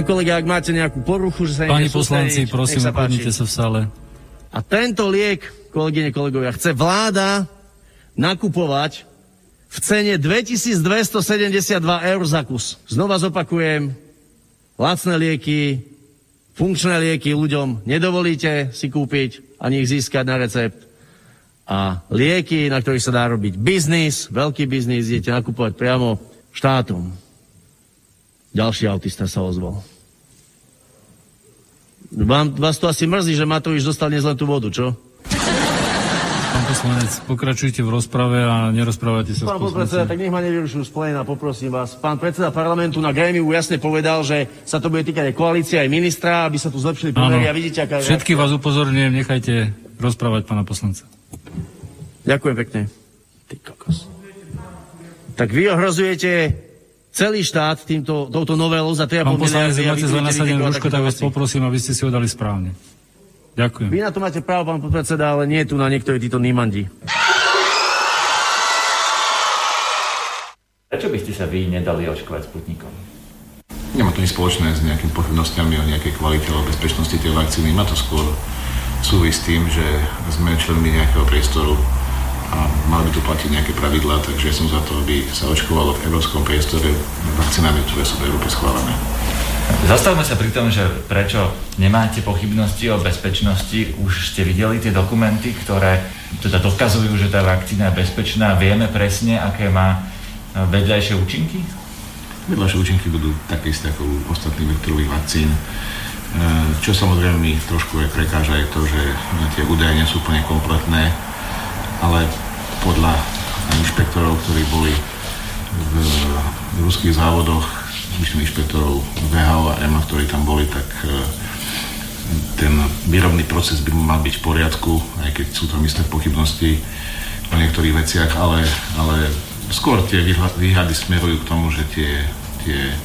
Pán kolega, ak máte nejakú poruchu, že sa Pani poslanci, sústrediť, prosím, nech sa v sále. A tento liek, kolegyne, kolegovia, chce vláda nakupovať v cene 2272 eur za kus. Znova zopakujem, lacné lieky, funkčné lieky ľuďom nedovolíte si kúpiť ani ich získať na recept. A lieky, na ktorých sa dá robiť biznis, veľký biznis, idete nakupovať priamo štátom. Ďalší autista sa ozval. Vám, vás to asi mrzí, že Matovič dostal dnes len tú vodu, čo? Pán poslanec, pokračujte v rozprave a nerozprávajte sa Pán poslancom. tak nech ma nevyrušujú z pléna, poprosím vás. Pán predseda parlamentu na grémiu jasne povedal, že sa to bude týkať aj koalície, aj ministra, aby sa tu zlepšili pomery a vidíte, aká je všetky vás upozorňujem, nechajte rozprávať pána poslanca. Ďakujem pekne. Ty kokos. Tak vy ohrozujete celý štát týmto, touto novelou za 3,5 Pán poslanec, miliardy. ak a máte zle nasadené rúško, tak vás poprosím, aby ste si ho dali správne. Ďakujem. Vy na to máte právo, pán podpredseda, ale nie tu na niektorí títo nímandi. Prečo by ste sa vy nedali očkovať Sputnikom? Nemá to nič spoločné s nejakými pochybnosťami o nejakej kvalite alebo bezpečnosti tej vakcíny. Má to skôr súvisť s tým, že sme členmi nejakého priestoru a mali by tu platiť nejaké pravidlá, takže som za to, aby sa očkovalo v európskom priestore vakcínami, ktoré sú v Európe schválené. Zastavme sa pri tom, že prečo nemáte pochybnosti o bezpečnosti. Už ste videli tie dokumenty, ktoré teda dokazujú, že tá vakcína je bezpečná. Vieme presne, aké má e, vedľajšie účinky? Vedľajšie účinky budú také isté ako u ostatných vektorových vakcín. E, Čo samozrejme mi trošku aj prekáža je to, že tie údaje nie sú úplne kompletné, ale podľa inšpektorov, ktorí boli v, ruských závodoch, myslím inšpektorov VHO a EMA, ktorí tam boli, tak e, ten výrobný proces by mal byť v poriadku, aj keď sú tam isté pochybnosti o niektorých veciach, ale, ale skôr tie výhady smerujú k tomu, že tie, tie e,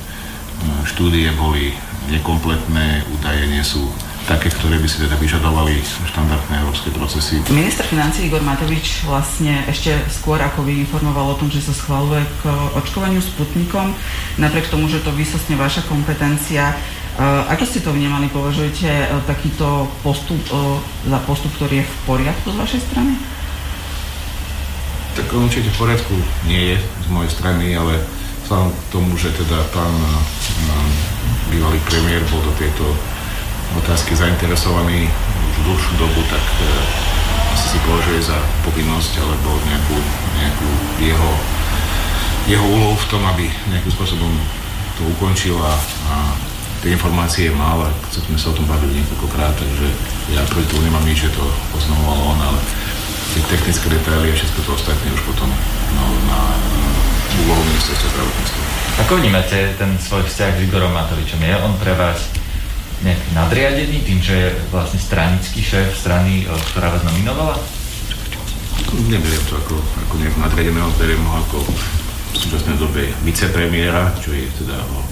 štúdie boli nekompletné, údaje nie sú také, ktoré by si teda vyžadovali štandardné európske procesy. Minister financí Igor Matovič vlastne ešte skôr ako vy informoval o tom, že sa schvaluje k očkovaniu Sputnikom, napriek tomu, že to vysosne vaša kompetencia. E, Ako ste to vnímali? Považujete e, takýto postup e, za postup, ktorý je v poriadku z vašej strany? Tak určite v poriadku nie je z mojej strany, ale vzhľadom k tomu, že teda pán bývalý premiér bol do tejto otázky zainteresovaný už dlhšiu dobu, tak e, asi si považuje za povinnosť alebo nejakú, nejakú jeho, jeho úlohu v tom, aby nejakým spôsobom to ukončil a, a tie informácie mal a sme sa o tom bavili niekoľkokrát, takže ja proti tomu nemám nič, že to oznamoval on, ale tie technické detaily a všetko to ostatné už potom no, na úlohu ministerstva zdravotníctva. Ako vnímate ten svoj vzťah s Igorom Matovičom? Je on pre vás nejaký nadriadený tým, že je vlastne stranický šéf strany, e, ktorá vás nominovala? Neberiem to ako, ako nejak nadriadeného, beriem ho ako v súčasnej dobe vicepremiéra, čo je teda o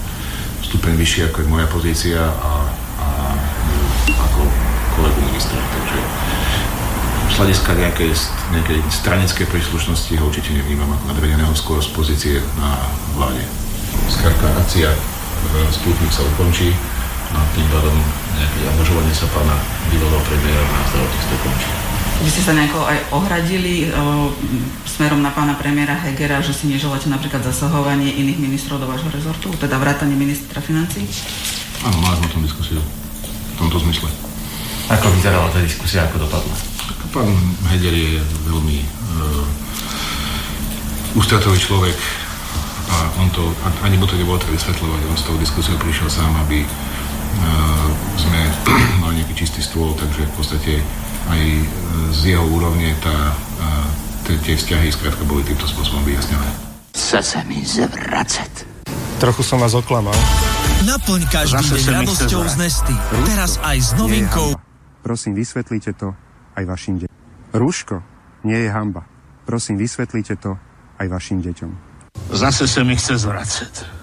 stupeň vyššie ako je moja pozícia a, a ako kolegu ministra. Takže z hľadiska nejakej, nejakej stranickej príslušnosti ho určite nevnímam ako nadriadeného skôr z pozície na vláde. Skrátka akcia e, sa ukončí a tým pádom nejaké angažovanie sa pána bývalého premiéra na zdravotníctve končí. Vy ste sa nejako aj ohradili o, smerom na pána premiéra Hegera, že si neželáte napríklad zasahovanie iných ministrov do vášho rezortu, teda vrátanie ministra financí? Áno, mali sme o tom diskusiu v tomto zmysle. Ako vyzerala tá diskusia, ako dopadla? Pán Heger je veľmi uh, ústretový človek a on to, ani mu to nebolo treba vysvetľovať, on s tou diskusiou prišiel sám, aby uh, sme mali nejaký čistý stôl, takže v podstate aj uh, z jeho úrovne tá, uh, tie, vzťahy skrátka boli týmto spôsobom vyjasnené. Chce se mi zvracet. Trochu som vás oklamal. Naplň každý Zase deň sa radosťou z. Nesty. Teraz aj s novinkou. Prosím, vysvetlite to aj vašim deťom. Rúško nie je hamba. Prosím, vysvetlite to aj vašim deťom. Zase sa mi chce zvracať.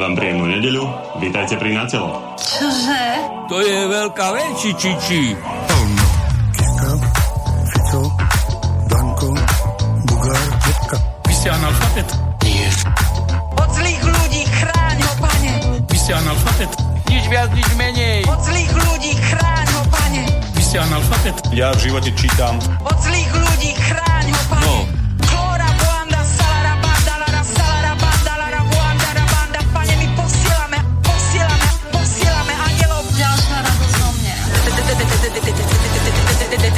Prajem vám príjemnú nedeľu. Vítajte pri Natelo. Čože? To je veľká vec, či, či, či. Fico, Danko, Bugár, Žepka. Vy ste analfabet? Nie. Od zlých ľudí chráň ho, pane. Vy ste analfabet? Nič viac, nič menej. Od zlých ľudí chráň ho, pane. Vy ste analfabet? Ja v živote čítam. Od zlých ľudí chráň ho, pane. No.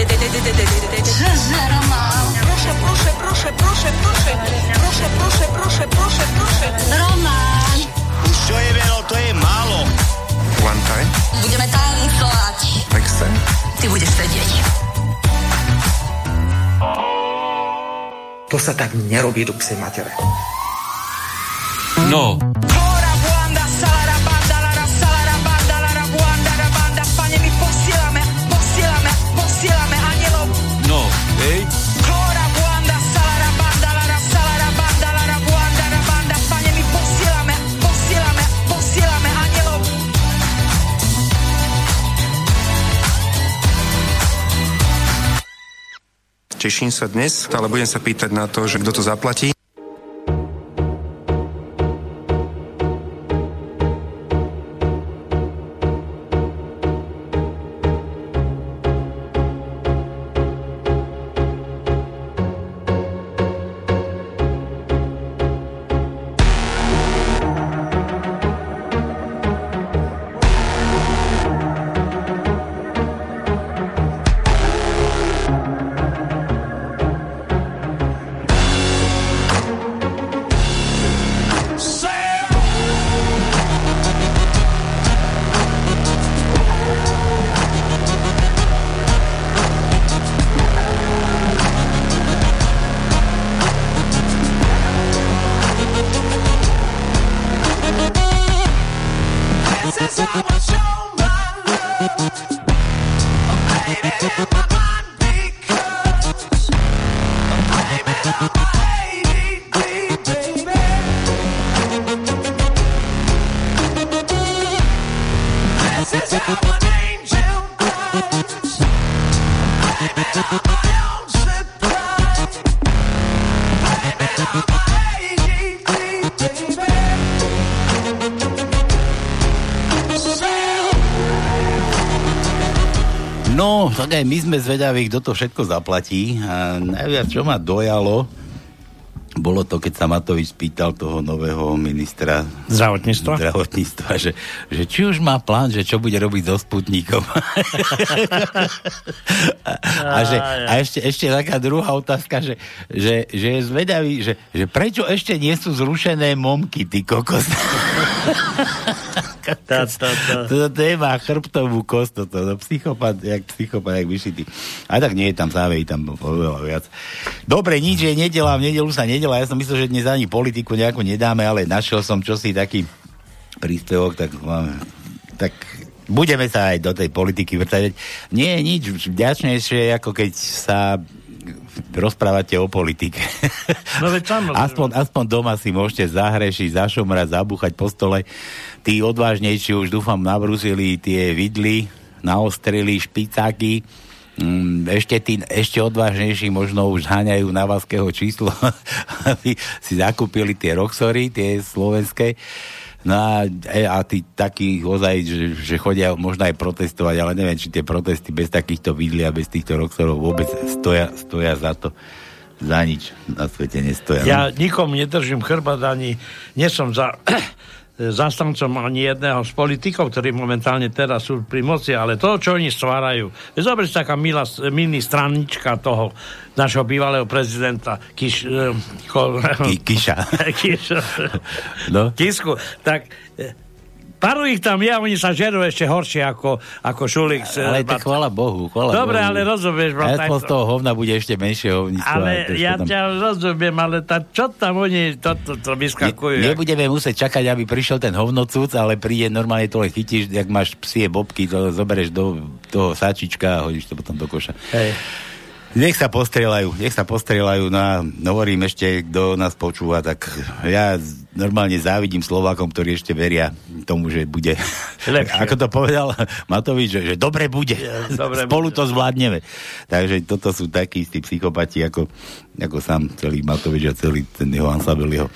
Proszę, proszę, proszę, proszę, proszę. Proszę, proszę, proszę, proszę, proszę. Román. Už čo je veľa, to je málo. One time, Budeme tancovať. next time. Ty budeš sedieť. To sa tak nerobí do psej matere. No. Teším sa dnes, ale budem sa pýtať na to, že kto to zaplatí. Tak aj my sme zvedaví, kto to všetko zaplatí. A najviac, čo ma dojalo, bolo to, keď sa Matovič spýtal toho nového ministra Zdravotníctva? zdravotníctva že, že či už má plán, že čo bude robiť so Sputnikom. a, a, že, a ešte, ešte taká druhá otázka, že, že, že je zvedavý, že, že prečo ešte nie sú zrušené momky, ty kokos. Tá, tá, tá. Toto téma chrbtovú kost, toto, to psychopat, jak psychopat, jak vyšitý. A tak nie je tam závej, tam oveľa viac. Dobre, nič je nedela, v nedelu sa nedela, ja som myslel, že dnes ani politiku nejako nedáme, ale našiel som čosi taký príspevok, tak máme, tak budeme sa aj do tej politiky vrtať. Nie je nič vďačnejšie, ako keď sa rozprávate o politike. No veď samozrejme. aspoň, aspoň doma si môžete zahrešiť, zašomrať, zabúchať po stole. Tí odvážnejší už dúfam nabrúsili tie vidly, naostrili špicáky, Mm, ešte, tí, ešte odvážnejší možno už háňajú na váského číslo, aby si zakúpili tie roxory, tie slovenské. No a, e, a tí takí ozaj, že, že chodia možno aj protestovať, ale neviem, či tie protesty bez takýchto vidli a bez týchto roxorov vôbec stoja, stoja za to. za nič na svete nestoja. Ja nikomu nedržím chrbát ani nie som za zastancom ani jedného z politikov, ktorí momentálne teraz sú pri moci, ale to, čo oni stvárajú. Zober si taká milá, mini stranička toho našho bývalého prezidenta Kiš, eh, ko, Ki, kiša. Kiša. No. Kisku. Tak eh, Paru ich tam je, oni sa žerú ešte horšie ako, ako Šulík. s- Ale tak chvala Bohu, chvala Dobre, Bohu. ale rozumieš, A tak- z toho hovna bude ešte menšie hovníctvo. ale to, ja tam- ťa rozumiem, ale tá, čo tam oni toto to, to vyskakujú? Ne, nebudeme musieť čakať, aby prišiel ten hovnocúc, ale príde normálne to len chytíš, jak máš psie bobky, to zoberieš do toho sáčička a hodíš to potom do koša. Hej. Nech sa postrelajú, nech sa postrelajú. No a hovorím ešte, kto nás počúva, tak ja normálne závidím Slovákom, ktorí ešte veria tomu, že bude. Lepšie. Ako to povedal Matovič, že, že dobre bude. dobre Spolu to zvládneme. Takže toto sú takí istí psychopati, ako, ako sám celý Matovič a celý ten jeho ansambel jeho.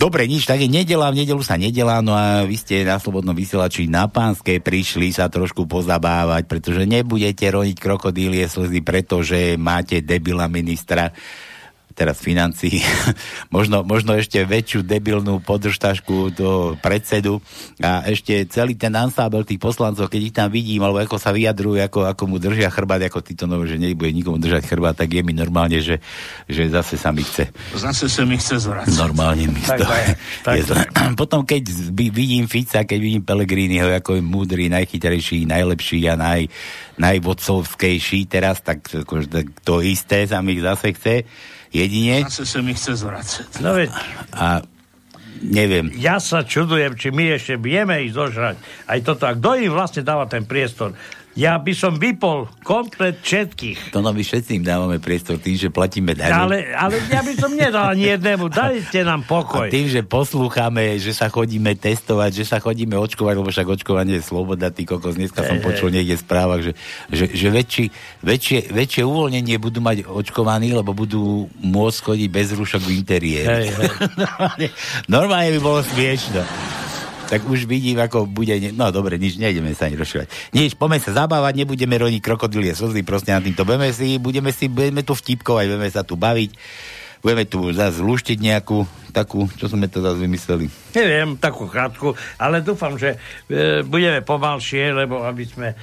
Dobre, nič, tak je nedela, v nedelu sa nedelá, no a vy ste na Slobodnom vysielači na Pánskej prišli sa trošku pozabávať, pretože nebudete roniť krokodílie slzy, pretože máte debila ministra teraz financií, možno, možno ešte väčšiu debilnú podržtašku do predsedu a ešte celý ten ansábel tých poslancov, keď ich tam vidím, alebo ako sa vyjadrujú, ako, ako mu držia chrbát, ako títo nové, že nebude nikomu držať chrbát, tak je mi normálne, že, že zase sa mi chce. Zase sa mi chce zvracať. Normálne mi Tak to je, tak je. Potom, keď vi- vidím Fica, keď vidím Pellegriniho, ako je múdry, najchytrejší, najlepší a naj, najvodcovskejší teraz, tak, tak to isté sa mi zase chce. Jedine. Zase sa mi chce zvracať. No veď, A neviem. ja sa čudujem, či my ešte vieme ich zožrať. Aj toto, a kto im vlastne dáva ten priestor? Ja by som vypol komplet všetkých. To no my všetci im dávame priestor tým, že platíme dane. Ale, ale ja by som nedal ani jednému. Dajte nám A pokoj. tým, že poslúchame, že sa chodíme testovať, že sa chodíme očkovať, lebo však očkovanie je sloboda, ty kokos, dneska som počul niekde v správach, že, že, že väčší, väčšie, väčšie uvoľnenie budú mať očkovaní, lebo budú môcť chodiť bez rúšok v interiéri. Hej, hej. normálne, normálne by bolo smiešno. Tak už vidím, ako bude... Ne... No dobre, nič, nejdeme sa ani rozšívať. Nič, poďme sa zabávať, nebudeme roniť krokodilie slzy, proste na týmto budeme si, budeme si, budeme tu vtipkovať, budeme sa tu baviť, budeme tu zase luštiť nejakú takú, čo sme to zase vymysleli. Neviem, takú krátku, ale dúfam, že e, budeme pomalšie, lebo aby sme e,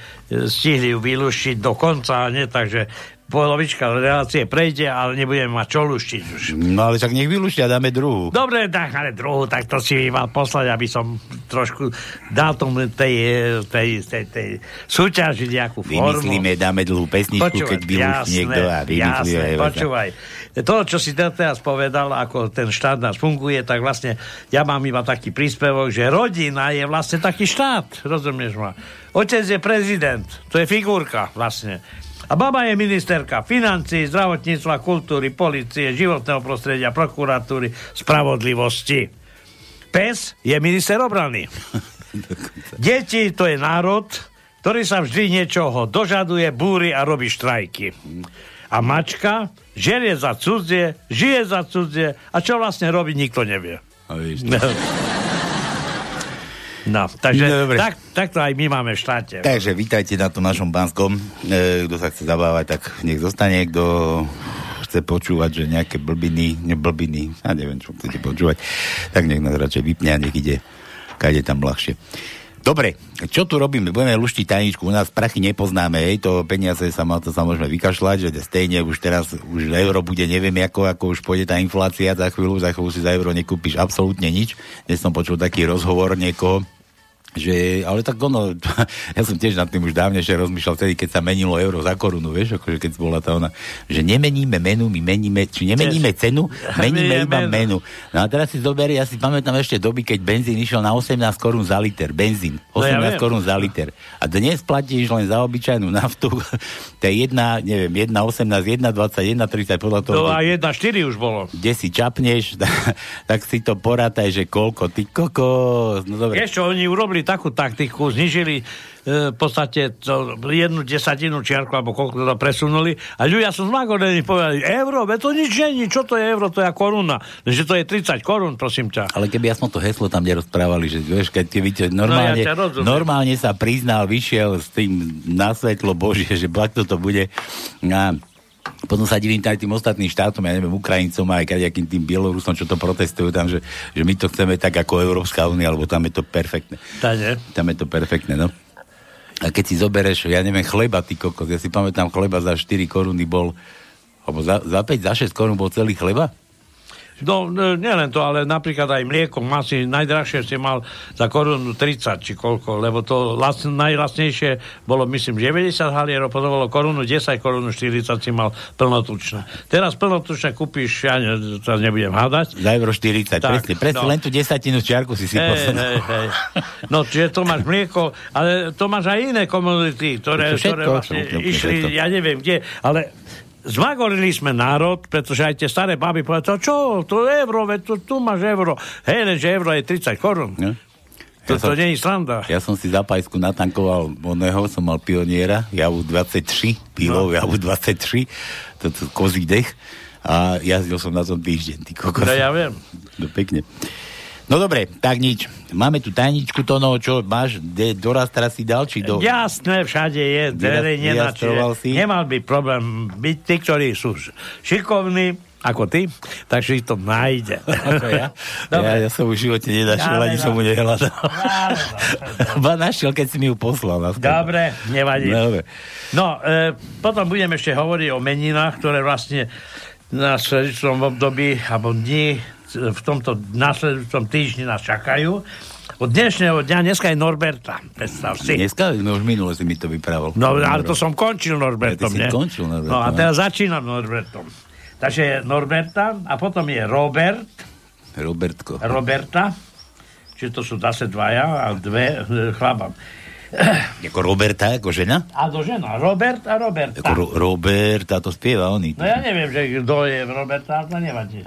stihli ju vylúštiť do konca, a nie tak, že polovička relácie prejde, ale nebudeme mať čo luštiť už. No ale však nech vylúštia, dáme druhú. Dobre, tak ale druhú, tak to si mal poslať, aby som trošku dal tomu tej, tej, tej, tej súťaži nejakú formu. Vymyslíme, dáme dlhú pesničku, keď vylúšti niekto a vymyslíme. jasné, aj- počúvaj. To, čo si te- teraz povedal, ako ten štát nás funguje, tak vlastne ja mám iba taký príspevok, že rodina je vlastne taký štát, rozumieš ma? Otec je prezident, to je figurka vlastne. A baba je ministerka financií, zdravotníctva, kultúry, policie, životného prostredia, prokuratúry, spravodlivosti. Pes je minister obrany. Deti to je národ, ktorý sa vždy niečoho dožaduje, búri a robí štrajky. A mačka žerie za cudzie, žije za cudzie a čo vlastne robí, nikto nevie. A No, takže No, dobre. tak, tak to aj my máme v štáte. Takže vítajte na tom našom pánskom. E, kto sa chce zabávať, tak nech zostane. Kto chce počúvať, že nejaké blbiny, neblbiny, ja neviem, čo chcete počúvať, tak nech nás radšej vypne a nech ide, kade tam ľahšie. Dobre, čo tu robíme? Budeme luštiť tajničku, u nás prachy nepoznáme, hej, to peniaze sa má, to sa môžeme vykašľať, že stejne už teraz, už euro bude, neviem ako, ako už pôjde tá inflácia za chvíľu, za chvíľu si za euro nekúpiš absolútne nič. Dnes som počul taký rozhovor niekoho, že, ale tak ono, ja som tiež nad tým už dávnejšie rozmýšľal vtedy, keď sa menilo euro za korunu, vieš, akože keď bola tá ona, že nemeníme menu, my meníme, či nemeníme cenu, meníme iba menu. No a teraz si zoberie, ja si pamätám ešte doby, keď benzín išiel na 18 korún za liter, benzín, No ja 18 viem. korún za liter. A dnes platíš len za obyčajnú naftu, to je jedna, neviem, 1,18, 1,20, 1,30, podľa toho, No a 1,4 už bolo. kde si čapneš, tak si to porátaj, že koľko, ty kokos, no dobre. Čo, oni urobili takú taktiku, znižili e, v podstate to, jednu desatinu čiarku, alebo koľko to presunuli. A ľudia sú zmagodení, povedali, euro, to nič není, čo to je euro, to je koruna. Že to je 30 korún, prosím ťa. Ale keby aspoň to heslo tam nerozprávali, že vieš, keď ty vidíte, normálne, No, ja normálne sa priznal, vyšiel s tým na svetlo Božie, že takto to bude. A Potom sa divím aj tým ostatným štátom, ja neviem, Ukrajincom a aj kadejakým tým Bielorusom, čo to protestujú tam, že, že my to chceme tak ako Európska únia, alebo tam je to perfektné. Tá nie. Tam je to perfektné, no. A keď si zobereš, ja neviem, chleba, ty kokos, ja si pamätám, chleba za 4 koruny bol, alebo za, za 5, za 6 korún bol celý chleba? No, ne- nielen to, ale napríklad aj mlieko, masy, najdrahšie si mal za korunu 30, či koľko, lebo to lac, najlasnejšie bolo, myslím, 90 halierov, potom bolo korunu 10, korunu 40 si mal plnotučné. Teraz plnotučné kúpiš, ja ne, teraz nebudem hádať. Za euro 40, Tak, presne, presne, no. len tú desatinu čiarku si si posunul. hej, hej. No, čiže to máš mlieko, ale to máš aj iné komodity, ktoré, To všetko, ktoré vlastne išli, ja neviem kde, ale zmagorili sme národ, pretože aj tie staré baby povedali, čo, to euro, veď tu, tu máš euro. Hej, lenže euro je 30 korún. No. To, Ja to som- nie je sranda. Ja som si za pajsku natankoval oného, som mal pioniera, javu 23, pilov, No. javu 23, toto kozí dech a jazdil som na tom týždeň, ty kokos. No, ja viem. No pekne. No dobre, tak nič. Máme tu tajničku, to no, čo máš, de, doraz teraz si dal, či do... Jasné, všade je, si? nemal by problém byť tí, ktorí sú šikovní, ako ty, takže si to nájde. Ako ja? Dobre. ja, ja som už v živote nenašiel, ani som mu nehľadal. Ba našiel, keď si mi ju poslal. Na Dobre, nevadí. Dobre. No, e, potom budeme ešte hovoriť o meninách, ktoré vlastne na sledujúcom období, alebo dni, v tomto následujúcom týždni nás čakajú. Od dnešného dňa, dneska je Norberta, predstav si. Dneska, no už minule si mi to vyprával. No, ale to som končil Norbertom, Ja, nie? končil Norbertom, No a ne? teraz začínam Norbertom. Takže je Norberta a potom je Robert, Robertko. Roberta, čiže to sú zase dvaja a dve e, chlaba. Ako Roberta, ako žena? A do žena, Robert a Roberta. Ako Ro- Roberta, to spieva oný. No ja neviem, že kto je Roberta, ale to nevadí.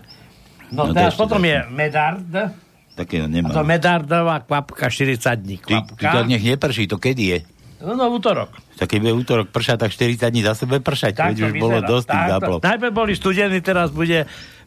No, No, teraz to potom je Medard, Takého a nemám. to Medardová kvapka 40 dní. Ty, ty tak Kvapka. nech neprší, to kedy je? No, no, útorok. Tak keď bude útorok pršať, tak 40 dní za sebe pršať. Tak to už bolo vyzerá. dosť tých to- záplov. Najprv boli studení, teraz bude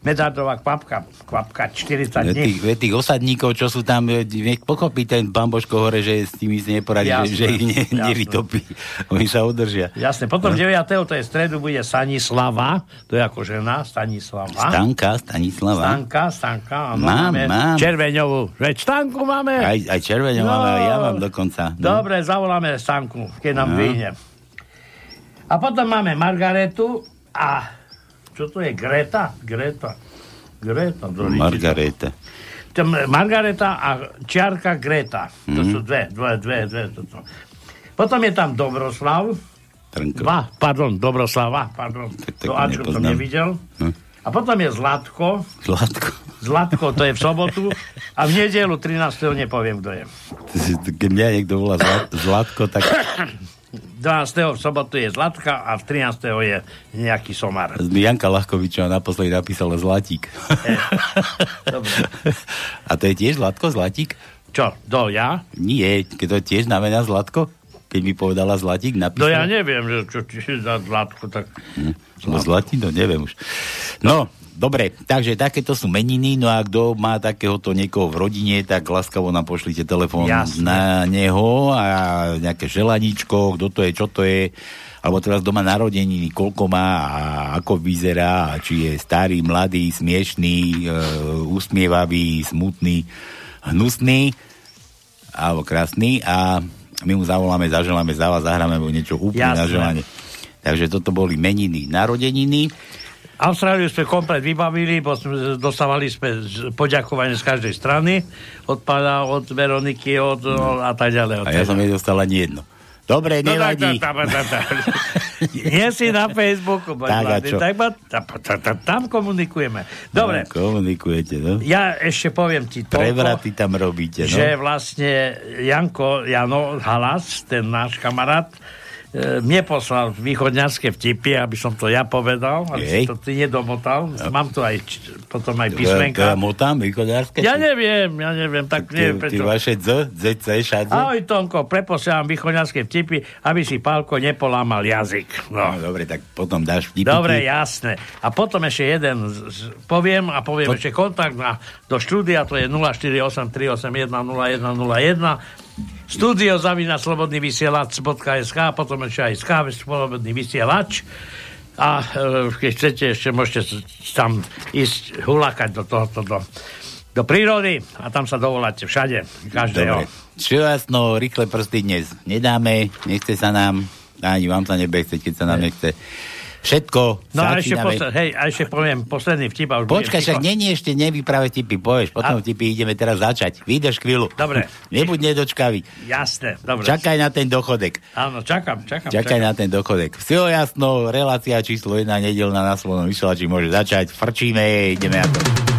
Medardová kvapka. Kvapka 40 Veď dní. Tých, tých osadníkov, čo sú tam, nech pochopí ten pán Božko hore, že s si neporadí, Jasné, že, že ich ne, nevytopí. Oni sa udržia. Jasne, potom No. 9. to je stredu, bude Stanislava, to je ako žena, Stanislava. Stanka, Stanislava. Stanka, Stanka, áno, Mám, máme mám. červeňovú. Veď Stanku máme. Aj, aj červeňo No. aj ja mám dokonca. No. Dobre, zavoláme Stanku, keď nám No. vyjde. A potom máme Margaretu a čo to je? Greta? Greta. Greta. Margareta. Tam Margareta a čiarka Greta. To Mhm. sú dve, dve, dve, dve. Toto. Potom je tam Dobroslav. Trnko. Dva, pardon, Dobroslava, pardon. tak to to Ačko som nevidel. Hm. A potom je Zlatko. Zlatko. Zlatko, to je v sobotu. A v nedelu 13. nepoviem, kto je. Keď mňa niekto volá Zlat, Zlatko, tak 12. v sobotu je Zlatka a v 13. je nejaký somar. Janka Lachkovičová naposledy napísala Zlatík. Dobre. A to je tiež Zlatko, Zlatík? Čo, do ja? Nie, keď to tiež znamená Zlatko? Keď mi povedala Zlatík, No napísala? ja neviem, že čo ti za Zlatko, tak... No zlatý, no neviem už. No, dobre, takže takéto sú meniny, no a kto má takéhoto niekoho v rodine, tak láskavo nám pošlite telefón na neho a nejaké želaníčko, kto to je, čo to je, alebo teraz doma narodeniny, koľko má a ako vyzerá, či je starý, mladý, smiešný, e, usmievavý, smutný, hnusný alebo krásny a my mu zavoláme, zaželáme za vás, zahráme mu niečo úplne Jasné. na želanie. Takže toto boli meniny, narodeniny. Austráliu sme komplet vybavili, bo sme, dostávali sme poďakovanie z každej strany, od pána, od Veroniky, od, a tak ďalej. A ja som nedostal ani jedno. Dobre, No nevadí. tak, tak, tak, tak. Nie si na Facebooku, Tak, mladý, tak, ma- ta- ta- ta- tam komunikujeme. Dobre, No, komunikujete, no? ja ešte poviem ti toľko, Prevraty tam robíte, no? že vlastne Janko, Jano Halas, ten náš kamarát, mne poslal východňarské vtipy, aby som to ja povedal, aby si Jej. to ty nedomotal. Mám tu aj potom aj To ja písmenka. motám, východárske? Ja neviem, ja neviem, tak neviem tie prečo. vaše Z, ZC, šadze? Ahoj Tonko, preposialam východňarské vtipy, aby si Pálko nepolámal jazyk. No, No. dobre, tak potom dáš vtipy. Dobre, jasné. A potom ešte jeden z, z, poviem a poviem Po- ešte kontakt na, do štúdia, to je 0483810101 studio zavina slobodný vysielač.sk a potom ešte aj SK slobodný vysielač A e, keď chcete, ešte môžete tam ísť hulakať do tohoto, do, do prírody a tam sa dovoláte všade, každého. Čo jasno, rýchle prsty dnes nedáme, nechce sa nám, ani vám sa nebechce, keď sa nám nechce. Všetko, No a ešte, posled, hej, a ešte poviem posledný vtip. a už Počkaj, však není ešte nevyprave tipy, povieš, potom A- tipy ideme teraz začať. Vydrž chvíľu. Dobre. Nebuď nedočkavý. Jasné, dobre. Čakaj na ten dochodek. Áno, čakám, čakám. Čakaj čakám. na ten dochodek. Všetko jasno, relácia číslo 1 nedelná na svojom vysielači môže začať. Frčíme, ideme na to.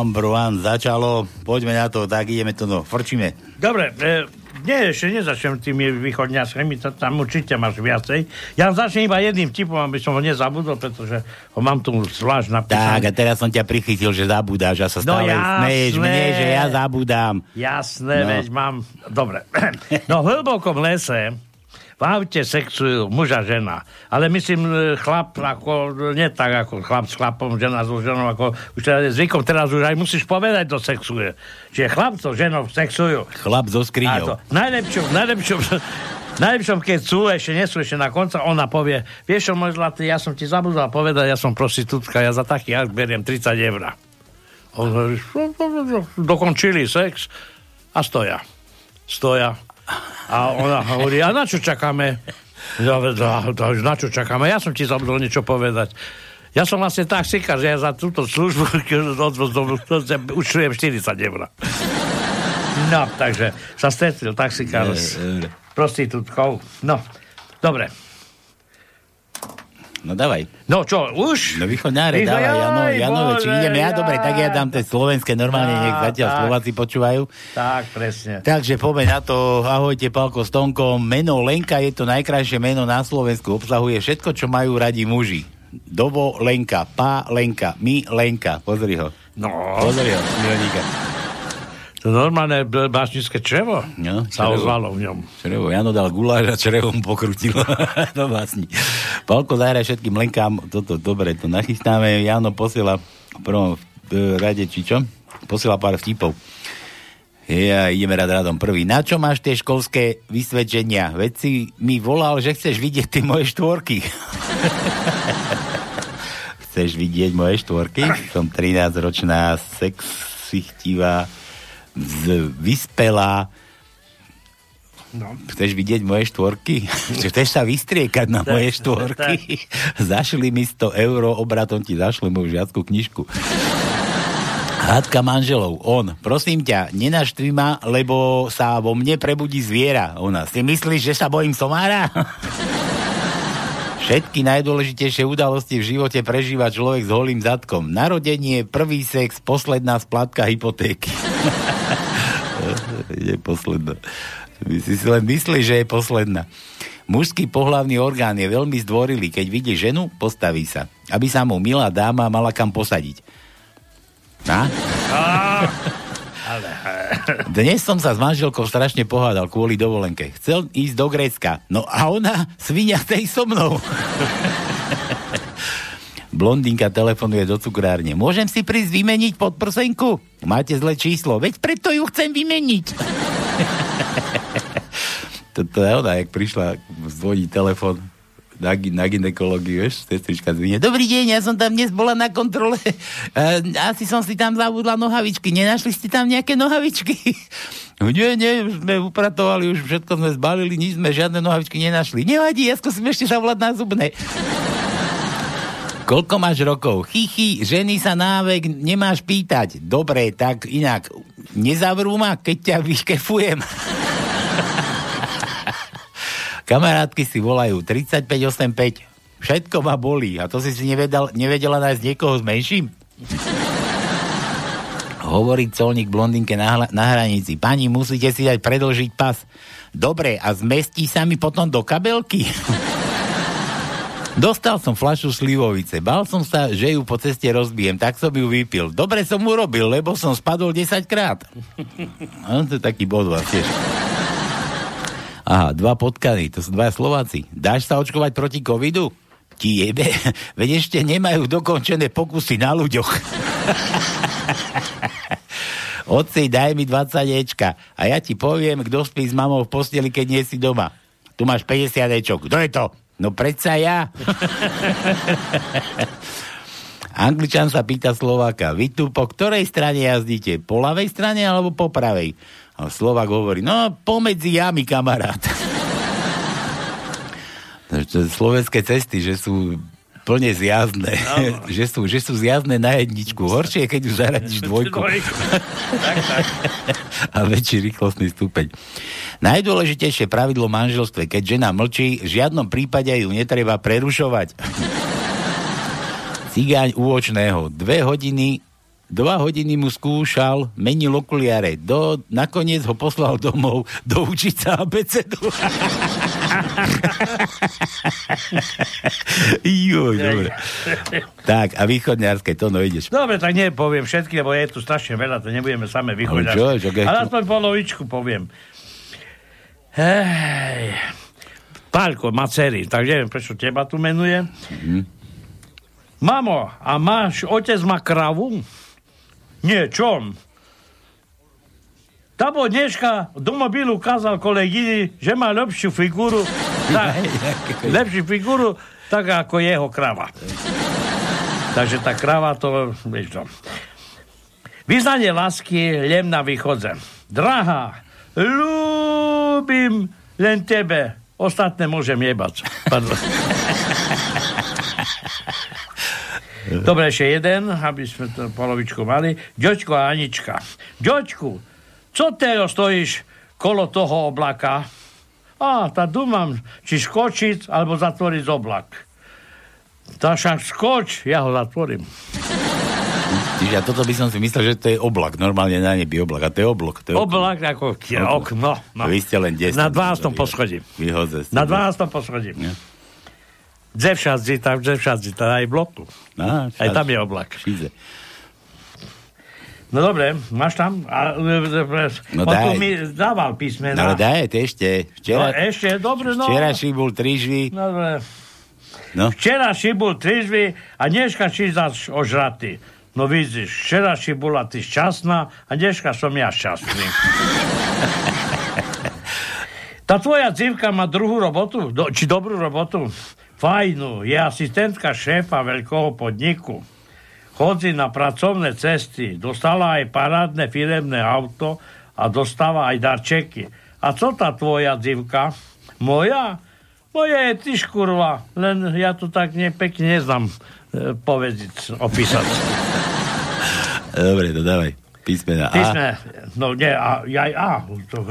Tak, number one začalo, poďme na to, tak ideme to, no, frčíme. Dobre, e, nie, ešte nezačnem tými východňackými, to tam určite máš viacej. Ja začnem iba jedným tipom, aby som ho nezabudol, pretože ho mám tu zvlášť Tak, napísaný. a teraz som ťa prichytil, že zabúdáš a sa No stále jasné. smeješ mne, že ja zabúdam. Jasné, No. no. veď mám... Dobre. No v hlbokom lese v aute sexujú muža žena. Ale myslím, e, chlap ako, nie tak ako chlap s chlapom, žena so ženou, ako už teda je zvykom, teraz už aj musíš povedať, kto sexuje. Čiže chlap so ženou sexujú. Chlap so skriňou. to, najlepšom, najlepšom, keď sú, ešte nie sú ešte na konca, ona povie, vieš čo, môj zlatý, ja som ti zabudol povedať, ja som prostitútka, ja za taký akt beriem 30 eur. Dokončili sex a stoja. Stoja. A ona hovorí, a na čo čakáme? Ja, ja, ja, na čo čakáme? Ja som ti zabudol niečo povedať. Ja som vlastne taxikár, že ja za túto službu odvoz do- účtujem 40 eur. No, takže sa stretli taxikár s prostitútkou. No, dobre. No dávaj. No čo, už? No východňáre, Východ- dávaj, Jano, Janove, či idem ja, dobre, tak ja dám tie slovenské normálne, nech zatiaľ tak. Slováci počúvajú. Tak, presne. Takže poďme na to, ahojte Palko s Tonkom. Meno Lenka je to najkrajšie meno na Slovensku, obsahuje všetko, čo majú radi muži. Dovo Lenka, Pá Lenka, My Lenka, pozri ho. No. Pozri ho, Mironíka. To normálne básnické črevo No, sa črevo. ozvalo v ňom. Črevo, Jano dal guláš a črevo mu pokrutil do vlastní. Palko zahraj všetkým Lenkám, toto dobre, to nachystáme. Jano posiela v prvom e, rade, či čo? Posiela pár vtipov. Ja, ideme rád radom prvý. Na čo máš tie školské vysvedčenia? Veď si mi volal, že chceš vidieť tie moje štvorky. chceš vidieť moje štvorky? Som 13-ročná, sexy chtivá, z, vyspelá. No. Chceš vidieť moje štvorky? Chceš sa vystriekať na Tak, moje štvorky? Zašli mi 100 eur, obratom ti zašli moju žiackú knižku. Hádka manželov. On, prosím ťa, nenaštvi ma, lebo sa vo mne prebudí zviera. Ona, si myslíš, že sa bojím somára? Všetky najdôležitejšie udalosti v živote prežíva človek s holým zadkom. Narodenie, prvý sex, posledná splátka hypotéky. je posledná. Si si len myslí, že je posledná. Mužský pohlavný orgán je veľmi zdvorilý. Keď vidí ženu, postaví sa. Aby sa mu milá dáma mala kam posadiť. Na? Dnes som sa s manželkou strašne pohádal kvôli dovolenke. Chcel ísť do Grécka. No a ona, svinia tej so mnou. Blondinka telefonuje do cukrárne. Môžem si prísť vymeniť podprsenku? Máte zlé číslo, veď preto ju chcem vymeniť. Toto je ona, jak prišla, zvoní telefon na, na ginekológiu, vieš, sestrička zvine. Dobrý deň, ja som tam dnes bola na kontrole. E, asi som si tam zabudla nohavičky. Nenašli ste tam nejaké nohavičky? nie, nie, už sme upratovali, už všetko sme zbalili, nič sme žiadne nohavičky nenašli. Nevadí, ja skúsim ešte zavolať na zubnej. Koľko máš rokov? Chichy, ženy sa návek nemáš pýtať. Dobre, tak inak, nezavrú ma, keď ťa vyškefujem. Kamarátky si volajú 3585. Všetko ma bolí. A to si si nevedel, nevedela nájsť niekoho s menším? Hovorí colník blondinke na, na hranici. Pani, musíte si dať predlžiť pas. Dobre, a zmestí sa mi potom do kabelky? Dostal som flašu slivovice. Bal som sa, že ju po ceste rozbijem, tak som ju vypil. Dobre som urobil, lebo som spadol 10 krát. No, to je taký bod tiež. Aha, dva potkany, to sú dva Slováci. Dáš sa očkovať proti covidu? Ti jebe, veď ešte nemajú dokončené pokusy na ľuďoch. Otci, daj mi 20 ečka a ja ti poviem, kto spí s mamou v posteli, keď nie si doma. Tu máš 50 ečok. Kto je to? No predsa ja. Angličan sa pýta Slováka, vy tu po ktorej strane jazdíte? Po ľavej strane alebo po pravej? A Slovak hovorí, no pomedzi jami, kamarát. Slovenské cesty, že sú plne zjazdné. No. že, sú, že sú zjazdné na jedničku. Horšie je, keď už zaradíš dvojku. tak, tak. A väčší rýchlostný stupeň. Najdôležitejšie pravidlo v manželstve, keď žena mlčí, v žiadnom prípade ju netreba prerušovať. Cigáň úočného. Dve hodiny Dva hodiny mu skúšal, menil okuliare. Do, nakoniec ho poslal domov do učiť sa abecedu. Joj, dobre. tak, a východňarské, to no ideš. Dobre, tak nepoviem všetky, lebo je tu strašne veľa, to nebudeme same východňarské. Ale aspoň polovičku poviem. Hej. Pálko má dcery, tak neviem, prečo teba tu menuje. Mm. Mamo, a máš, otec má kravu? Nie, čom? Tabo dneška do mobilu ukázal kolegyni, že má lepšiu figúru, tak, lepšiu figúru, tak ako jeho krava. Takže tá krava to, vieš to. Vyznanie lásky lem na východze. Drahá, ľúbim len tebe. Ostatné môžem jebať. Pardon. Dobre, ešte jeden, aby sme to polovičku mali. Ďočko a Anička. Ďočku, co teraz stojíš kolo toho oblaka? A, tá dumám, či skočiť, alebo zatvoriť oblak. Tá však skoč, ja ho zatvorím. Ja toto by som si myslel, že to je oblak. Normálne na nebi oblak. A to je oblak. To je oblak ako okno. No. Vy ste len 10. Na 12. poschodí. Na 12. poschodí. Ja. Dzevšadzi, tam Dzevšadzi, tam aj bloku. Á, aj tam je oblak. Šize. No dobre, máš tam? A, no daj. mi dával písmena. No daj, to ešte. Včera, no, ešte, dobre, no. Včera šibul tri žvy. Dobre. No. Včera šibul tri žvy a dneška čítaš ožratý. No vidíš, včera si bola ty šťastná a dneška som ja šťastný. Tá tvoja dzivka má druhú robotu? Do, či dobrú robotu? Fajnú, je asistentka šéfa veľkého podniku. Chodí na pracovné cesty, dostala aj parádne firemné auto a dostáva aj darčeky. A co tá tvoja dzivka? Moja? Moja je tyž kurva, len ja to tak nepekne neznám e, povedať, opísať. Dobre, to dávaj. Písmena A. Písme, no nie, a, aj A. To,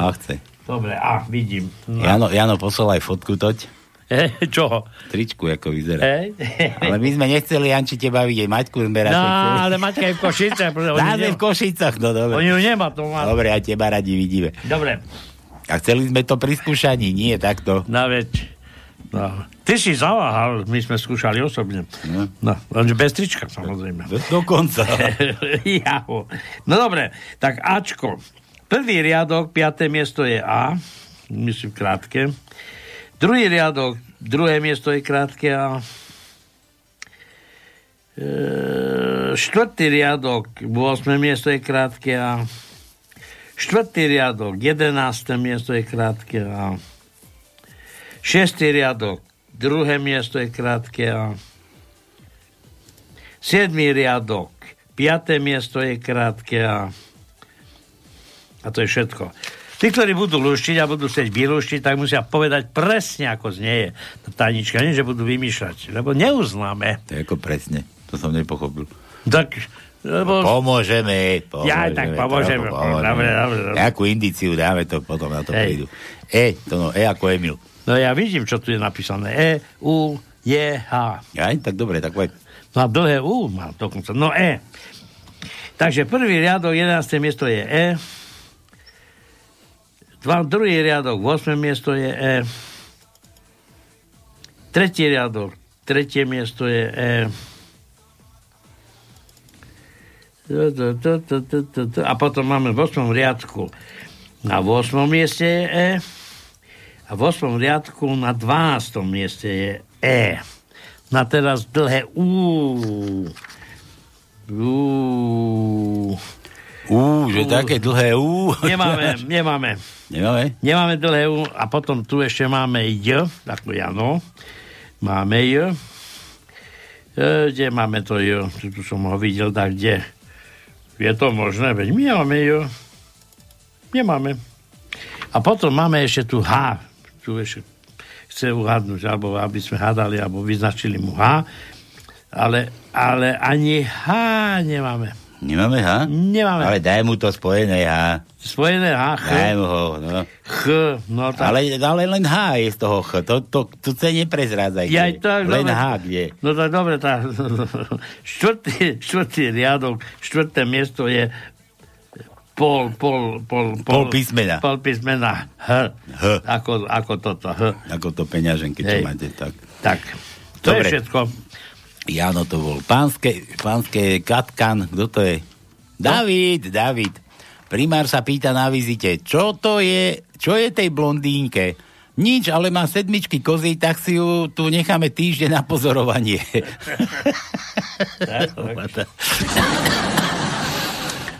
A chce. Dobre, A, vidím. No. Jano, Jano poslal aj fotku toť. E, čoho? Tričku, ako vyzerá. E? Ale my sme nechceli Janči teba vidieť. Maťku sme No, ale Maťka je v Košice. Dáme v Košicach, no dobre. Oni ju nemá, to má. Dobre, a teba radi vidíme. Dobre. A chceli sme to pri skúšaní, nie takto. No veď. No. Ty si zaváhal, my sme skúšali osobne. No, no bez trička, samozrejme. Dokonca. Jaho. No dobre, tak Ačko. Prvý riadok, piaté miesto je A, myslím krátke. Druhý riadok, druhé miesto je krátke A. E, štvrtý riadok, 8. miesto je krátke A. Štvrtý riadok, 11. miesto je krátke A. Šestý riadok, druhé miesto je krátke A. Siedmý riadok, piaté miesto je krátke A. A to je všetko. Tí, ktorí budú luštiť a budú chcieť vylúštiť, tak musia povedať presne, ako znieje tá tajnička. Nie, že budú vymýšľať, lebo neuznáme. To je ako presne. To som nepochopil. Tak, lebo... Pomôžeme, pomôžeme. Ja tak pomôžeme. trochu Dobre, dobre, dobre. Nejakú indiciu dáme to, potom na to Hej. prídu. E, to no, E ako Emil. No ja vidím, čo tu je napísané. E, U, J, H. Aj, tak dobre, tak poď. No dlhé U má dokonca. No E. Takže prvý riadok, 11. miesto je E. Dva, druhý riadok, 8. miesto je E. Tretí riadok, tretie miesto je E. A potom máme v 8. riadku na 8. mieste je E. A v 8. riadku na 12. mieste je E. Na teraz dlhé U. U. Ú, že také dlhé ú. Nemáme, nemáme. Nemáme? Nemáme dlhé U a potom tu ešte máme J, ako Jano. Máme J. E, kde máme to J? Tu, tu som ho videl, tak kde? Je to možné? Veď my máme J. Nemáme. A potom máme ešte tu H. Tu ešte chce uhadnúť, alebo aby sme hádali, alebo vyznačili mu H. Ale, ale ani H nemáme. Nemáme H? Nemáme. Ale daj mu to spojené H. Spojené H, Ch. Daj mu ho, no. Ch, no tak... Ale, ale len H je z toho Ch. To, to, to sa neprezrádzajte. Ja tak, len dobre. H kde. No tak dobre, tá, štvrtý, štvrtý riadok, štvrté miesto je pol, pol, pol, Pol písmena. Pol písmena H. H. Ako, ako toto H. Ako to peňaženky, čo máte, tak. Tak, to Dobre. je všetko. Jano to bol. Pánske, pánske Katkan, kto to je? David, David. Primár sa pýta na vizite, čo to je, čo je tej blondínke? Nič, ale má sedmičky kozy, tak si ju tu necháme týždeň na pozorovanie.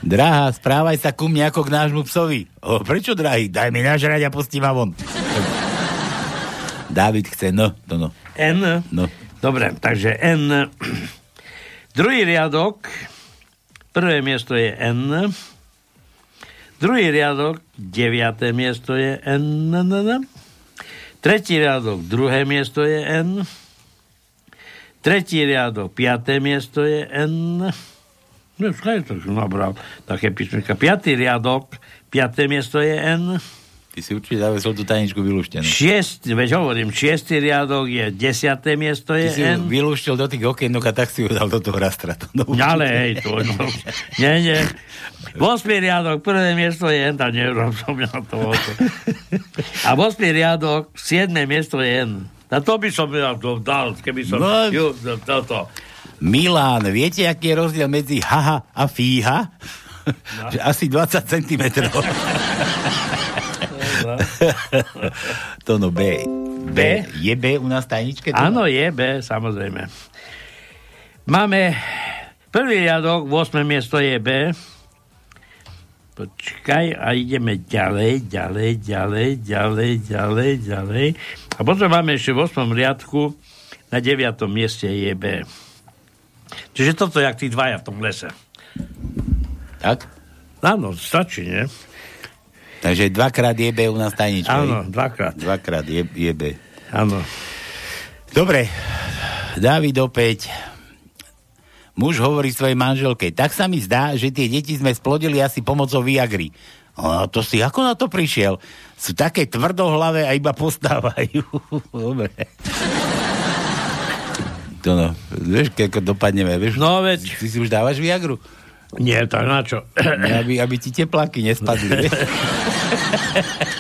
Drahá, správaj sa ku mne ako k nášmu psovi. O, prečo, drahý? Daj mi nažrať a pustí ma von. David chce, no, to no. N. No. Dobre, takže N. Druhý riadok, prvé miesto je N. Druhý riadok, deviaté miesto je N. N, N. Tretí riadok, druhé miesto je N. Tretí riadok, piaté miesto je N. No, skaj to nabral také písmenka. Piatý riadok, piaté miesto je N. Ty si určite zavesol tú tajničku vylúštenú. Šiest, veď hovorím, šiestý riadok je desiaté miesto je Ty si N. vylúštil do tých okienok a tak si ju dal do toho rastra. To, no, Ale hej, to no, nie, nie. 8. riadok, prvé miesto je N, tak neviem, som ja to. A 8. riadok, 7. miesto je N. A to by som ja dal, keby som... No. Ju, to. Milán, viete, aký je rozdiel medzi haha a fíha? No. Asi 20 cm. to no B. B. Je B u nás tajničke? Áno, je B, samozrejme. Máme prvý riadok, 8. miesto je B. Počkaj a ideme ďalej, ďalej, ďalej, ďalej, ďalej, ďalej. A potom máme ešte v 8. riadku na 9. mieste je B. Čiže toto je jak tí dvaja v tom lese. Tak? Áno, stačí, nie? Takže dvakrát je B u nás v tajničke. Áno, dvakrát. Dvakrát je, je B. Áno. Dobre, David opäť. Muž hovorí svojej manželke, tak sa mi zdá, že tie deti sme splodili asi pomocou Viagry. A to si ako na to prišiel? Sú také tvrdohlavé a iba postávajú. Dobre. To no, vieš, ako dopadneme, vieš? No veď. Ty si už dávaš Viagru? Nie, tak na čo? Aby, aby ti tepláky nespadli.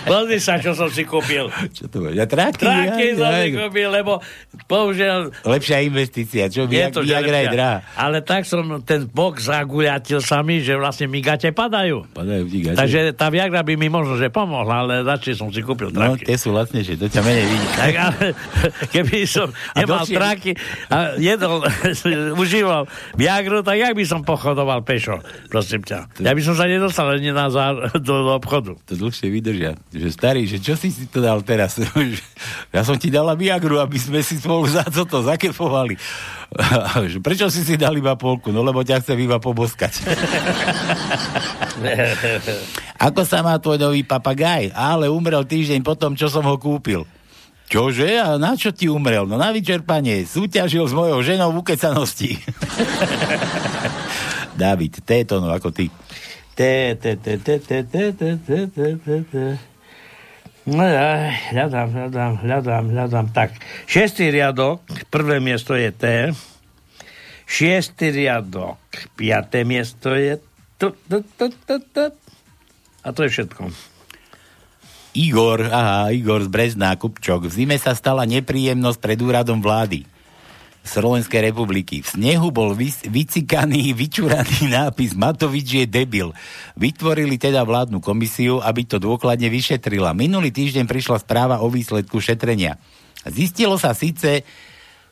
Pozri sa, čo som si kúpil. Čo to bude? Ja, tráky, Tráky ja, som ja, si kúpil, lebo použiaľ Lepšia investícia, čo je to je lepšia. drahá. Ale tak som ten bok zaguľatil sa mi, že vlastne mi gate padajú. Padajú ti gate. Takže tá Viagra by mi možno, že pomohla, ale radšej som si kúpil No, traky. tie sú lacnejšie, to ťa menej vidí. Tak, ale keby som nemal dlhšie- traky a jedol, užíval Viagru, tak jak by som pochodoval pešo, prosím ťa. Ja by som sa nedostal ani na zá, do, do obchodu. To dlhšie vydržia. Že starý, že čo si si to dal teraz? ja som ti dala Viagru, aby sme si spolu za to zakefovali. Prečo si si dal iba polku? No lebo ťa chcem iba poboskať. Ako sa má tvoj nový papagaj? Ale umrel týždeň potom, čo som ho kúpil. Čože? A na čo ti umrel? No na vyčerpanie. Súťažil s mojou ženou v ukecanosti. David, této, no ako ty. Te, te, te, te, te, te, te, te, te, te, te. No ja, hľadám, hľadám, hľadám, hľadám. Tak, šiestý riadok, prvé miesto je T. Šiestý riadok, piaté miesto je tu, tu, tu, tu, tu. A to je všetko. Igor, aha, Igor z Brezná, Kupčok. V zime sa stala nepríjemnosť pred úradom vlády Slovenskej republiky. V snehu bol vys- vycikaný, vyčuraný nápis Matovič je debil. Vytvorili teda vládnu komisiu, aby to dôkladne vyšetrila. Minulý týždeň prišla správa o výsledku šetrenia. Zistilo sa síce,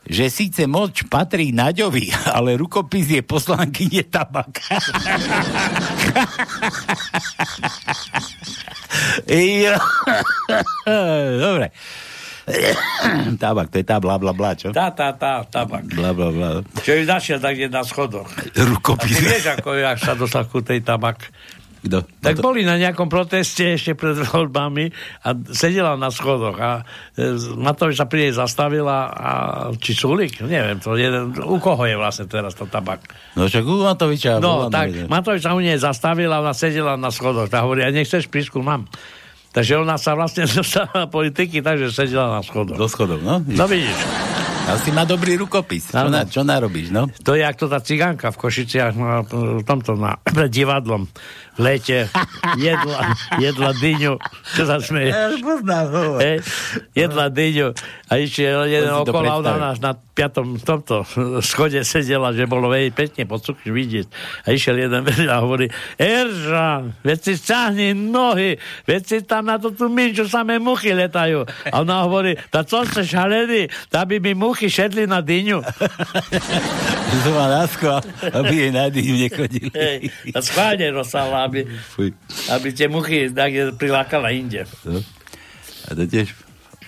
že síce moč patrí Naďovi, ale rukopis je poslankyne tabak. Dobre. Tabak, to je tá bla bla bla, čo? Tá, tá, tá, tabak. Bla bla bla. Čo ju našiel tak na schodoch. A Rukopis. ty vieš, ako jak sa dostal ku tej tabak? Kto? Tak boli na nejakom proteste ešte pred voľbami a sedela na schodoch a e, Matovič sa pri nej zastavila a či Sulik, neviem, to jeden, u koho je vlastne teraz to tabak. No však u Matoviča. No, tak Matovič sa u nej zastavila, ona sedela na schodoch. Tá hovorí, a nechceš prísku, mám. Takže ona sa vlastne dostala na politiky, takže sedela na schodoch. Do schodov, no? No vidíš. Asi má dobrý rukopis. Čo, na, čo narobíš, no? To je jak to tá cigánka v Košiciach na v tomto na, pred divadlom v lete jedla, jedla dyňu. Čo sa smeje? poznám, hovor. Hej, jedla dyňu a išiel jeden okolo ona na piatom tomto schode sedela, že bolo veľmi pekne pod vidieť. A išiel jeden a hovorí, Erža, veď si stáhni nohy, veď si tam na to tú minču samé muchy letajú. A ona hovorí, tá co ste šalený, tá by mi muchy šedli na dyňu. To má násko, aby jej na dýňu nechodili. Hej, a schválne rozsála, aby, Fuj. aby tie muchy tak prilákala inde. No. A to tiež...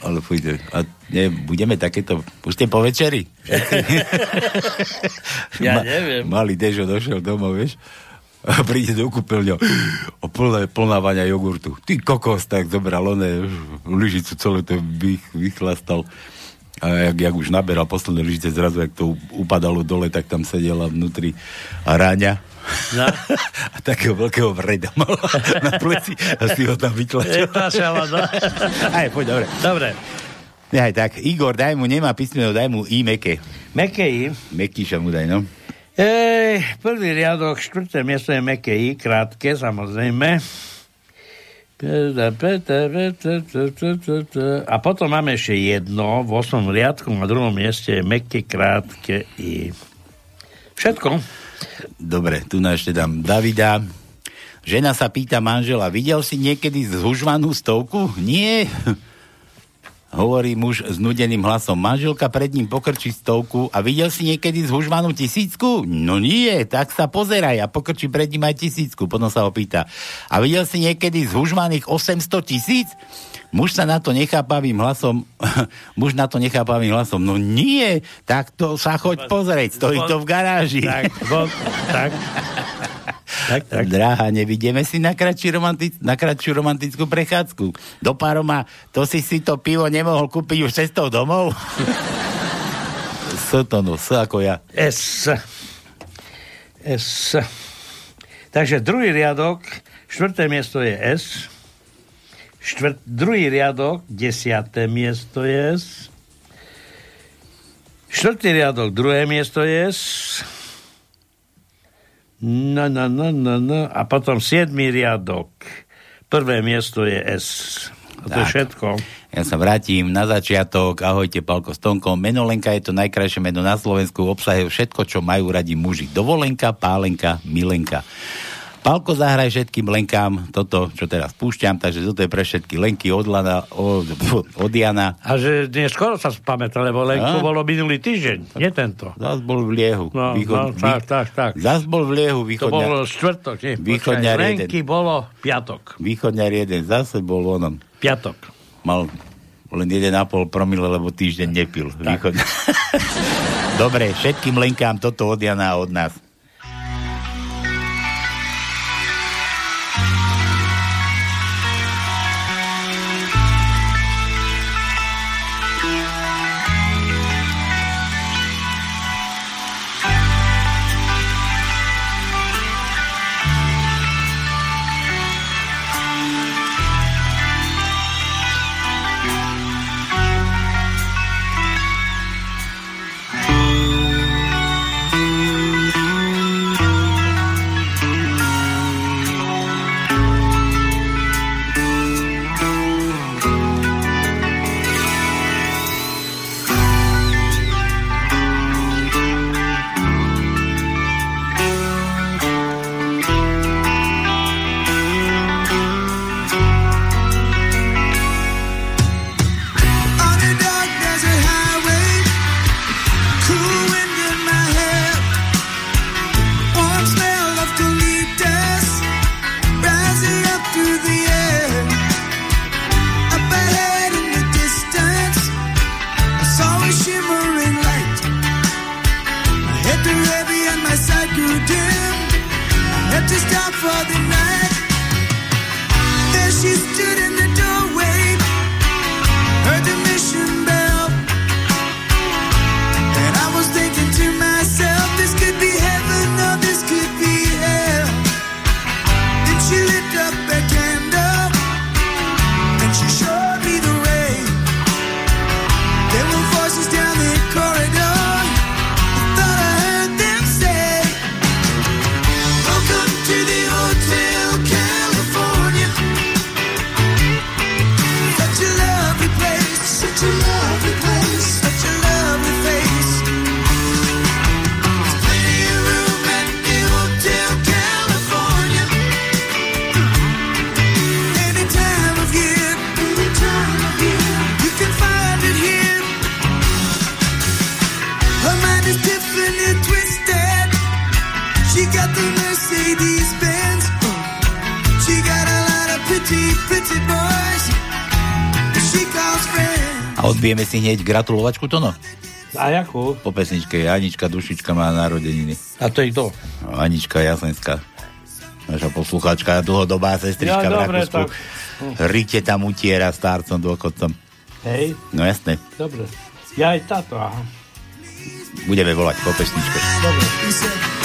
Ale fuj, to- a nie, budeme takéto... Už ste po večeri? Ja neviem. Malý Dežo došiel domov, vieš? A príde do kúpeľňa a plná, plná vaňa jogurtu. Ty kokos, tak zobral oné lyžicu, celé to vych, vychlastal. A jak, jak už naberal posledné lyžice, zrazu, jak to upadalo dole, tak tam sedela vnútri a ráňa. No. a takého veľkého vreda na pleci a si ho tam vytlačil. Vytlačala, no. Aj, poď, dobre. Dobre. Aj tak, Igor, daj mu, nemá písmeno, daj mu I meké. Meké I. Mekýša mu daj, no. Ej, prvý riadok, štvrté miesto je meké I, krátke, samozrejme. A potom máme ešte jedno, v osmom riadku na druhom mieste je meké, krátke I. Všetko. Dobre, tu na ešte dám Davida. Žena sa pýta manžela, videl si niekedy zhužvanú stovku? Nie. Hovorí muž s nudeným hlasom. Manželka pred ním pokrčí stovku a videl si niekedy zhužvanú tisícku? No nie, tak sa pozeraj a pokrčí pred ním aj tisícku. Potom sa ho pýta. A videl si niekedy zhužvaných 800 tisíc? Muž sa na to nechápavým hlasom, muž na to nechápavým hlasom, no nie, tak to sa choď pozrieť, stojí to v garáži. Tak, bo, tak. Tak, tak. Dráha, nevidíme si na, kratší romantic, na kratšiu romantickú prechádzku. Do Paroma, to si si to pivo nemohol kúpiť už cestou domov? S to no, S ako ja. S. S. Takže druhý riadok, štvrté miesto je S. Štvrt, druhý riadok, desiaté miesto je S. Štvrtý riadok, druhé miesto je S. No, no, no, no, no. A potom siedmý riadok, prvé miesto je S. A to je Tak. všetko. Ja sa vrátim na začiatok. Ahojte, Palko Stonko. Meno Lenka je to najkrajšie meno na Slovensku. Obsahuje všetko, čo majú radi muži. Dovolenka, pálenka, milenka. Palko, zahraj všetkým Lenkám toto, čo teraz púšťam, takže toto je pre všetky Lenky od, Lana, od, od Jana. A že dnes skoro sa spamätá, lebo Lenko A? bolo minulý týždeň, nie tento. Zas bol v liehu. No, no, tak, tak, tak. Zas bol v liehu To východňar. bolo štvrtok, nie? Jeden. Lenky bolo piatok. Východňar jeden, zase bol onom. Piatok. Mal len 1,5 promile, lebo týždeň nepil. Východňar. Dobre, všetkým Lenkám toto od Jana a od nás. Si hneď gratulovačku to no. A jakú? Po pesničke Anička Dušička má narodeniny. A to je kto? Anička Jasenská. Naša poslucháčka, dlhodobá sestrička Ja, v dobre, Rakúsku. tak. Rite tam utiera starcom, dôchodcom. Hej, No jasné, dobre. Ja aj táto, aha. budeme volať po pesničke. Dobre.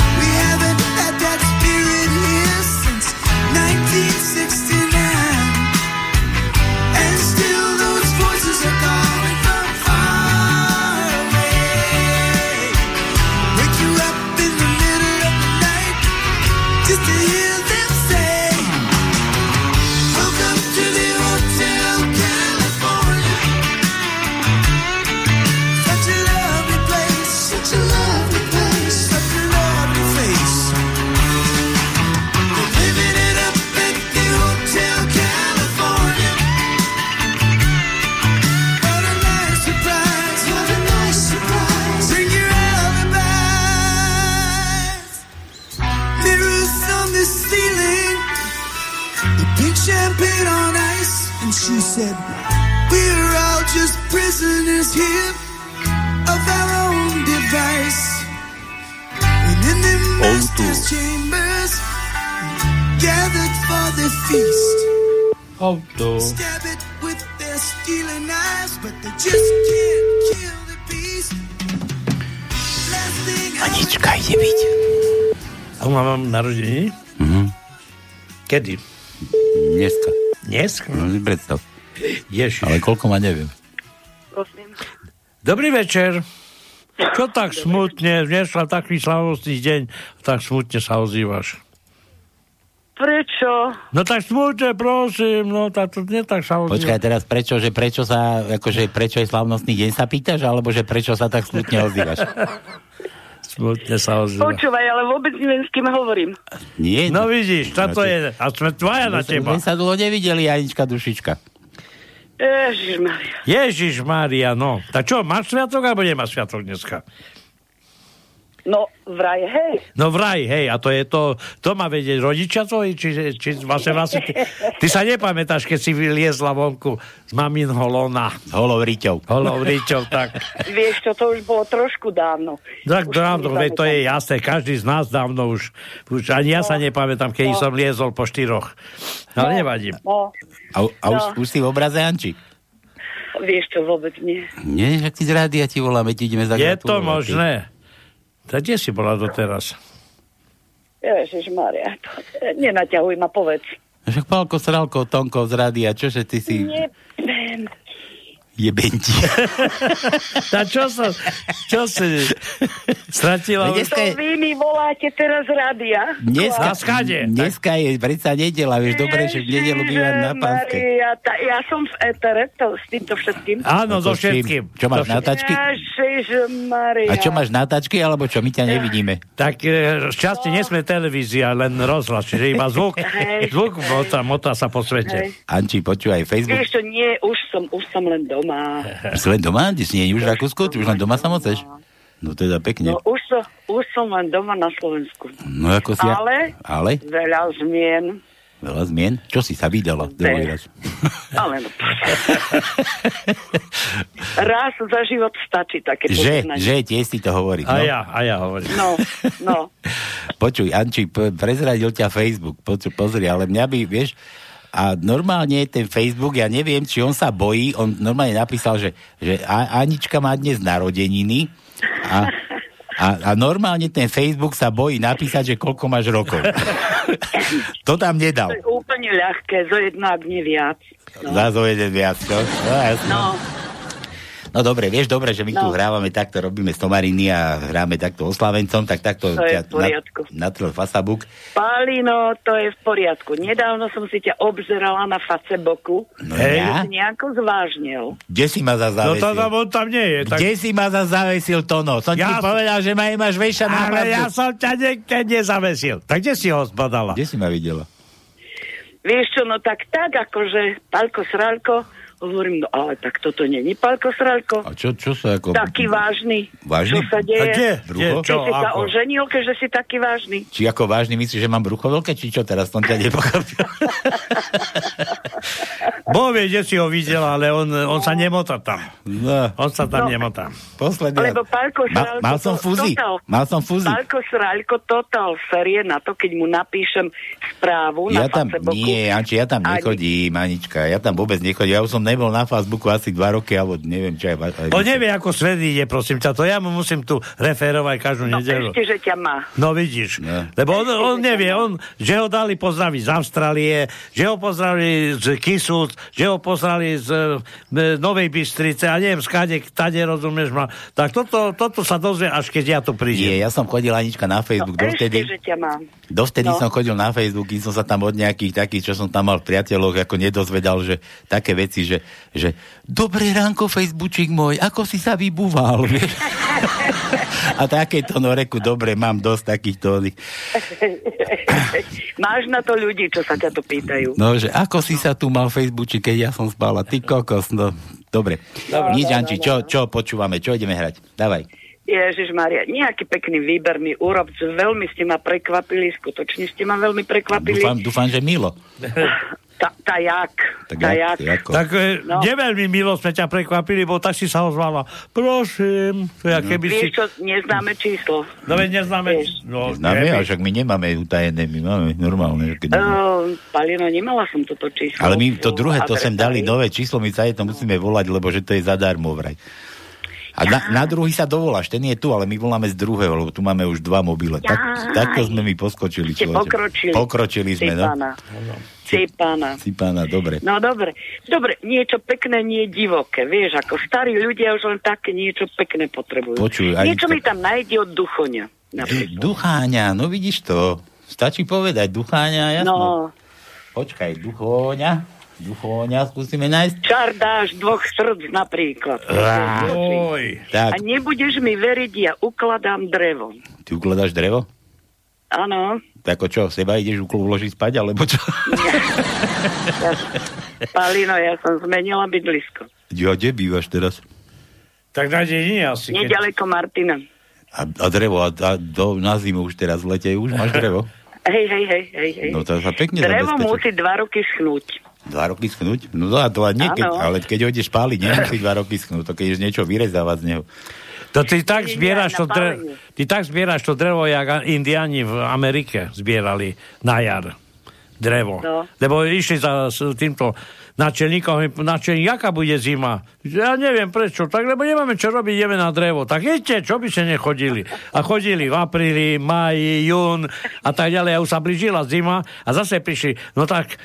I Anička ide byť. Koľko mám narodení? Mhm. Kedy? Dneska. Dneska? No si predstav. Ježiš. Ale koľko má, neviem. Prosím. Dobrý večer. Čo tak smutne, dneska taký slavnostný deň, tak smutne sa ozývaš. Prečo? No tak smutne, prosím, no tak to nie tak sa ozývaš. Počkaj teraz, prečo, že prečo sa, akože prečo je slavnostný deň sa pýtaš, alebo že prečo sa tak smutne ozývaš? Smutne sa ozývaš. Počúvaj, ale vôbec neviem, s kým hovorím. Nie? No vidíš, táto No, je, a sme tvoja na teba. My sa dlho nevideli, Anička Dušička. Ježišmaria. Ježiš Mária, no. Tak čo, máš sviatok, alebo nemáš sviatok dneska? No, vraj, hej. No vraj, hej, a to je to, to má vedieť rodičia tvoji, či, či vlastne, vlastne ty, ty sa nepamätáš, keď si vyliezla vonku z mamin holona. Holou riťou. Holou riťou, tak. Vieš čo, to už bolo trošku dávno. Tak Už dávno, si veď to je jasné, každý z nás dávno už, už ani ja sa nepamätám, keď som liezol po štyroch. Ale nevadí. No, A, a už, No. už si v obraze, Anči? vieš čo, vôbec nie. Nie, že ty z rádia ti voláme, ti ideme Je zagratulovať. to možné. Tak kde si bola doteraz? Ježišmaria, to, nenaťahuj ma, povedz. Však Pálko Sralko, Tonko z rádia, čože ty si Neviem. Jebenti. Tak čo sa, čo si stratila? Veď To vy mi voláte teraz z rádia? Dneska, A skade? dneska je predsa nedela, vieš, dobre, že v nedelu bývam na pánske. Maria, ta, ja som v etere to, s týmto všetkým. Áno, so Ako s čím? všetkým. Čo máš, So nátačky? Ježišmaria. A čo máš nátačky, alebo čo? My ťa nevidíme. Tak e, šťastie nie sme televízia, len rozhlas, čiže iba zvuk. Zvuk motá, motá sa po svete. Hej. Anči, počúvaj, Facebook. Vieš čo, nie, už som, už som len doma. Si len doma? Ty si nie už v Rakúsku? Ty už len doma sa moceš? No teda pekne. No už som, už som len doma na Slovensku. No ako si... Ale, Ale? veľa zmien. Veľa zmien? Čo si sa vydala? Druhý raz. Ale no. Raz za život stačí také Že, že, tiež si to hovorí. A no. ja, a ja hovorím. No, no. Počuj, Anči, prezradil ťa Facebook, Počuj, pozri, ale mňa by, vieš, a normálne ten Facebook, ja neviem, či on sa bojí, on normálne napísal, že, že Anička má dnes narodeniny a, a, a normálne ten Facebook sa bojí napísať, že koľko máš rokov. to tam To nedal. je úplne ľahké, zo jedna, ak nie viac. No. Zás o jeden viac? No, jasno. no. No dobre, vieš dobre, že my tu No. hrávame takto, robíme stomariny a hráme takto oslavencom, tak takto To je ťa v poriadku. na, natrel fasabuk. Palino, to je v poriadku. Nedávno som si ťa obzerala na Facebooku. No Hej. ja? Si nejako zvážnil. Kde si ma za No zavesil? to tam, on tam nie je. Tak... Kde si ma za zavesil, Tono? Som Ja ti som- povedal, že ma máš veša na Ale ja som ťa niekde nezavesil. Tak kde si ho zbadala? Kde si ma videla? Vieš čo, no tak tak, akože Palko Sralko, hovorím, no ale tak toto není Palko Sralko. A čo, čo sa ako... Taký vážny. Vážny? Čo sa deje? A kde? Brucho? Čo? si sa Ako? oženil, keďže si taký vážny. Či ako vážny myslíš, že mám brucho veľké, či čo teraz som ťa nepochopil? Boh vie, kde si ho videl, ale on, on sa nemotá tam. No, On sa tam No. nemotá. posledný. Lebo Palko Ma, Sralko... mal som fúzi. Total, Mal som fúzi. Palko Sralko total série na to, keď mu napíšem správu Ja na tam, nie, Anči, ja tam nechodím, Anička, ja tam vôbec nechodím. Ja už som nebol na Facebooku asi dva roky, alebo neviem, čo aj... aj On nevie, ako svet ide, prosím ťa. To ja mu musím tu referovať každú No nedelu. ešte, že ťa má. No vidíš, No. lebo on, on nevie, on, že ho dali pozdraviť z Austrálie, že ho pozdravili z Kisúc, že ho pozdravili z e, Novej Bystrice a neviem, skade, tade, rozumieš ma. Tak toto, toto sa dozvie, až keď ja tu Nie, prídem. ja som chodil, Anička, na No Facebook. ešte, dovtedy, že ťa mám. dovtedy No. som chodil na Facebook, kým som sa tam od nejakých takých, čo som tam mal v priateľoch, ako nedozvedal, že také veci, že, že dobré ránko, Facebookčík môj, ako si sa vybúval? A takéto, no reku, dobre, mám dosť takýchto. Máš na to ľudí, čo sa ťa to pýtajú. No, že ako si sa tu mal Facebooči, keď ja som spala, ty kokos, no. Dobre. Nič, Anči, čo, čo počúvame, čo ideme hrať? Dávaj. Ježiš Maria, nejaký pekný výber mi urob, veľmi ste ma prekvapili, skutočne ste ma veľmi prekvapili. Dúfam, dúfam, že milo. Ta, ta jak, Tak ta jak, ako? Tak e, No. neveľmi milo sme ťa prekvapili, bo tak si sa ozvala. Prosím, to ja keby si... Vieš čo, neznáme číslo. No veď neznáme... Vieš. No, Známe, neviem. ale však my nemáme utajené, my máme normálne. Keď Uh, Palino, nemala som toto číslo. ale my to druhé, to sem dali nové číslo, my sa je to musíme volať, lebo že to je zadarmo vraj. A na, na druhý sa dovoláš, ten je tu, ale my voláme z druhého, lebo tu máme už dva mobile. Tak, takto sme my poskočili. Ste pokročili. Pokročili sme, no. Cipána. Cipána. Si pána, dobre. No dobre, dobre, niečo pekné, nie divoké. Vieš, ako starí ľudia už len také niečo pekné potrebujú. Počuj, aj niečo to- mi tam nájde od duchoňa. E, ducháňa, no vidíš to. Stačí povedať, ducháňa, jasno. No, Počkaj, duchóňa. Duchóňa, skúsime nájsť. čar dáš dvoch srdc napríklad. Á, A Tak, nebudeš mi veriť, ja ukladám drevo. ty ukladáš drevo? Áno, Tak čo, seba ideš ukl- uložiť spať, alebo čo? Palino, ja som zmenila bydlisko. Ja, kde bývaš teraz? Tak na dedine asi. keď- Nedaleko Martina. A, a drevo, a, a do, na zimu už teraz v lete už máš drevo? Hej, hej, hej, hej, hej. No to sa pekne Drevo zabezpečí. musí dva roky schnúť. Dva roky schnúť? No a to nie, keď, ale keď ho ideš páliť, nemusí dva roky schnúť, to keď ideš niečo vyrezávať z neho. To ty tak zbieraš to drevo, ty tak zbieraš to drevo, jak indiani v Amerike zbierali na jar drevo. No. Lebo išli za s týmto načelníkom, načelník, jaká bude zima? Ja neviem prečo, tak lebo nemáme čo robiť, ideme na drevo. Tak idete, čo by ste nechodili? A chodili v apríli, maji, jún a tak ďalej. A už sa blížila zima a zase prišli, no tak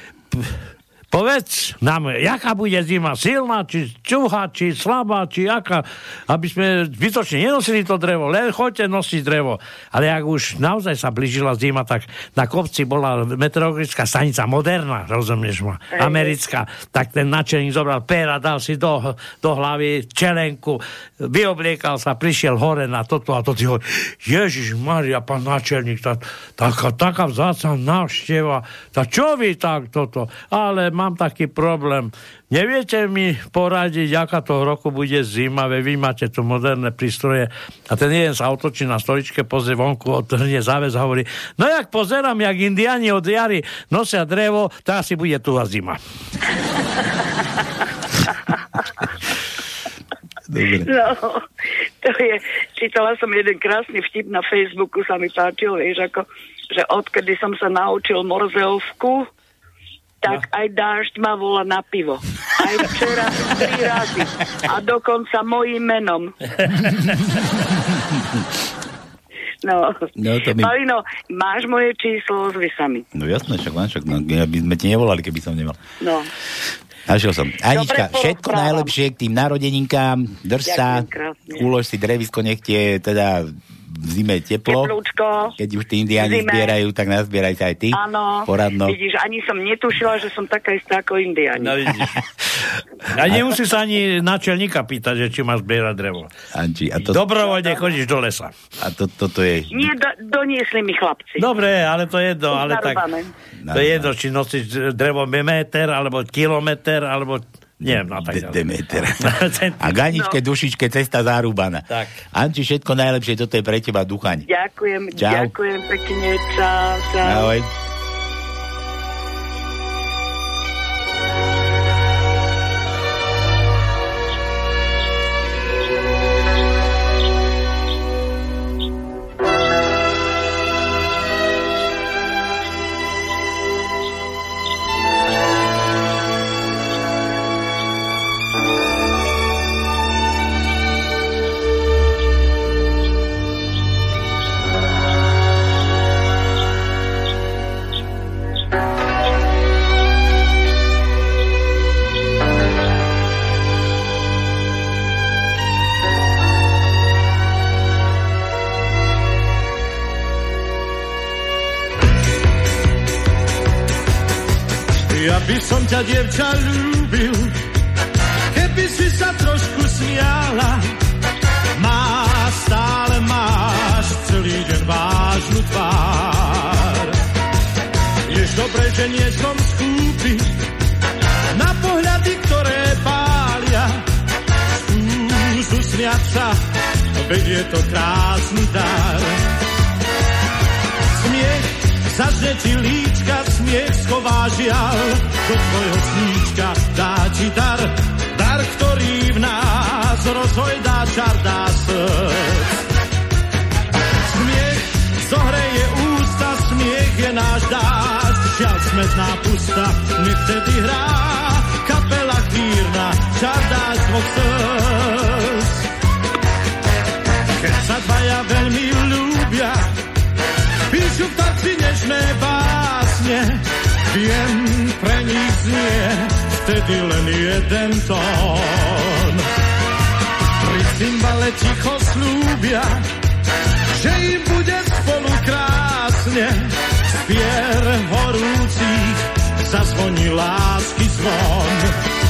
Povedz nám, jaká bude zima, silná, či čuha, či slabá, či aká, aby sme zbytočne nenosili to drevo, len choďte nosiť drevo. Ale ak už naozaj sa blížila zima, tak na kopci bola meteorologická stanica moderná, rozumieš ma, americká, tak ten načelník zobral pera, dal si do, do hlavy čelenku, vyobliekal sa, prišiel hore na toto a toto. hovorí, Ježiš Maria, pán načelník, tá, taká, taká vzácna návšteva, tá čo vy tak toto? Ale mám taký problém. Neviete mi poradiť, aká to roku bude zima, veď vy máte tu moderné prístroje. A ten jeden sa otočí na stoličke, pozrie vonku, odtrhne záväz a hovorí, no jak pozerám, jak indiani od jary nosia drevo, tak asi bude tu a zima. Dobre. No, to je, čítala som jeden krásny vtip na Facebooku, sa mi páčil, vieš, ako, že odkedy som sa naučil Morzeovku, tak aj dážď ma volá na pivo. Aj včera tri razy. A dokonca mojim menom. No, No, to mi- Malino, máš moje číslo, ozvi sa mi. No jasné, však, však, no, ja by sme ti nevolali, keby som nemal. No. Našiel som. Anička, Dobre, všetko najlepšie k tým narodeninkám, drž sa, Ďakujem krásne. ulož si drevisko, nech ti je teda v zime teplo. Teplúčko. Keď už tí indiáni Zime. zbierajú, tak nazbieraj sa aj ty. Áno, Poradno. vidíš, ani som netušila, že som taká istá ako indiáni. No vidíš. A nemusí sa ani načelníka pýtať, že či máš zbierať drevo. Anči, a to, Dobrovoľne chodíš do lesa. a to, toto je... Nie, do, doniesli mi chlapci. Dobre, ale to je jedno, ale tak... Narvané. To je jedno, či nosíš drevo meter, alebo kilometr, alebo neviem, no tak ďalej. Demeter. A Ganičke, No. dušičke, cesta zarúbaná. Tak. Anči, všetko najlepšie, toto je pre teba duchaň. Ďakujem, Čau. ďakujem pekne, čau, čau. Ahoj. Ja by som ťa, dievča, ľúbil, keby si sa trošku smiala. Má, stále máš celý deň vážnu tvár. Vieš dobre, že nie som skúpi na pohľady, ktoré pália. Skús usmiať sa, veď je to krásny dar. Zažne ti líčka, smiech schová žiaľ, do tvojho sníčka dá ti dar, dar, ktorý v nás rozhojdá čar, dá srdc. Smiech zohreje ústa, smiech je náš dážď, žiaľ smetná pusta, nech vtedy hrá kapela chvírna, čar dáš dvoch srdc. dvaja veľmi ľúbia. Píšu v nežné básne, viem, pre nich znie vtedy len jeden tón. Pri cymbale ticho slúbia, že im bude spolu krásne. Spier horúcich zazvoní lásky zvon.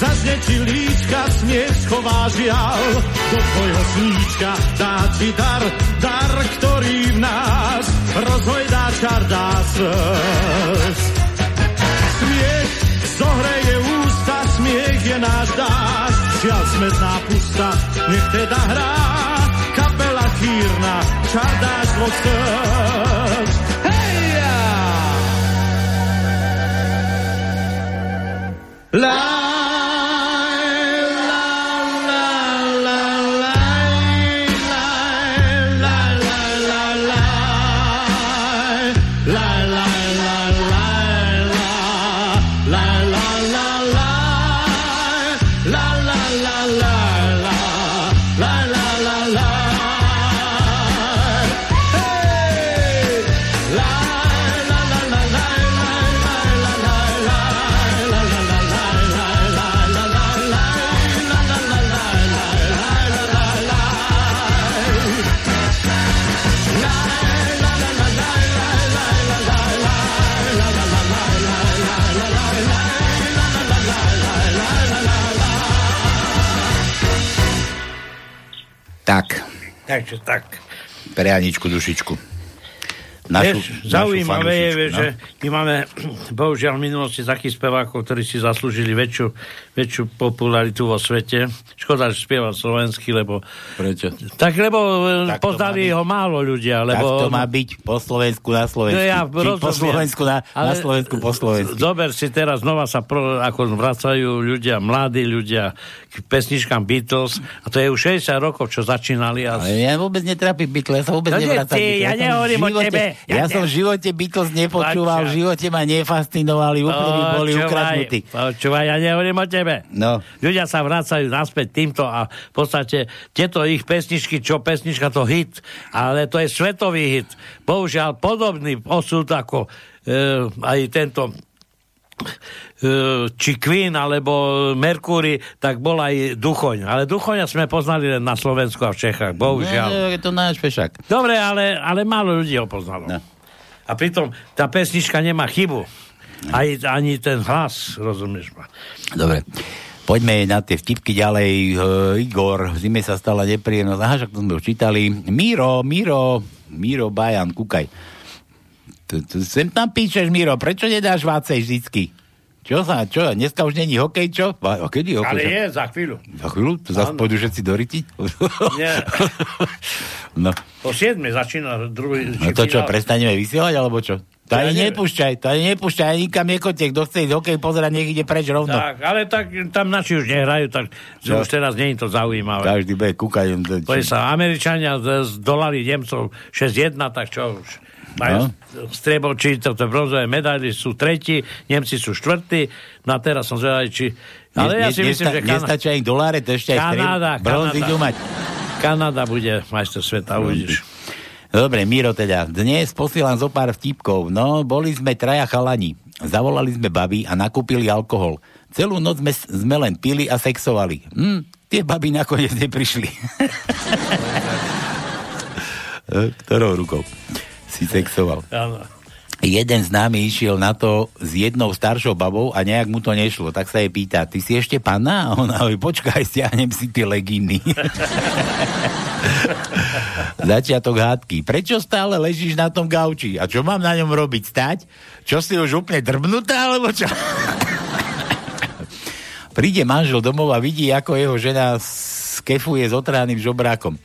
Zazne ti líčka, smiech schová žial. Do tvojho sníčka dá ti dar, dar, ktorý v nás rozhojdá čar dá slz. Smiech zohreje ústa, smiech je náš dáš. Žiaľ smetná pusta, nech teda hrá kapela chýrna, čar dáš dvoch srdc. Hej! La Takže tak. pre Aničku dušičku. Vieš, zaujímavé je, no. že my máme, bohužiaľ, v minulosti takých spevákov, ktorí si zaslúžili väčšiu, väčšiu popularitu vo svete. Škoda, že spieva slovensky, lebo... Prečo? Tak, lebo Tak tak poznali ho málo ľudia, Tak lebo... to má byť po Slovensku na Slovensku. No ja Či po rozumiem. Slovensku na, na Ale- Slovensku po Slovensku. Zober si teraz, znova sa pro, ako vracajú ľudia, mladí ľudia k pesničkám Beatles a to je už 60 rokov, čo začínali a... Ale ja vôbec netrápim Beatles, ja sa vôbec No nie, nevracam. ty, ja nehovorím o tebe, ja Ja, som v živote Beatles nepočúval, v Počkaj. živote ma nefascinovali, úplne mi boli ukradnutí. Počúvaj, ja nehovorím o tebe. No. Ľudia sa vracajú naspäť týmto a v podstate tieto ich pesničky, čo pesnička to hit, ale to je svetový hit. Bohužiaľ podobný osud ako e, aj tento či Queen alebo Mercury, tak bol aj Duchoň. Ale Duchoňa sme poznali len na Slovensku a v Čechách, bohužiaľ. No, je to náš fešák. Dobre, ale, ale málo ľudí ho poznalo. No. A pritom tá pesnička nemá chybu. Aj, ani ten hlas, rozumieš ma. Dobre. Poďme na tie vtipky ďalej. Uh, Igor, v zime sa stala nepríjemnosť. Aha, však to sme už čítali. Miro, Miro, Miro Bajan, kúkaj. Sem tam píšeš, Miro, prečo nedáš vácej vždycky? Čo sa, čo, dneska už není hokej, čo? A, kedy hokej? Ale je, za chvíľu. Za chvíľu? To zase pôjdu všetci do ryti? Nie. no. O 7 začína druhý... no to čo, prestaneme vysielať, alebo čo? To Ja ani neviem. nepúšťaj, to ani nepúšťaj, ani nikam nekote. Kto chce ísť hokej pozerať, nech ide preč rovno. Tak, ale tak tam naši už nehrajú, tak Čo? už teraz nie je to zaujímavé. Každý bude kúkať. to- Poď sa, Američania z- zdolali Nemcov 6-1, tak čo už majú No. striebo, či to, to bronzové medaily sú tretí, Nemci sú štvrtí, no a teraz som zvedavý, či... Ale ja si myslím, že Kana- Nestačia im doláre, to ešte aj Kanada, strieb- bronz Kanada. idú mať. Kanada bude majster sveta, uvidíš. Dobre, Miro teda. Dnes posielam zo pár vtipkov. No, boli sme traja chalani. Zavolali sme baby a nakúpili alkohol. Celú noc sme, sme len pili a sexovali. Hm, tie baby nakoniec neprišli. Ktorou rukou si sexoval? Áno. Jeden z nami išiel na to s jednou staršou babou a nejak mu to nešlo. Tak sa jej pýta, ty si ešte panna? A ona hovorí, počkaj, stiahnem si tie legíny. Začiatok hádky. Prečo stále ležíš na tom gauči? A čo mám na ňom robiť? Stať? Čo si už úplne drbnutá, alebo čo? Príde manžel domov a vidí, ako jeho žena skefuje s otránnym žobrákom.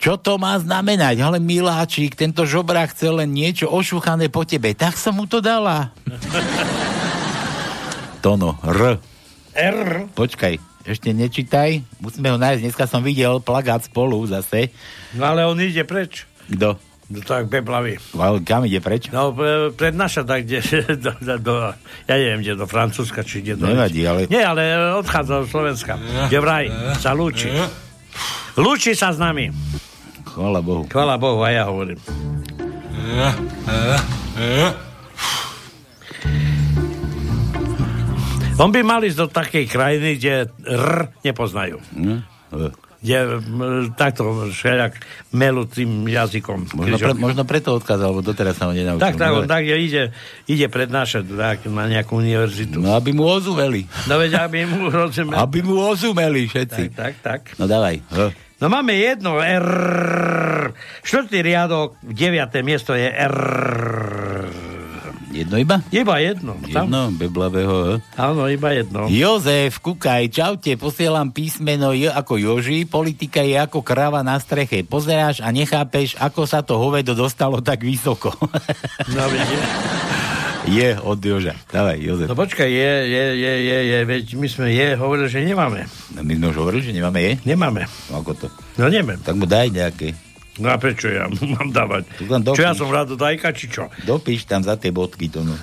Čo to má znamenať? Ale miláčik, tento žobrák chce len niečo ošúchané po tebe. Tak som mu to dala. Tono, R. R. Počkaj, ešte nečítaj. Musíme ho nájsť. Dneska som videl plagát spolu zase. No ale on ide preč. Kto? No tak beblavý. Ale Kam ide preč? No, pre- prednáša tak, kde, do, do, do, ja neviem, kde, do Francúzska, či kde do... Nevadí, ale- Nie, ale odchádza do Slovenska. Kde vraj sa lúči. Lúči sa s nami. Chvala Bohu. Chvala Bohu, a ja hovorím. On by mal ísť do takej krajiny, kde R nepoznajú. Hm? Kde takto všelijak melú tým jazykom. Možno, pre, možno preto odkázal, lebo doteraz sa ho nenaučil. Tak, tak, on tak ide, ide prednášať tak, na nejakú univerzitu. No aby mu ozumeli. No veď, aby mu rozumeli. Aby mu ozumeli všetci. Tak, tak, tak. No dávaj. H. No máme jedno R. Štvrtý riadok, deviaté miesto je R. Jedno iba? Iba jedno. Tam. Jedno, beblavého. Áno, iba jedno. Jozef, kúkaj, čaute, posielam písmeno J ako Joži, politika je ako krava na streche. Pozeráš a nechápeš, ako sa to hovedo dostalo tak vysoko. No vidíš. Je od Joža. Dávaj, Jozef. No počkaj, je, je, je, je, je, veď my sme je hovorili, že nemáme. No, my sme už hovorili, že nemáme je? Nemáme. No ako to? No neviem. Tak mu daj nejaké. No a prečo ja mám dávať? Čo ja som rád dajka, či čo? Dopíš tam za tie bodky to no.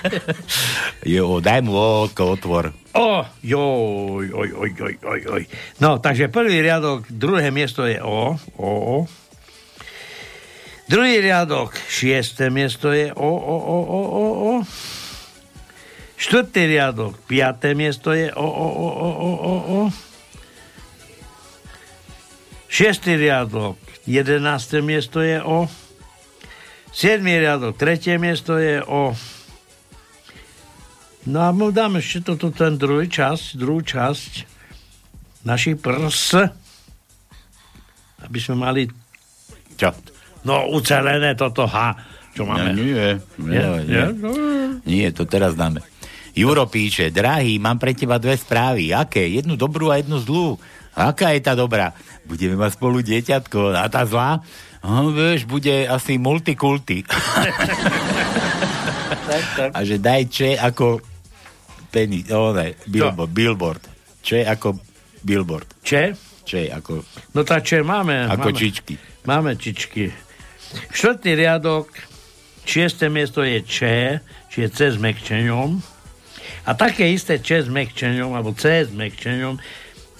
jo, daj mu oko, otvor. O, joj, oj, oj, oj, oj, oj. No, takže prvý riadok, druhé miesto je O, O, O. Druhý riadok, šiesté miesto je O, O, O, O, O, O. Štvrtý riadok, piaté miesto je O, O, O, O, O, O, O. Šiestý riadok, jedenácté miesto je O. Siedmý riadok, tretie miesto je O. No a mu dáme ešte toto ten druhý časť, druhú časť našich prs, aby sme mali Čo? No ucelené toto H, čo máme. Nie, nie, nie, nie. nie, to teraz dáme. Juro píše, drahý, mám pre teba dve správy. Aké? Jednu dobrú a jednu zlú. Aká je tá dobrá? Budeme mať spolu dieťatko. A tá zlá? No, vieš, bude asi multikulty. A že daj če ako penny, oh, ne, billboard, billboard. Če ako billboard. Če? Če ako, No tak čo máme? ako máme, čičky. Máme čičky. Štvrtý riadok, šiesté miesto je Č, čiže C s mekčeňom. A také isté Č s mekčeňom, alebo C s mekčeňom,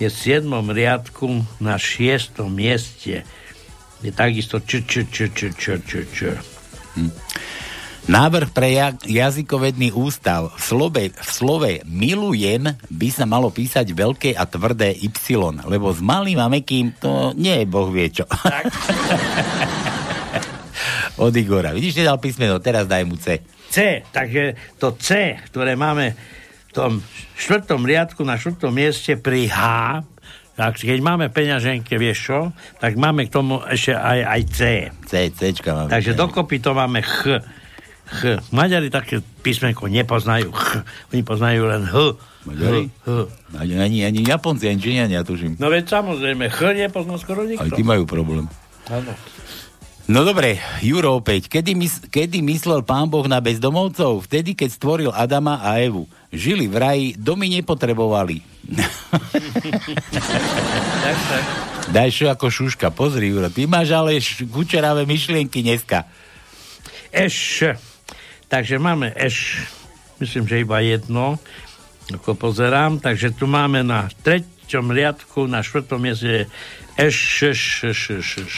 je v siedmom riadku na šiestom mieste. Je takisto Č, Č, Č, Č, Č, Č, Č. Návrh pre ja- jazykovedný ústav v slove, v slove milujem by sa malo písať veľké a tvrdé Y, lebo s malým a mekým to nie je boh vie čo. Od Igora. Vidíš, že dal písmeno, teraz daj mu C. C, takže to C, ktoré máme v tom štvrtom riadku na štvrtom mieste pri H, tak keď máme peňaženke, vieš čo, tak máme k tomu ešte aj, aj C. C, Cčka máme. Takže dokopy to máme Ch. Ch. Maďari také písmenko nepoznajú Ch. Oni poznajú len H. Maďari? H. H. Ani, ani, ani Japonci, ani Číňania, tuším. No veď samozrejme, Ch nepozná skoro nikto. Aj tí majú problém. Áno. No dobre, Juro opäť. Kedy, mys- kedy myslel pán Boh na bezdomovcov? Vtedy, keď stvoril Adama a Evu. Žili v raji, domy nepotrebovali. Daj čo ako šuška, pozri, Juro, ty máš ale š- kučeravé myšlienky dneska. Eš. Takže máme eš. Myslím, že iba jedno. Ako pozerám. Takže tu máme na treťom riadku, na štvrtom mieste eš, eš, eš, eš, eš.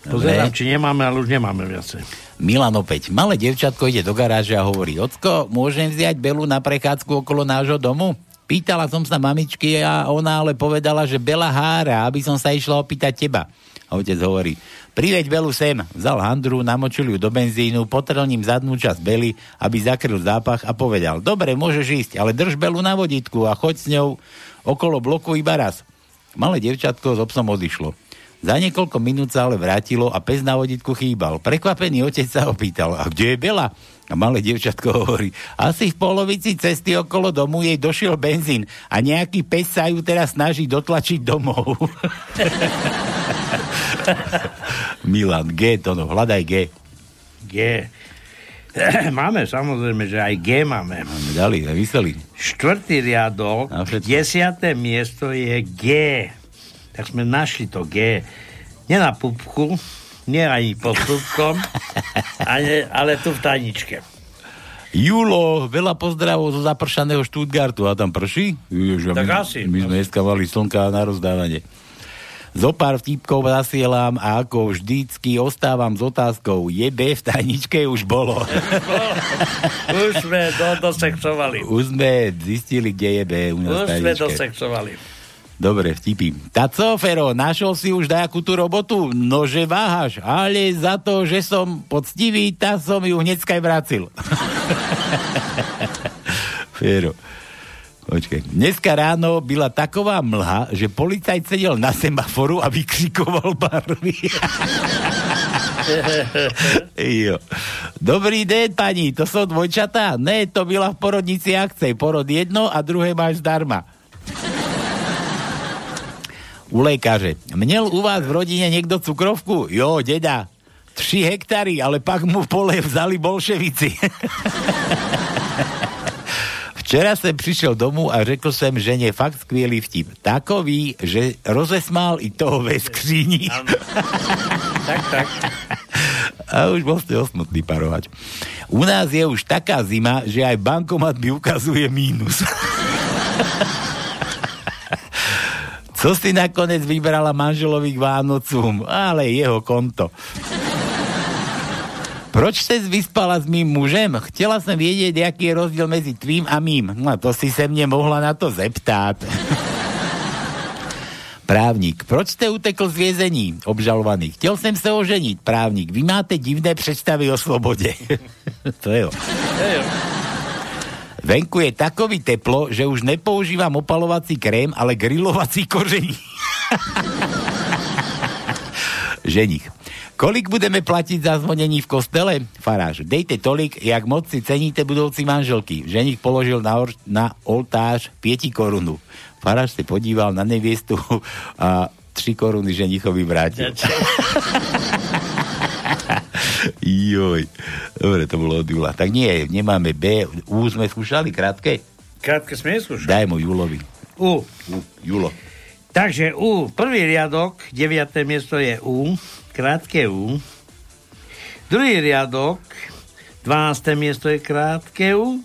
Pozerám, či nemáme, ale už nemáme viacej. Milan opäť. Malé devčatko ide do garáže a hovorí, Ocko, môžem vziať Belu na prechádzku okolo nášho domu? Pýtala som sa mamičky a ona ale povedala, že Bela hára, aby som sa išla opýtať teba. A otec hovorí, priveď Belu sem. Vzal handru, namočil ju do benzínu, potrel ním zadnú časť Bely, aby zakryl zápach a povedal, dobre, môžeš ísť, ale drž Belu na vodítku a choď s ňou okolo bloku iba raz. Malé devčatko s obsom odišlo. Za niekoľko minút sa ale vrátilo a pes na vodítku chýbal. Prekvapený otec sa opýtal, a kde je Bela? A malé dievčatko hovorí, asi v polovici cesty okolo domu jej došiel benzín a nejaký pes sa ju teraz snaží dotlačiť domov. Milan, G, to no, hľadaj G. G. máme, samozrejme, že aj G máme. Máme dali, vyseli. Štvrtý riadok, desiaté miesto je G. Tak sme našli to G. Nie na pupku, nie ani pod pupkom, ale, ale tu v tajničke. Julo, veľa pozdravov zo zapršaného Stuttgartu. A tam prší? Ježiš, Tak my, asi. My sme dneska mali slnka na rozdávanie. Zo pár vtipkov zasielam a ako vždycky ostávam s otázkou, je B v tajničke už bolo. Už sme do, dosexovali. Už sme zistili, kde je B u nás Už sme dosexovali. Dobre, vtipy. Taco, Fero, našiel si už dajakú tú robotu? No, že váhaš, ale za to, že som poctivý, tak som ju hneďka aj vracil. Fero. Počkej. Dneska ráno byla taková mlha, že policajt sedel na semaforu a vykřikoval barvy. jo. Dobrý den, pani, to jsou dvojčatá? Ne, to byla v porodnici akce. Porod jedno a druhé máš zdarma. U lékaře. Měl u vás v rodině někdo cukrovku? Jo, deda. Tři hektary, ale pak mu pole vzali bolševici. Včera jsem přišel domů a řekl jsem ženě fakt skvělý vtip. Takový, že rozesmál i toho ve skříni. tak, tak. A už bol ste osmutný parovať. U nás je už taká zima, že aj bankomat mi ukazuje mínus. Co si nakoniec vybrala manželovi k Vánocům? Ale jeho konto. Proč se vyspala s mým mužem? Chtěla jsem vědět, jaký je rozdíl mezi tvým a mým. No to si se mě mohla na to zeptat. Právník. Proč jste utekl z vězení? Obžalovaný. Chtěl jsem se oženit. Právník. Vy máte divné představy o svobodě. to jo. Venku je takový teplo, že už nepoužívam opalovací krém, ale grilovací koření. Ženich. Kolik budeme platiť za zvonení v kostele? Faráž. Dejte tolik, jak moc si ceníte budoucí manželky. Ženich položil na, or- na oltář 5 korunu. Faráž se podíval na neviestu a 3 koruny ženichovi vrátil. Joj. Dobre, to bolo od Jula. Tak nie, nemáme B. U sme skúšali krátke? Krátke sme neskúšali. Daj mu Julovi. U. U. Julo. Takže U, prvý riadok, 9. miesto je U, krátke U. Druhý riadok, 12. miesto je krátke U.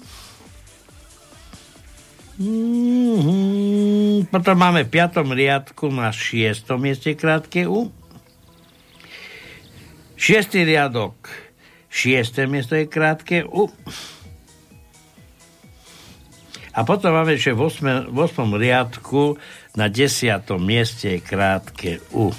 Mhm. Potom máme v 5. riadku na 6. mieste krátke U. 6. riadok, 6. miesto je krátke U. A potom máme ešte v 8. v 8. riadku na 10. mieste je krátke U.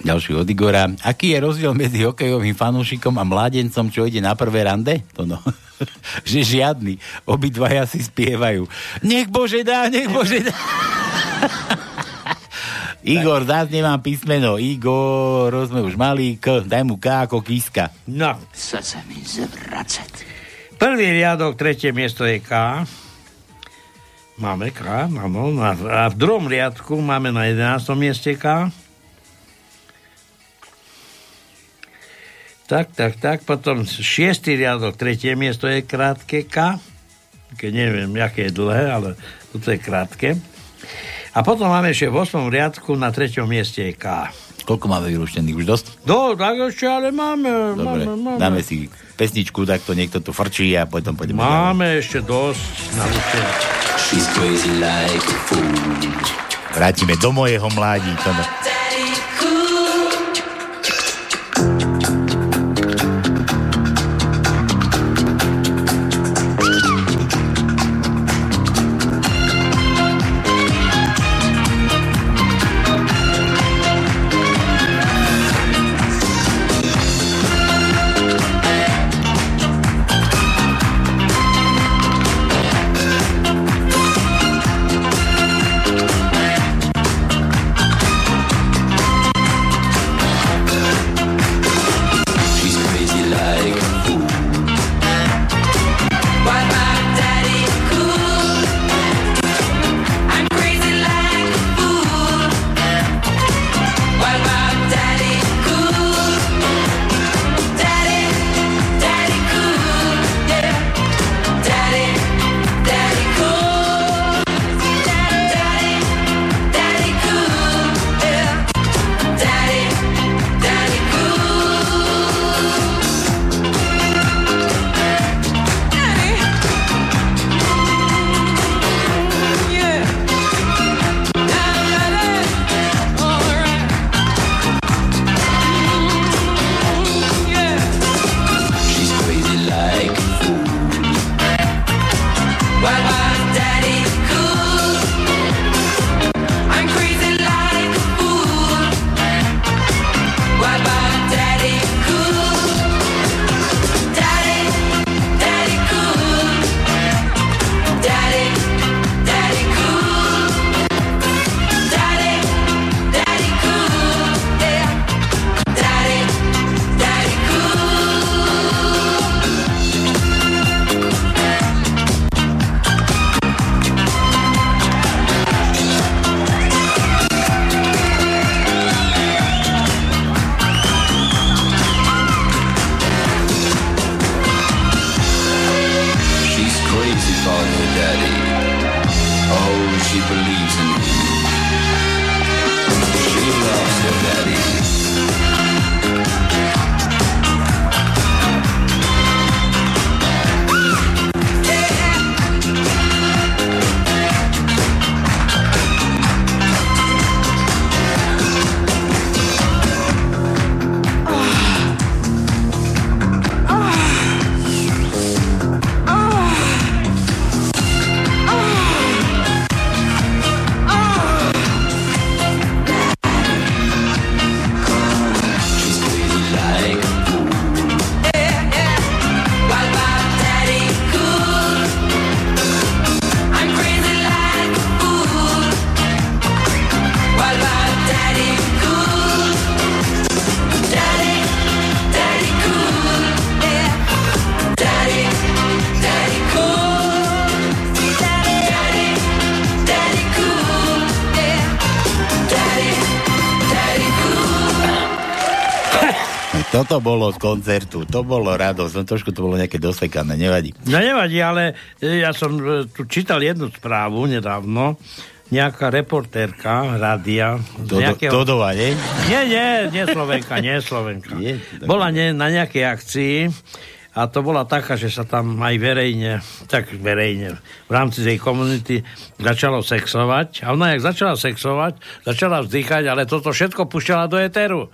Ďalší od Igora. Aký je rozdiel medzi hokejovým fanúšikom a mládencom, čo ide na prvé rande? To no. že žiadny. Obidvaja si spievajú. Nech Bože dá, nech Bože dá. Igor, zás nemám písmeno. Igor, sme už mali K, daj mu K ako kíska. No. Chce sa mi zvracať. Prvý riadok, tretie miesto je K. Máme K, áno. A v- A v druhom riadku máme na 11. mieste K. Tak, tak, tak. Potom šiestý riadok, tretie miesto je krátke K. Keď neviem, aké je dlhé, ale toto je krátke. A potom máme ešte v 8. riadku na treťom mieste je K. Koľko máme vyrúštených? Už dosť? No, tak ešte, ale máme, Dobre, máme, máme. dáme si pesničku, tak to niekto tu frčí a potom pôjdeme ďalej. Máme ešte dosť na. She's crazy like. Vrátime do mojeho mládí. To bolo z koncertu, to bolo radosť, no trošku to bolo nejaké dosekané, nevadí. No nevadí, ale e, ja som e, tu čítal jednu správu nedávno, nejaká reportérka rádia. z Dodo, nejakého- Dodova, nie? Nie, nie, nie Slovenka, nie Slovenka. Je, Bola nie, na nejakej akcii a to bola taká, že sa tam aj verejne, tak verejne, v rámci tej komunity začalo sexovať. A ona, jak začala sexovať, začala vzdychať, ale toto všetko pušťala do éteru.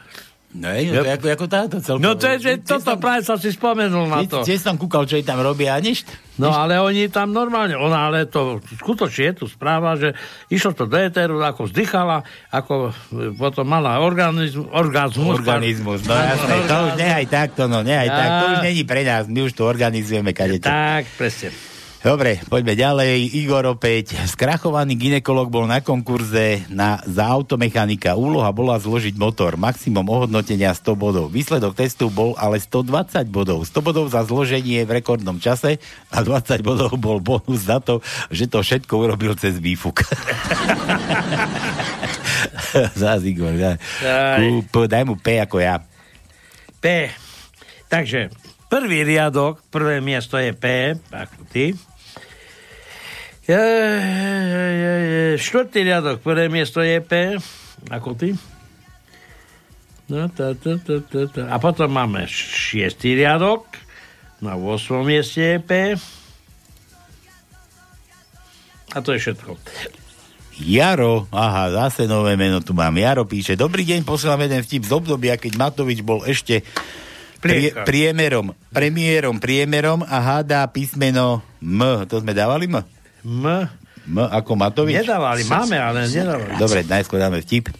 No, je, no, to je ako, ako táto celkovo. No to je, že toto práve som si spomenul na to. Tiež som kúkal, čo tam robia nič. No ale oni tam normálne, ona ale to skutočne je tu správa, že išlo to do éteru, ako vzdychala, ako e, potom mala organizm, orgazmus. Organizmus, no jasné, to už nehaj takto, no nehaj tak, to už není pre nás, my už tu organizujeme kadečo. Tak, presne. Dobre, poďme ďalej. Igor opäť. Skrachovaný ginekolog bol na konkurze na, za automechanika. Úloha bola zložiť motor. Maximum ohodnotenia 100 bodov. Výsledok testu bol ale 120 bodov. 100 bodov za zloženie v rekordnom čase a 20 bodov bol bonus za to, že to všetko urobil cez výfuk. Zás Igor, daj. Aj. Kúp, daj mu P ako ja. P. Takže prvý riadok, prvé miesto je P, ako ty. Je, je, je, je. Štvrtý riadok, prvé miesto je P, ako ty. No, ta, ta, ta, ta, ta. A potom máme šiestý riadok, na 8. mieste je P. A to je všetko. Jaro, aha, zase nové meno tu mám. Jaro píše, dobrý deň, posielam jeden vtip z obdobia, keď Matovič bol ešte prie, priemerom, premiérom, priemerom a hádá písmeno M. To sme dávali M? M. M ako Matovič? Nedávali, máme, ale nedávali. Dobre, najskôr dáme vtip.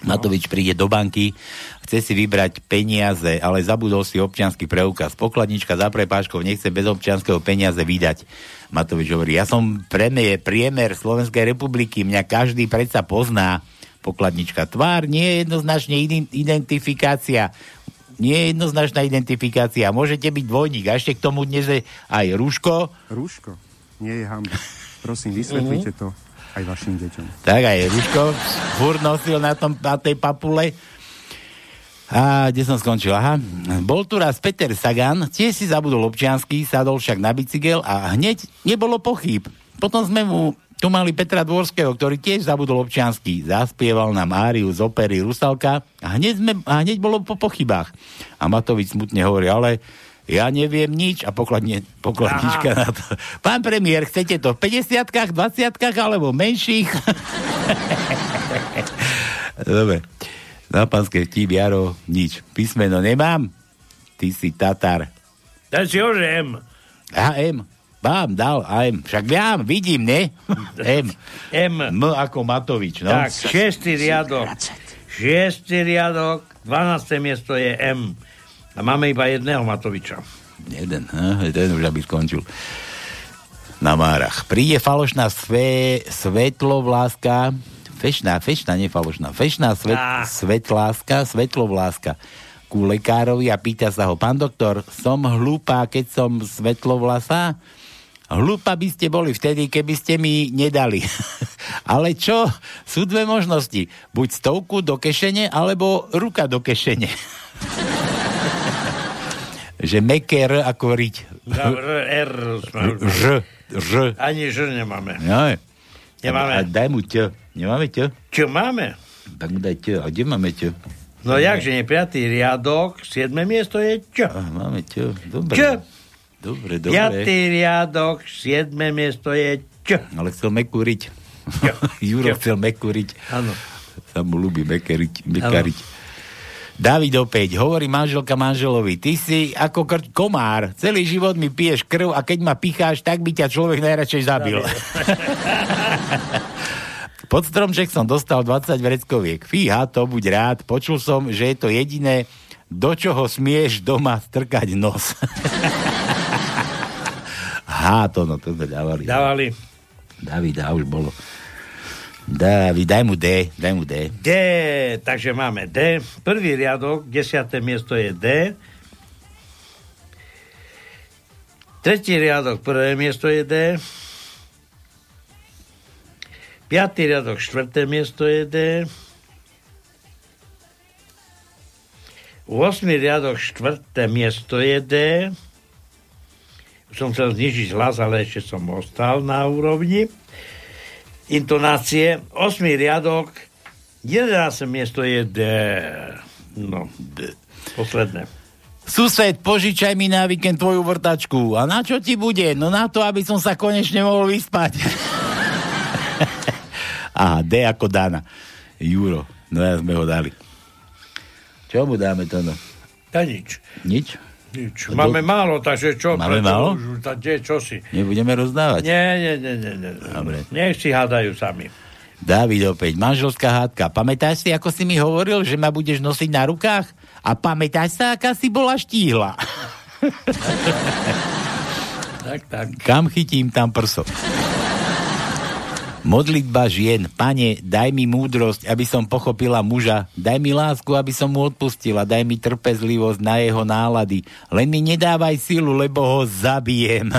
Matovič príde do banky, chce si vybrať peniaze, ale zabudol si občiansky preukaz. Pokladnička za prepážkou nechce bez občianského peniaze vydať. Matovič hovorí, ja som premiér, priemer Slovenskej republiky, mňa každý predsa pozná. Pokladnička, tvár nie je jednoznačne ident- identifikácia. Nie je jednoznačná identifikácia. Môžete byť dvojník. A ešte k tomu dnes je aj rúško. Rúško nie je hamba. Prosím, vysvetlite to aj vašim deťom. Tak aj Ruško furt nosil na, tom, na tej papule. A kde som skončil? Aha. Bol tu raz Peter Sagan, tiež si zabudol občiansky, sadol však na bicykel a hneď nebolo pochyb. Potom sme mu tu mali Petra Dvorského, ktorý tiež zabudol občiansky. Zaspieval nám Áriu z opery Rusalka a hneď, sme, a hneď bolo po pochybách. A Matovič smutne hovorí, ale ja neviem nič a pokladne, pokladnička na to. Pán premiér, chcete to v 50 20 alebo menších? Dobre. Na pánske vtip, Jaro, nič. Písmeno nemám? Ty si Tatar. Daj si ho, že M. A M. Mám, dal a M. Však mám, vidím, ne? M. M. M ako Matovič, no. Tak, šiestý riadok. Šiestý riadok, 12. miesto je M. A máme iba jedného Matoviča. Jeden, ten už aby skončil. Na Márach. Príde falošná sve, svetlovláska, fešná, fešná, nie falošná, fešná svet, svetláska, svetlovláska ku lekárovi a pýta sa ho, pán doktor, som hlúpa, keď som svetlovlasá? Hlúpa by ste boli vtedy, keby ste mi nedali. Ale čo? Sú dve možnosti. Buď stovku do kešene, alebo ruka do kešene. že meké R ako riť. R, Ž, Ž. Ani Ž nemáme. No. Nemáme. A daj mu ť. Nemáme ť? Čo máme? Tak mu daj ť. A kde máme ť? No jakže piatý riadok, siedme miesto je Č. A, máme ť. Dobre. Č. Dobre, dobre. Piatý riadok, siedme miesto je Č. Ale chcel mekúriť. Juro chcel mekúriť. Áno. Sa mu ľúbi mekeriť, mekariť. David opäť, hovorí manželka manželovi, ty si ako kr- komár, celý život mi piješ krv a keď ma picháš, tak by ťa človek najradšej zabil. Pod stromček som dostal 20 vreckoviek. Fíha, to buď rád. Počul som, že je to jediné, do čoho smieš doma strkať nos. Há, to no, to sme dávali. Dávali. David, a už bolo. David, daj mu D, daj mu D. D, takže máme D. Prvý riadok, desiaté miesto je D. Tretí riadok, prvé miesto je D. Piatý riadok, štvrté miesto je D. V 8. riadok, 4. miesto je D. Som chcel znižiť hlas, ale ešte som ostal na úrovni. Intonácie. 8. riadok, 11. miesto je D. No, D. Posledné. Sused, požičaj mi na víkend tvoju vrtačku. A na čo ti bude? No na to, aby som sa konečne mohol vyspať. Aha, D ako Dana. Juro. No ja sme ho dali. Čo mu dáme to no? Ja nič. Nič? Nič. No Máme málo, takže čo? Máme málo? Už, tá, kde, čo si? Nebudeme rozdávať? Nie, nie, nie, nie, nie. Dobre. Nech si hádajú sami. David opäť, manželská hádka. Pamätáš si, ako si mi hovoril, že ma budeš nosiť na rukách? A pamätáš sa, aká si bola štíhla? Tak, tak. Kam chytím, tam prso. Modlitba žien. Pane, daj mi múdrosť, aby som pochopila muža. Daj mi lásku, aby som mu odpustila. Daj mi trpezlivosť na jeho nálady. Len mi nedávaj silu, lebo ho zabijem.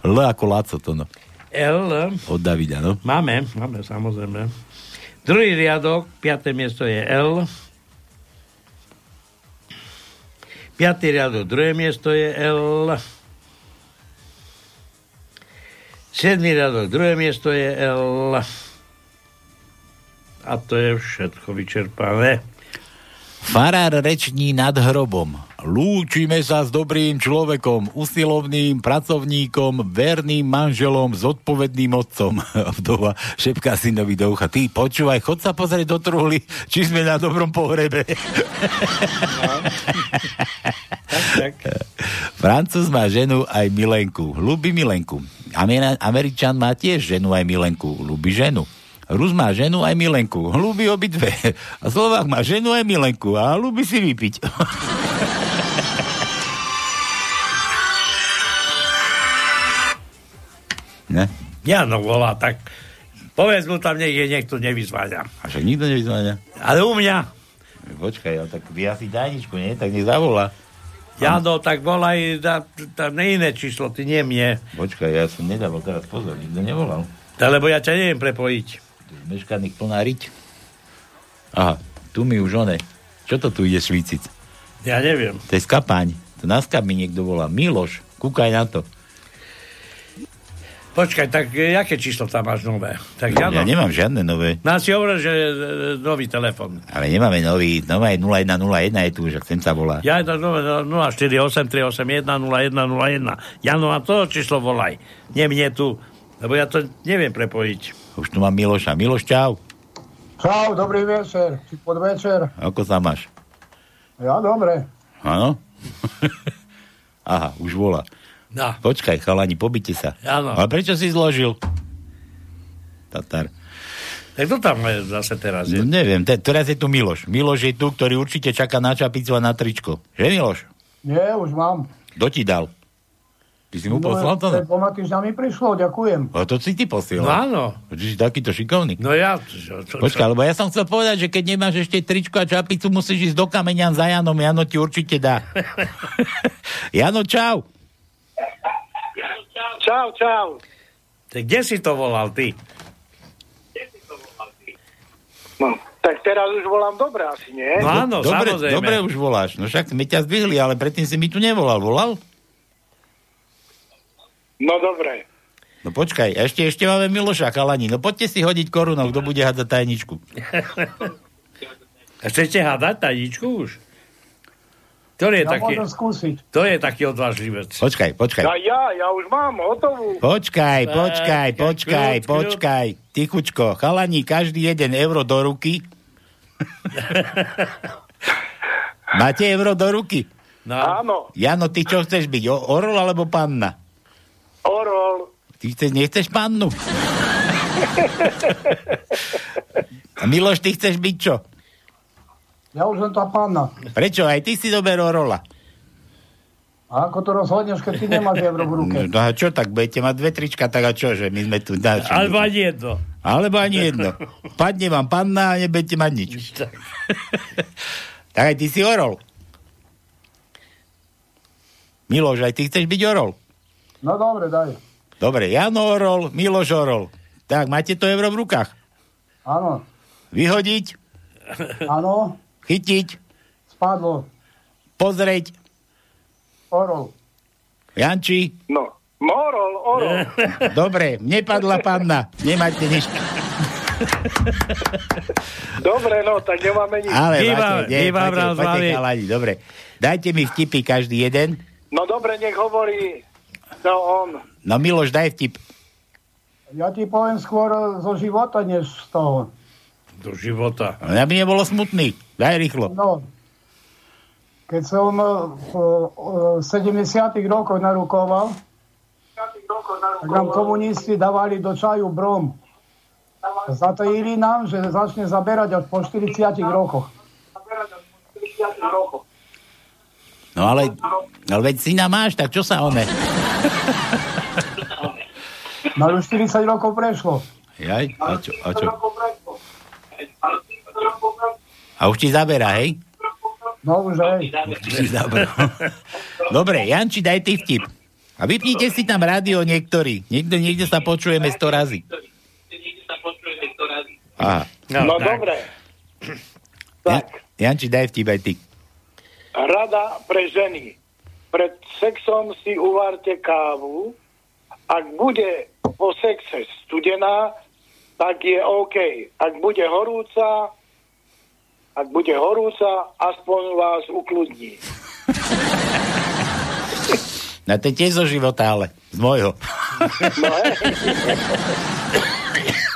L ako Laco to no. L. Od Davida, no. Máme, máme, samozrejme. Druhý riadok, piaté miesto je L. Piatý riadok, druhé miesto je L. Siedmý riadok, druhé miesto je L. A to je všetko vyčerpané. Farár reční nad hrobom. Lúčime sa s dobrým človekom, usilovným pracovníkom, verným manželom, zodpovedným otcom. Vdova šepká synovi do ucha. Ty počúvaj, chod sa pozrieť do truhly, či sme na dobrom pohrebe. tak. Francúz má ženu aj milenku. Ľubí milenku. Amer- Američan má tiež ženu aj milenku. Ľubí ženu. Rus má ženu aj milenku. Ľubí obidve. A Slovák má ženu aj milenku. A ľubí si vypiť. ne? Ja no volá, tak povedz mu tam, je niekto nevyzváňa. A však nikto nevyzváňa. Ale u mňa. Počkaj, ale tak vy asi tajničku, nie? Tak nech zavolá. Jano, tak volaj na, na, na iné číslo, ty nie mne. Počkaj, ja som nedával teraz pozor, nikto nevolal. Lebo ja ťa neviem prepojiť. Meškaných plná riť. Aha, tu mi už one. Čo to tu ide švíciť? Ja neviem. To je skapaň. To na skap mi niekto volá. Miloš, kúkaj na to. Počkaj, tak e, jaké číslo tam máš nové? Tak Jano, Ja nemám žiadne nové. Nás si hovoril, že e, nový telefon. Ale nemáme nový. Nová je 0101 je tu, že chcem sa volá. Ja je to nové 0483810101. Jano, a to číslo volaj. Nie mne tu, lebo ja to neviem prepojiť. Už tu mám Miloša. Miloš, čau. Čau, dobrý večer, či podvečer. Ako sa máš? Ja dobre. Áno? Aha, už volá. No. Počkaj, chalani, pobite sa. Áno. Ale prečo si zložil? Tatar. Tak to tam je zase teraz No, je. neviem, te, teraz je tu Miloš. Miloš je tu, ktorý určite čaká na čapicu a na tričko. Že, Miloš? Nie, už mám. Kto ti dal? Ty si mu poslal to? Pred dvoma týždňami prišlo, ďakujem. A to si ty posielal. No áno. Že si takýto šikovný. No ja... Čo, čo, Počkaj, lebo ja som chcel povedať, že keď nemáš ešte tričko a čapicu, musíš ísť do kameňan za Janom. Jano ti určite dá. Jano, čau. Čau, čau. Tak kde si to volal ty? No, tak teraz už volám dobre asi, nie? No áno, dobre, samozrejme. dobre už voláš. No však sme ťa zdvihli, ale predtým si mi tu nevolal. Volal? No dobre. No počkaj, ešte, ešte máme Miloša Chalani. No poďte si hodiť korunov, kto bude hádzať tajničku. A chcete hádať tajničku už? Ktorý je Ja taký... To je taký odvážlivec. Počkaj, počkaj. Ja, ja, ja už mám hotovú. Počkaj, počkaj, počkaj, kľud, kľud. počkaj. Tichučko, chalani, každý jeden euro do ruky. Máte euro do ruky? No. Áno, Jano, ty čo chceš byť? O, orol alebo panna? Orol. Ty chceš, nechceš pannu? A Miloš, ty chceš byť čo? Ja už len tá pána. Prečo? Aj ty si dober orola. A ako to rozhodneš, keď ty nemáš euro v ruke? No a čo, tak budete mať dve trička, tak a čo, že my sme tu... Na, Alebo ani jedno. Alebo ani jedno. Padne vám panna a nebudete mať nič. tak aj ty si orol. Miloš, aj ty chceš byť orol? No dobre, daj. Dobre, Jano orol, Miloš orol. Tak, máte to euro v rukách? Áno, Vyhodiť, áno, chytiť, Padlo. Pozrieť. Orol. Janči. No. Morol, orol. Dobre, nepadla panna. Nemáte nič. Dobre, no, tak nemáme nič. Ale Iba- máte, nie, poďte, mali. chalani, dobre. Dajte mi vtipy každý jeden. No dobre, nech hovorí no on. No Miloš, daj vtip. Ja ti poviem skôr zo života, než z toho. Do života. No, aby nebolo smutný. Daj rýchlo. No. Keď som v eh, 70 rokoch narukoval, tak nám komunisti dávali do čaju brom. Zatajili nám, že začne zaberať až po 40 rokoch. No ale, ale veď syna máš, tak čo sa one? No už 40 rokov prešlo. Jaj, a čo, a čo? A už ti zaberá, hej? No už hej. Už ti zaberá. Dobre, Janči, daj ty vtip. A vypnite si tam rádio niektorí. Niekto, niekde sa počujeme 100 razy. Aha. No, dobre. Ja, Janči, daj vtip aj ty. Rada pre ženy. Pred sexom si uvarte kávu. Ak bude po sexe studená, tak je OK. Ak bude horúca, ak bude horúca, aspoň vás ukludní. No to je tiež zo života, ale z môjho. No,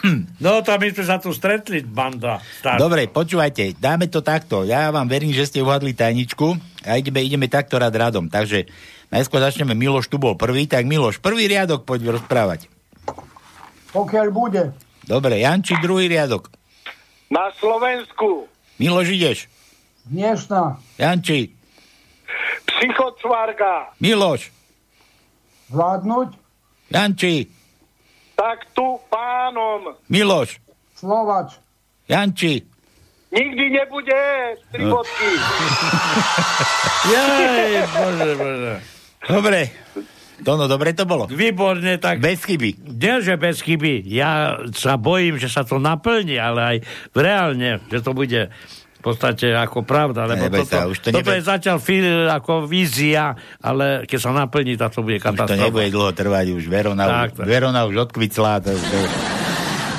tam my sme sa tu stretli, banda. Tá. Dobre, počúvajte, dáme to takto. Ja vám verím, že ste uhadli tajničku a ideme, ideme takto rád radom. Takže najskôr začneme. Miloš tu bol prvý, tak Miloš, prvý riadok poď rozprávať. Pokiaľ bude. Dobre, Janči, druhý riadok. Na Slovensku Miloš, ideš. Dnešná. Janči, psychocvarga. Miloš, Vládnuť. Janči, Tak tu pánom Miloš, Slovač. Janči. nikdy nebude tri No. bodky. Jej, bože, bože. Dobre. Tono, dobre to bolo? Výborne, tak... Bez chyby. Nie, že bez chyby. Ja sa bojím, že sa to naplní, ale aj reálne, že to bude podstate ako pravda, lebo toto, sa, už to toto nebe- je zatiaľ fil, ako vízia, ale keď sa naplní, tak to bude Už to katastrofa. nebude dlho trvať, už Verona, Tak, už, tak. Verona už odkviclá, to, to,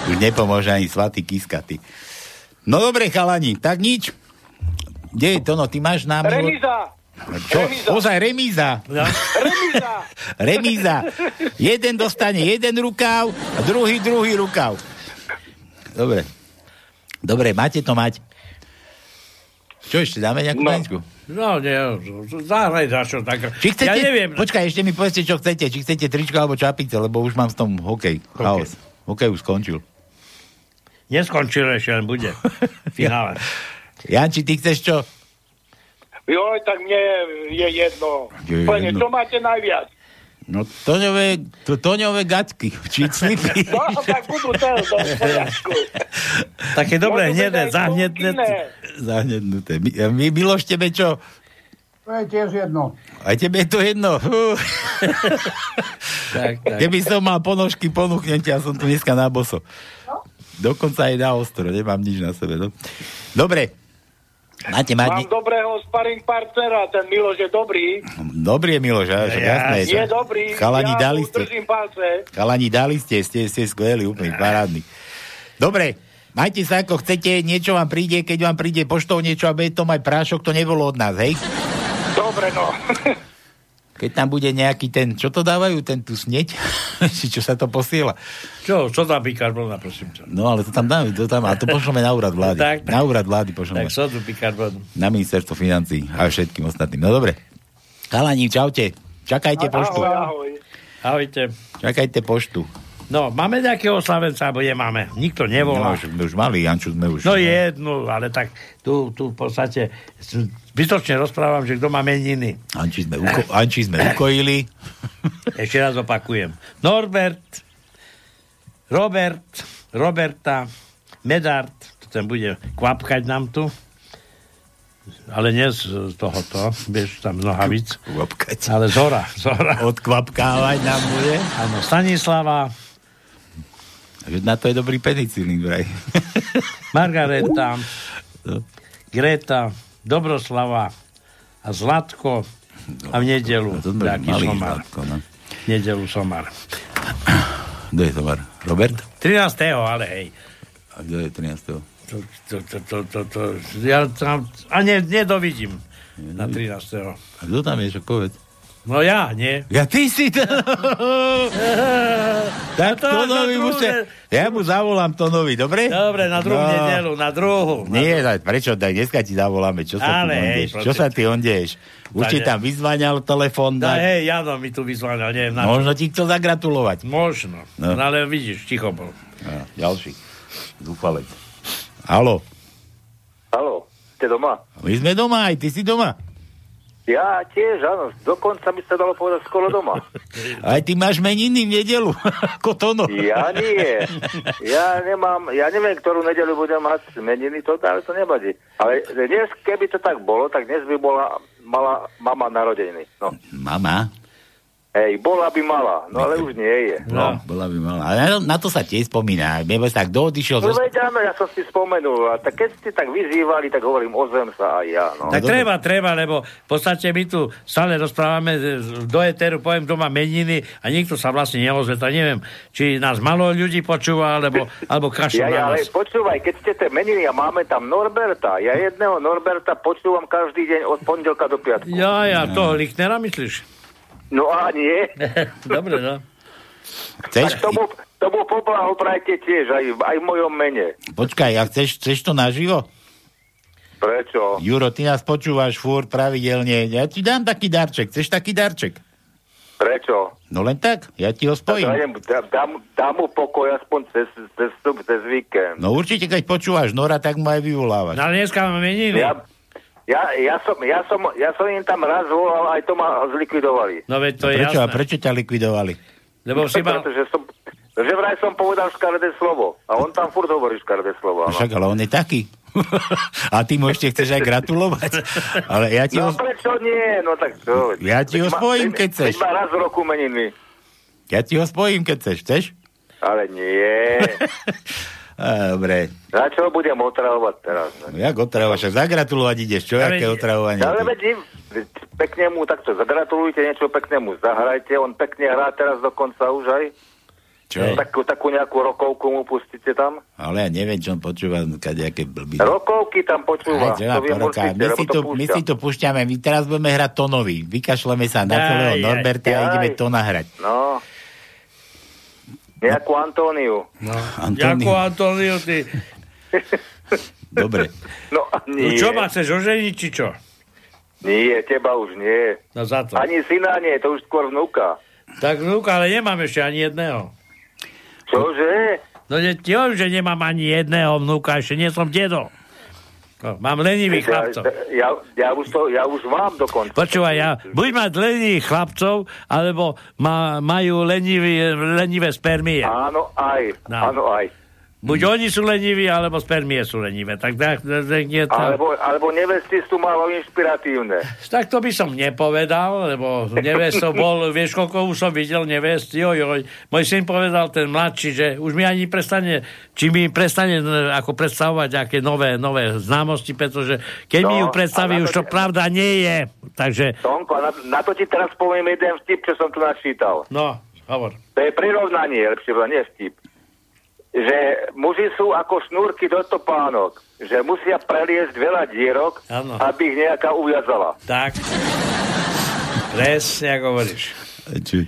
už nepomôže ani svatý kiskaty. No dobre, chalani, tak nič. Kde je to, no, ty máš nám... Remiza. Čo? Ozaj remíza. Remiza. Remíza. Jeden dostane jeden rukáv a druhý druhý rukáv. Dobre. Dobre, máte to mať. Čo ešte, dáme nejakú No. no. No, nie, zahraj za čo tak. Či chcete, Ja neviem. počkaj, ešte mi povedzte, čo chcete. Či chcete tričko alebo čapice, lebo už mám v tom hokej. Chaos. Hokej už skončil. Neskončil ešte, len bude. Finále. Janči, ty chceš čo? Joj, tak mne je jedno. Je jedno. čo máte najviac? No, Toňové, to, Toňové. Či slipy. No, tak budú ten do. Také dobré, hnedé, iné. Zahnednuté. My, my, Miloš, tebe čo? To je tiež jedno. Aj tebe je to jedno. Tak, tak. Keby som mal ponožky, ponúknem ja som tu dneska na boso. Dokonca aj na ostro, nemám nič na sebe. No. Dobre. Máte mať... Mám dobrého sparring partnera, ten Miloš je dobrý. Dobrý je Miloš, ja, ja, jasné. Je dobrý, Chalani, ja dali ste. palce. Chalani, dali ste, ste, ste skvelí, úplne parádni. Dobre, majte sa ako chcete, niečo vám príde, keď vám príde poštou niečo a bude to mať prášok, to nebolo od nás, hej? Dobre, no. Keď tam bude nejaký ten, čo to dávajú, ten tu sneď? Či čo sa to posiela? Čo, čo tam bikarbona, prosím ťa? No ale to tam dáme, to tam, a to pošleme na úrad vlády. Tak, tak. Na úrad vlády pošleme. Tak sodu bikarbon. Na ministerstvo financí a všetkým ostatným. No dobre. Chalani, čaute. Čakajte poštu. Ahoj, ahoj. Ahojte. Čakajte poštu. No, máme nejakého slavenca, alebo nemáme? Nikto nevolá. No, už, už mali, Janču sme už. No jednu, ale tak tu, tu v podstate zbytočne rozprávam, že kto má meniny. Anči sme, uko, Anči sme ukojili. Ešte raz opakujem. Norbert, Robert, Roberta, Medard, to ten bude kvapkať nám tu. Ale nie z tohoto, vieš, tam nohavic. Kvapkať. Ale Zora, Zora. Odkvapkávať nám bude. Áno, Stanislava, Na to je dobrý penicilín, vraj. Margareta, Greta, Dobroslava a Zlatko a v nedelu nejaký mali somar. Zlatko, no. Nedelu somar. Kto je Tomar? Robert? 13. ale hej. A kto je 13. To, to, to, to, to, to, ja tam, a ne, nedovidím na 13. A kto tam je, čo povedz? No ja, nie. Ja ty si to... tak To to na nový druhé. musí... Ja mu zavolám to nový, dobre? Dobre, na druhú No. nedelu, na druhú. Na Nie, tak prečo? Tak dneska ti zavoláme. Čo sa Ale ty ondeš? Čo sa ty ondeš? Už ti ne. tam vyzvaňal telefón. No tak- hej, Jano mi tu vyzvanil, neviem na čo. Možno ti chcel zagratulovať. Možno. No. No. ale vidíš, ticho bol. No, ďalší. Dúfalec. Halo. Halo, ste doma? My sme doma, aj ty si doma. Ja tiež, áno. Dokonca by sa dalo povedať skoro doma. Aj ty máš meniny v nedelu. Ako Tono. Ja nie. Ja nemám, ja neviem, ktorú nedelu budem mať meniny, to, ale to nevadí. Ale dnes, keby to tak bolo, tak dnes by bola mala mama narodeniny. No. Mama. Hej, bola by mala, no ale už nie je. No, bola by malá. Ale na, na to sa tiež spomína. Nebo sa kto odišiel No veď áno, ja som si spomenul, a tak keď ste tak vyzývali, tak hovorím, ozvem sa aj ja. No. tak treba, treba, lebo v podstate my tu stále rozprávame do eteru, poviem doma meniny a nikto sa vlastne neozve. Tak neviem, či nás malo ľudí počúva, alebo, alebo kašľú Ja, ja, ale počúvaj, keď ste tie meniny a máme tam Norberta, ja jedného Norberta počúvam každý deň od pondelka do piatku. Ja, ja, toho Lichnera myslíš? No a nie. Dobre, no. Chceš? Tak tomu, tomu poblahoprajte tiež, aj, aj v mojom mene. Počkaj, a chceš, chceš to naživo? Prečo? Juro, ty nás počúvaš furt pravidelne. Ja ti dám taký darček. Chceš taký darček? Prečo? No len tak, ja ti ho spojím. dám, dám- dám, dám mu pokoj aspoň cez, cez, cez víkend. No určite, keď počúvaš Nora, tak mu aj vyvolávaš. No ale dneska máme meniny. Ja, ja, ja, som, ja, som, ja som im tam raz volal, aj to ma zlikvidovali. No veď to je prečo, a jasné. prečo ťa likvidovali? Lebo si mal... Pretože som, že vraj som povedal škaredé slovo. A on tam furt hovorí škaredé slovo. áno. Však, ale on je taký. a ty mu ešte chceš aj gratulovať. Ale ja ti No ho, prečo nie? No tak čo? Ja ti ho spojím, keď chceš. má raz v roku meniny. ja ti ho spojím, keď chceš. Chceš? Ale nie. Dobre. Na čo budem otravovať teraz? No jak otravovať? Však zagratulovať ideš. Čo, Ale- aké otravovanie? Ale veď pekne mu takto zagratulujte, niečo pekne mu zahrajte. On pekne hrá teraz dokonca už aj. Čo? Takú, takú nejakú rokovku mu pustíte tam. Ale ja neviem, čo on počúva, kadejaké blbý. Rokovky tam počúva. Aj, čo to viem určite, my, si to to, my si to púšťame, my teraz budeme hrať tonový. Vykašleme sa na Aj, celého aj, Norberta a ideme to nahrať. No. Nejakú Antóniu. No. Antoni- Ďako, Antonio, ty... Dobre. No, No, nie. čo ma chceš oženiť, či čo? Nie, teba už nie. No za to. Ani syna nie, to už skôr vnúka. Tak vnúka, ale nemám ešte ani jedného. Čože? No ne, ti hovorím, že nemám ani jedného vnúka, ešte nie som dedo. No, mám lenivých chlapcov. ja, ja, už to, ja už mám dokonca. Počúvaj, ja buď mať lenivých chlapcov, alebo ma, majú lenivý, lenivé spermie. Áno, aj. No. Áno, aj. Buď oni sú leniví, alebo spermie sú lenivé. Tak, tak, tak, nie to... Alebo, alebo nevesty sú malo inšpiratívne. Tak to by som nepovedal, lebo nevestov bol, vieš, koľko už som videl nevest, joj, joj. Môj syn povedal, ten mladší, že už mi ani prestane, či mi prestane e, ako predstavovať nejaké nové, nové známosti, pretože keď mi No, ju predstaví, na už to- to pravda nie je. Takže, Tonko, na, na to ti teraz poviem jeden vtip, čo som tu načítal. no, hovor. To je prirovnanie, lepšie nie vtip. Že muži sú ako šnúrky do topánok. Že musia preliesť veľa dierok, Áno. aby ich nejaká uviazala. Tak. Presne, ako hovoríš. Či,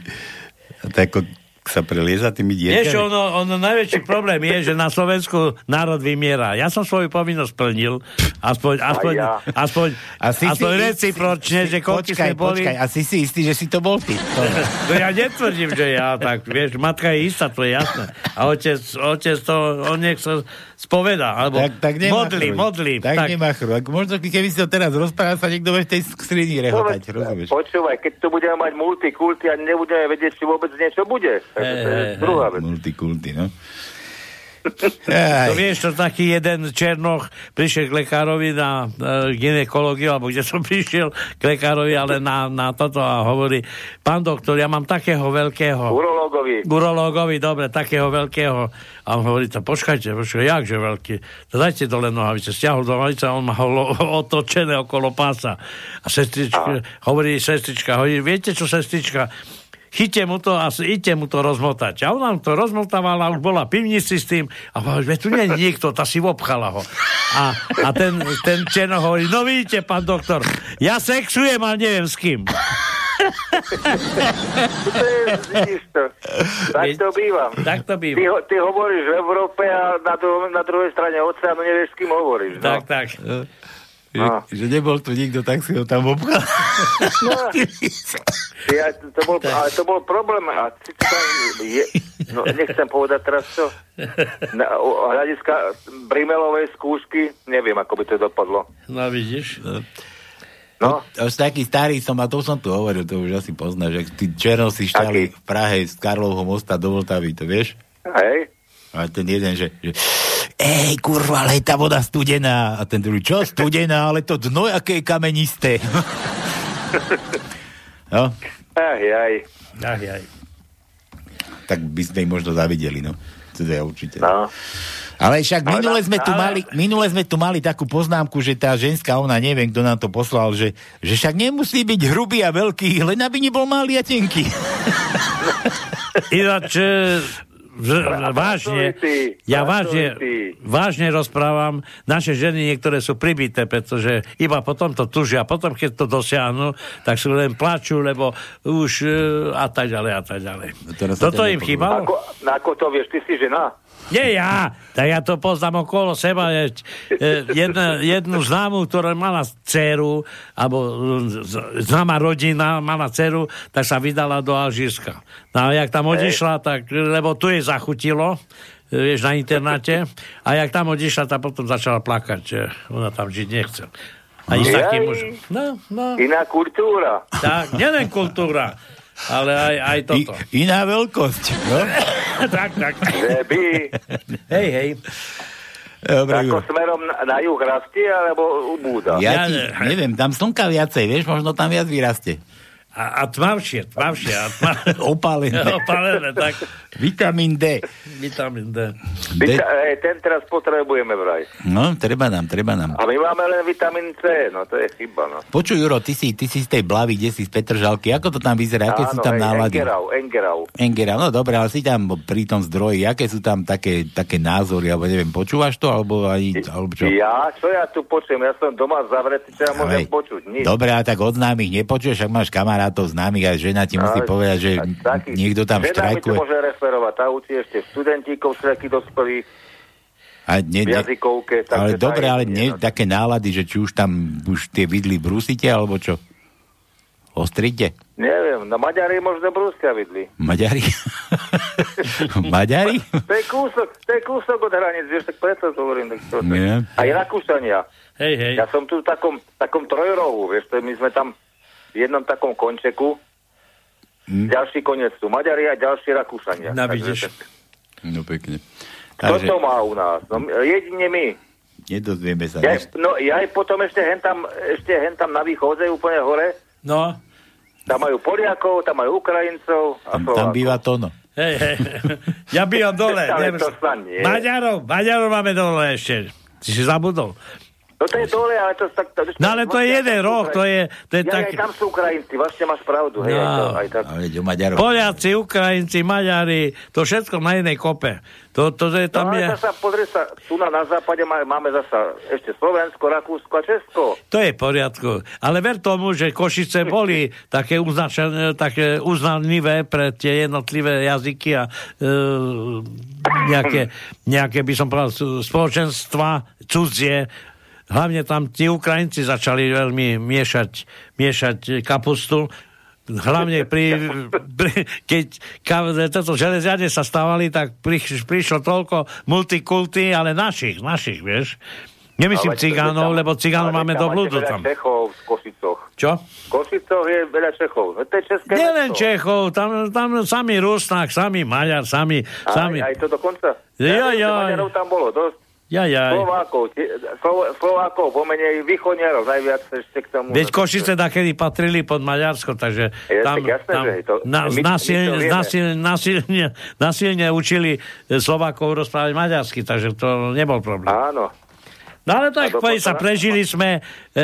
ako sa prelieza tými Vieš, dieťami? ono, ono najväčší problém je, že na Slovensku národ vymiera. Ja som svoju povinnosť splnil, aspoň, aspoň, ja. aspoň, A si aspoň si- recipročne, že koľko sme boli... počkaj, a si si istý, že si to bol ty. To, No ja netvrdím, že ja, tak vieš, matka je istá, to je jasné. A otec, otec to, on nech sa spoveda, alebo tak, tak modli, modli. Tak, Tak, nemachruj. Ak Možno keby si to teraz rozprával, sa niekto bude v tej skrini rehotať, rozumieš? Počúvaj, keď tu budeme mať multikulty a nebudeme vedieť, či vôbec niečo bude. Takže to je Eh, druhá vec. Multikulty, no. To vieš, to taký jeden Černoch prišiel k lekárovi na e, ginekológiu, alebo kde som prišiel k lekárovi, ale na, na toto a hovorí, pán doktor, ja mám takého veľkého... Urológovi. Urológovi, dobre, takého veľkého. A on hovorí, to počkajte, počkajte, jakže veľký. To dajte dole nohavice. Stiahol do nohavice a on má ho otočené okolo pása. A sestrička, hovorí sestrička, hovorí, viete čo, sestrička, chyťte mu to a idte mu to rozmotať. A ona mu to rozmotávala, už bola pivnici s tým a veď tu nie je nikto, tá si obchala ho. A, a ten, ten Černo hovorí, no vidíte, pán doktor, ja sexujem, ale neviem s kým. To je, vidíš to. Tak to býva. Tak to býva. Ty, ho- ty hovoríš v Európe a na, dru- na druhej strane oceánu nevieš, s kým hovoríš. No. Tak, tak. Že, že nebol tu nikto, tak si ho tam obchal. Ja, to bol, ale to bol problém. A tam je, no, nechcem povedať teraz čo. Na, o, hľadiska Brimelovej skúšky, neviem, ako by to dopadlo. No vidíš. No. Už taký starý som, a to som tu hovoril, to už asi poznáš, že tí černo si šťali v Prahe z Karlovho mosta do Vltavy, to vieš? Hej. A ten jeden, že, že ej, kurva, ale je tá voda studená. A ten druhý, čo studená, ale to dno, aké je kamenisté. no, Aj, aj. Aj, aj. tak by sme ich možno zavideli, no. Teda určite. No. Ale však minule sme, tu mali, minule sme tu mali takú poznámku, že tá ženská, ona neviem, kto nám to poslal, že, že však nemusí byť hrubý a veľký, len aby nebol malý a tenký. Ináč, vážne, ja vážne, vážne rozprávam, naše ženy niektoré sú pribité, pretože iba potom to tužia, potom keď to dosiahnu, tak sú len plačú, lebo už e, a tak ďalej, a tak ďalej. sa Toto im chýbalo? Ako, no, ako to vieš, ty si žena? Nie ja, tak ja to poznám okolo seba. Je, e, Jedna, jednu známu, ktorá mala dceru, alebo e, známa rodina mala dceru, tak sa vydala do Alžírska. No a jak tam odišla, tak, lebo tu jej zachutilo, e, vieš, na internáte, a jak tam odišla, tak potom začala plakať, že ona tam žiť nechce. A ísť Jaj. takým mužom. No, no. Iná kultúra. Tak, nielen kultúra, ale aj, aj toto. I, iná veľkosť. No? tak, tak. Že by Hej, hej. Dobre, ako smerom na, na juh rastie, alebo ubúda. ja ti, neviem, tam slnka viacej, vieš, možno tam viac vyrastie. A, a tmavšie, tmavšie. A tma... Opálené. Opálené, tak. Vitamín D. Vitamín D. Vita- hej, ten teraz potrebujeme vraj. No, treba nám, treba nám. A my máme len vitamín C, no to je chyba, no. Počuj, Juro, ty si, ty si z tej Blavy, kde si z Petržalky, ako to tam vyzerá, aké sú Áno, tam hej, nálady? Engerau, Engerau. Engera, no dobre, ale si tam pri tom zdroji, aké sú tam také, také názory, alebo neviem, počúvaš to, alebo ani, alebo čo? Ja? Čo ja tu počujem? Ja som doma zavretý, čo ja môžem počuť? Nič. Dobre, a tak od známych nepočuješ, ak máš kamarátov známych a žena ti musí Ale- povedať, že Taký, niekto tam žena mi to štrajkuje. môže referovať, tá učí ešte študentíkov, všetkých dospelých, A ne, v ne, jazykovke. takže ale dobre, ale nie, také nálady, že či už tam už tie vidly brúsite, alebo čo? Ostrite? Neviem, na Maďari možno brúska vidli. Maďari? Maďari? To je kúsok, to je kúsok od hraníc, vieš, tak preto to hovorím. Tak to, Nie. A je Rakúšania. Hej, hej. Ja som tu v takom, takom trojrohu, vieš, to my sme tam v jednom takom končeku, Hm? ďalší koniec sú Maďari a ďalší Rakúšania. No, Takže vidíš. No pekne. Kto Takže to má u nás? No, jedine my. nedozvieme sa. Ja, no, ja aj potom ešte hentam, ešte hentam na východe, úplne hore, No, tam majú Poliakov, tam majú Ukrajincov a Tam, tam býva Tono. hej, hej. Ja bývam dole. Maďarov, Maďarov máme dole ešte. Ty si zabudol. No to je dole, ale to... Tak, to, No ale to je jeden roh, to je, to je ja, tak... aj tam sú Ukrajinci, vlastne máš pravdu. Hej, No. aj, to, aj tak. Ale Maďarov. Poliaci, Ukrajinci, Maďari, to všetko na jednej kope. To, to, to je, tam no, je... ale zasa, pozri sa, tu na, na západe má, máme zasa ešte Slovensko, Rakúsko a Česko. To je v poriadku. Ale ver tomu, že Košice boli také, uznačené, také uznanivé pre tie jednotlivé jazyky a e, nejaké, nejaké, by som povedal, spoločenstva cudzie. Hlavne tam tí Ukrajinci začali veľmi miešať, miešať kapustu. Hlavne pri, pri keď ka, toto železiane sa stávali, tak priš, prišlo toľko multikulty, ale našich, našich, vieš. Nemyslím Ale cigánov, tam- lebo cigánov máme tam do blúdu tam. Čechov v Košicoch. Čo? V Košicoch je veľa Čechov. No to je české Nielen. Čechov, tam, tam samý Rusnák, samý Maďar, samý... Aj, samý... aj to dokonca. Že ja. Maďarov tam bolo dosť. Ja, ja. Slovákov, Slo- Slovákov, pomenej východniarov, najviac ešte k tomu. Veď Košice takedy patrili pod Maďarsko, takže Je, tam, jasné, tam že to- na, my- my to nasilne, učili e, Slovákov rozprávať maďarsky, takže to nebol problém. Áno. No ale tak povedz sa, prežili sme, e, e,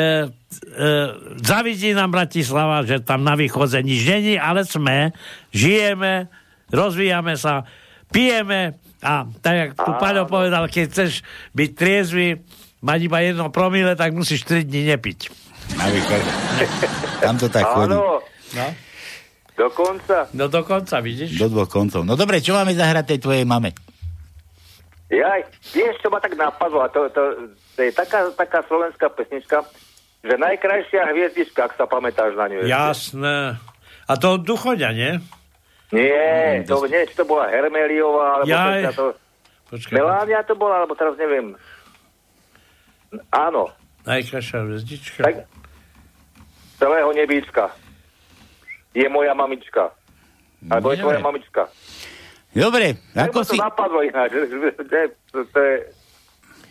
zavidí nám Bratislava, že tam na východe nič není, ale sme, žijeme, rozvíjame sa, pijeme a tak, jak tu. Paľo povedal, keď chceš byť triezvy, mať iba jedno promile, tak musíš 3 dní nepiť. Na. Tam to tak chodí. No. Dokonca. No dokonca, vidíš? Do dvoch koncov. No dobre, čo máme zahrať tej tvojej mame? Jaj, vieš, čo ma tak napadlo, a to, to, to je taká, taká slovenská pesnička, že najkrajšia hviezdička, ak sa pamätáš na ňu. Jasné. A to duchoňa, nie? Nie, to, nie, či to bola Hermeliová, alebo Jaj. to, to, Počkaj. Melánia to bola, alebo teraz neviem. Áno, Najkrajšia hviezdička. tak celého nebíčka. Je moja mamička. Alebo je tvoja mamička. Dobre, Ako ako to si... napadlo ináč. To je, to, to je,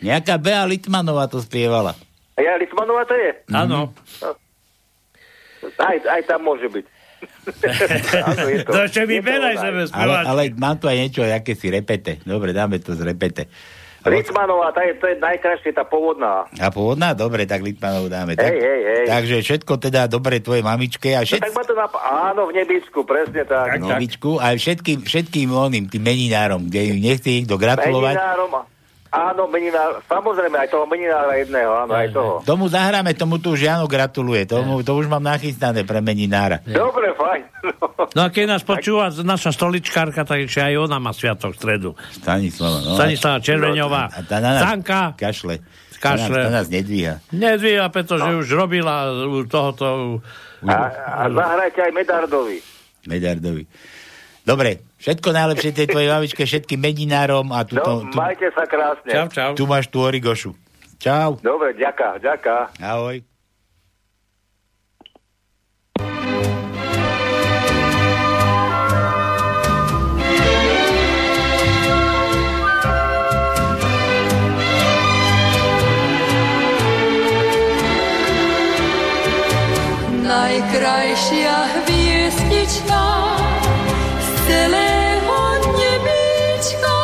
Nejaká Bea Litmanová to spievala. ja, Litmanová to je? Áno. Aj, aj tam môže byť. Áno, je to. Vyberaj ona. sebe Ale, ale mám tu aj niečo, aké si repete. Dobre, dáme to z repete. Litmanová, tá je, to je najkrajšie, tá pôvodná. A pôvodná? Dobre, tak Litmanovú dáme. Tak, Hej, hej, hej. Takže všetko teda dobre tvojej mamičke a No, všetci... tak ma to nap- Áno, v nebíčku, presne tak. Novičku, a všetkým, všetkým oným, tým meninárom, kde im nechce nikto gratulovať. Meninárom, áno, meninár, samozrejme, aj toho meninára jedného, áno, aj toho. Tomu zahráme, tomu tu už Jano gratuluje. Tomu, to už mám nachystané pre meninára. Dobre, fajn. No a keď nás počúva naša stoličkárka, tak aj ona má sviatok v stredu. Stanislava, no. Stanislava Červeňová. A tá nás Sanka. Kašle. Kašle. Tá nás, tá nás nedvíha. Nedvíja, pretože už robila u tohoto... A, a zahrajte aj Medardovi. Medardovi. Dobre, všetko najlepšie tej tvojej mamičke, všetkým meninárom a tu, No, tu, majte sa krásne. Čau, čau. tu máš tú origošu. Čau. Dobre, ďaká, ďaká. Ahoj. Najkrajšia hviezdička z celého nebíčka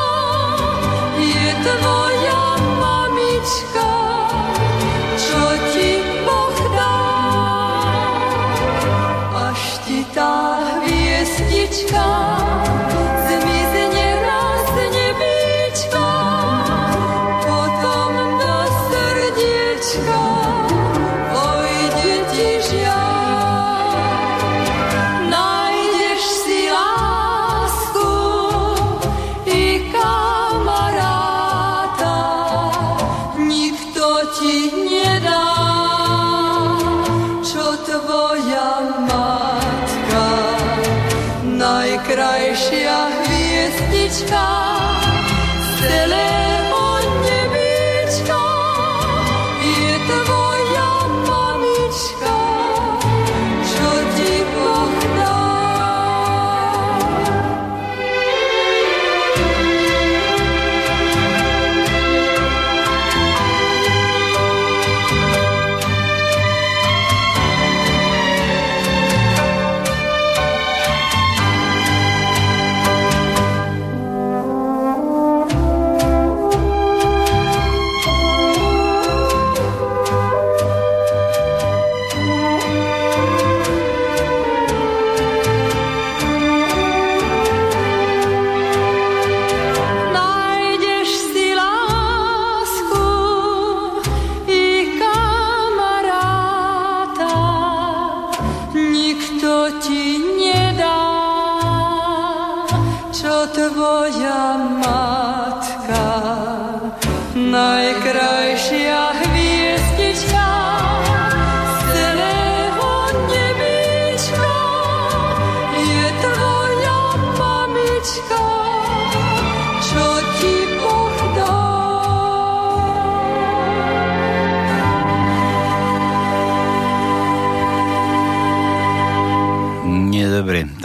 je tvoja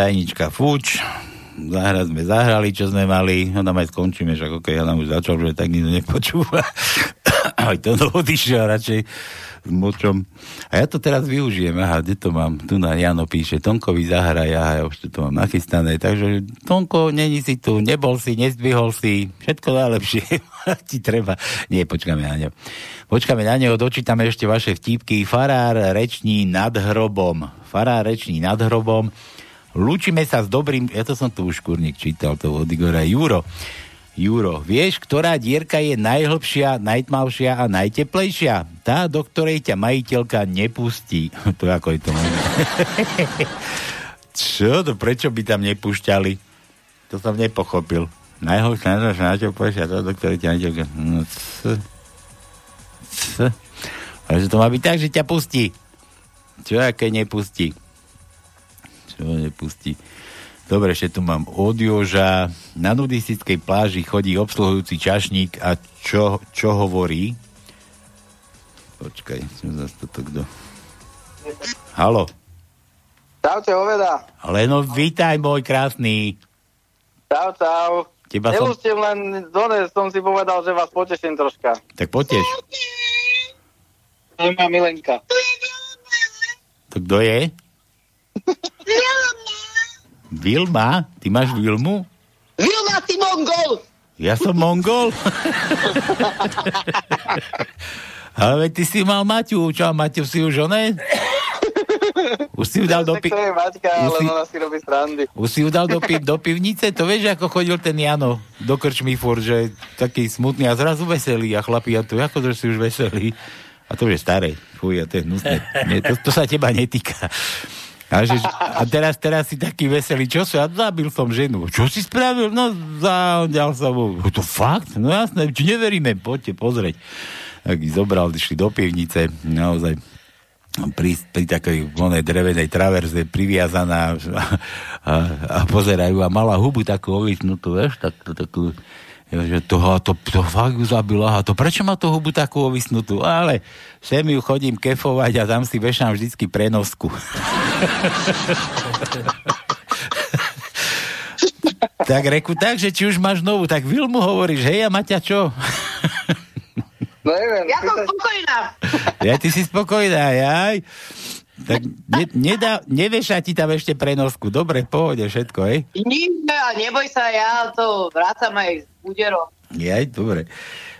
Tajnička fuč. Zahrať sme zahrali, čo sme mali. No tam aj skončíme, však ok, ja nám už začal, že tak nikto nepočúva. aj to odišiel radšej s močom. A ja to teraz využijem, aha, kde to mám? Tu na Jano píše, Tonkovi zahraj, aha, ja už to mám nachystané, takže Tonko, není si tu, nebol si, nezdvihol si, všetko najlepšie, ti treba. Nie, počkáme na ňo. Počkáme na neho, dočítame ešte vaše vtipky. Farár reční nad hrobom. Farár reční nad hrobom. Lúčime sa s dobrým, ja to som tu už kurník čítal, to od Igora Juro. Juro, vieš, ktorá dierka je najhlbšia, najtmavšia a najteplejšia? Tá, do ktorej ťa majiteľka nepustí. to ako je to. Čo to, prečo by tam nepúšťali? To som nepochopil. Najhlbšia, najhlbšia, najteplejšia, tá, do ktorej ťa majiteľka... No, c... C... Takže to má byť tak, že ťa pustí. Čo aké nepustí? Čo nepustí? Dobre, ešte tu mám od Joža. Na nudistickej pláži chodí obsluhujúci čašník a čo, čo hovorí? Počkaj, som zase toto kto. Halo. Čaute, Oveda. Leno, vítaj, môj krásny. Čau, čau. Teba som... Len dnes som si povedal, že vás poteším troška. Tak poteš. To je Milenka. To kto je? Vilma? Ty máš Vilmu? Vilma, ty Mongol! Ja som Mongol? Ale veď ty si mal Maťu, čo? Maťu si už oné? Už si ju dal do, pi- Maťka, Už si- si robí už si ju dal do, pi- do pivnice? To vieš, ako chodil ten Jano do krčmy furt, že taký smutný a zrazu veselý a chlapi, a to ako to, si už veselý. A to už je staré. Fuj, a to je hnusné. Nie, to, to sa teba netýka. A, že, a teraz, teraz si taký veselý, čo sa, zabil som ženu. Čo si spravil? No, zahodil som mu. To fakt? No jasné, či neveríme, poďte pozrieť. Tak ich zobral, išli do pivnice, naozaj pri, pri takej onej drevenej traverze priviazaná a, a, a pozerajú a mala hubu takú ovisnutú, vieš, tak, to, takú, že to, to, to fakt ju zabila, a to prečo má tú hubu takú ovisnutú? Ale sem ju chodím kefovať a tam si vešám vždycky prenosku. tak reku tak, že či už máš novú, tak Vilmu hovoríš, hej a Maťa čo? No neviem. Ja som spokojná. Ja, ty si spokojná, jaj. Tak ne, nedá, nevešá ti tam ešte prenosku. Dobre, pohode všetko, hej? Nie, a neboj sa, ja to vrácam aj s úderom. Jaj, dobre.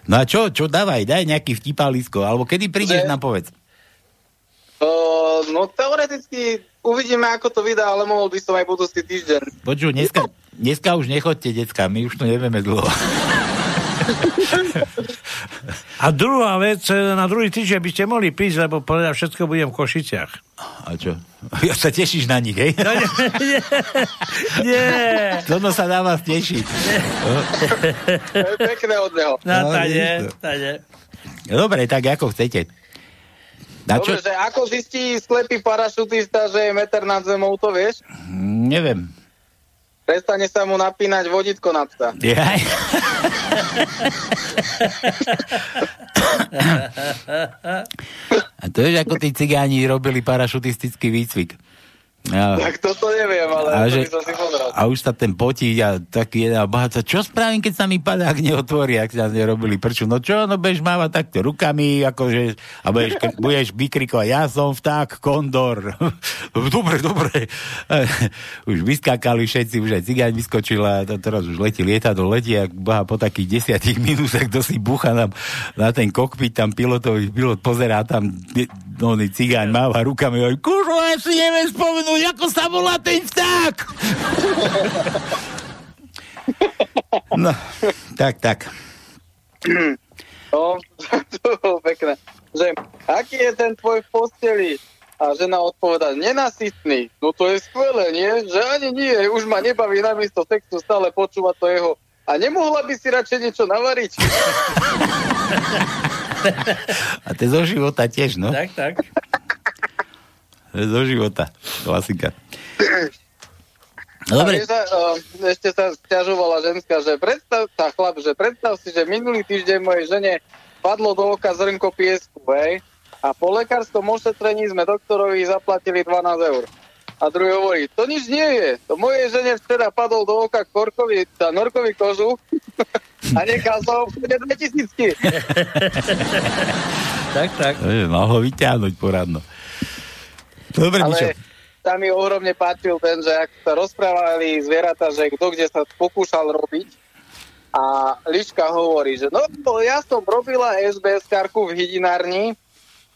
No a čo, čo dávaj, daj nejaký vtipalisko, alebo kedy prídeš, nám povedz. Uh, no teoreticky uvidíme, ako to vydá, ale mohol by som aj budúci týždeň. Počuj, dneska, dneska už nechodte, decka, my už to nevieme dlho. A druhá vec, e, na druhý týždeň by ste mohli prísť, lebo povedať všetko budem v Košiciach. A čo? Ja sa tešíš na nich, hej? No, nie, nie, nie. Toto sa na vás teší. To je pekné od neho. No, No, tade, vidíš to. tade. Dobre, tak ako chcete. Na čo? Dobre, že ako zistí sklepý parašutista, že je meter nad zemou, to vieš? Mm, Neviem. Prestane sa mu napínať vodítko nad sa. Jaj. A to je, ako tí cigáni robili parašutistický výcvik. Ja. Tak toto neviem, ale A, to že, som si pozrel. a už sa ten potí a taký jeden a bohatca, čo spravím, keď sa mi padák neotvorí, ak sa nerobili prču. No čo, no bež mávať takto rukami, akože, a budeš, budeš vykrikovať, ja som vták, kondor. dobre, dobre. už vyskákali všetci, už aj cigáň vyskočil a to, teraz už letí lietadlo, letí a boha po takých desiatich minútach, kto si bucha na, na ten kokpit, tam pilotový pilot pozerá tam, no, cigáň máva rukami, hovorí, kurva, ja si neviem spomenúť, ako sa volá ten vták. no, tak, tak. No, to bolo pekné. Že, aký je ten tvoj v posteli? A žena odpoveda, nenasytný. No to je skvelé, nie? Že ani nie, už ma nebaví namiesto sexu stále počúvať to jeho. A nemohla by si radšej niečo navariť? A to je zo života tiež, no. Tak, tak. To je zo života. Klasika. A Dobre. sa, uh, ešte sa stiažovala ženská, že predstav, tá chlap, že predstav si, že minulý týždeň mojej žene padlo do oka zrnko piesku, hej? A po lekárskom ošetrení sme doktorovi zaplatili 12 eur. A druhý hovorí, to nič nie je. To mojej žene včera padol do oka korkový, tá norkový kožu a nechal sa ho v 2000 tak, tak. E, Mal ho vyťahnuť poradno. Dobre, Mišo. Ale sa mi ohromne páčil ten, že ak sa rozprávali zvieratá, že kto kde sa pokúšal robiť a Liška hovorí, že no to ja som robila SBS karku v hydinárni,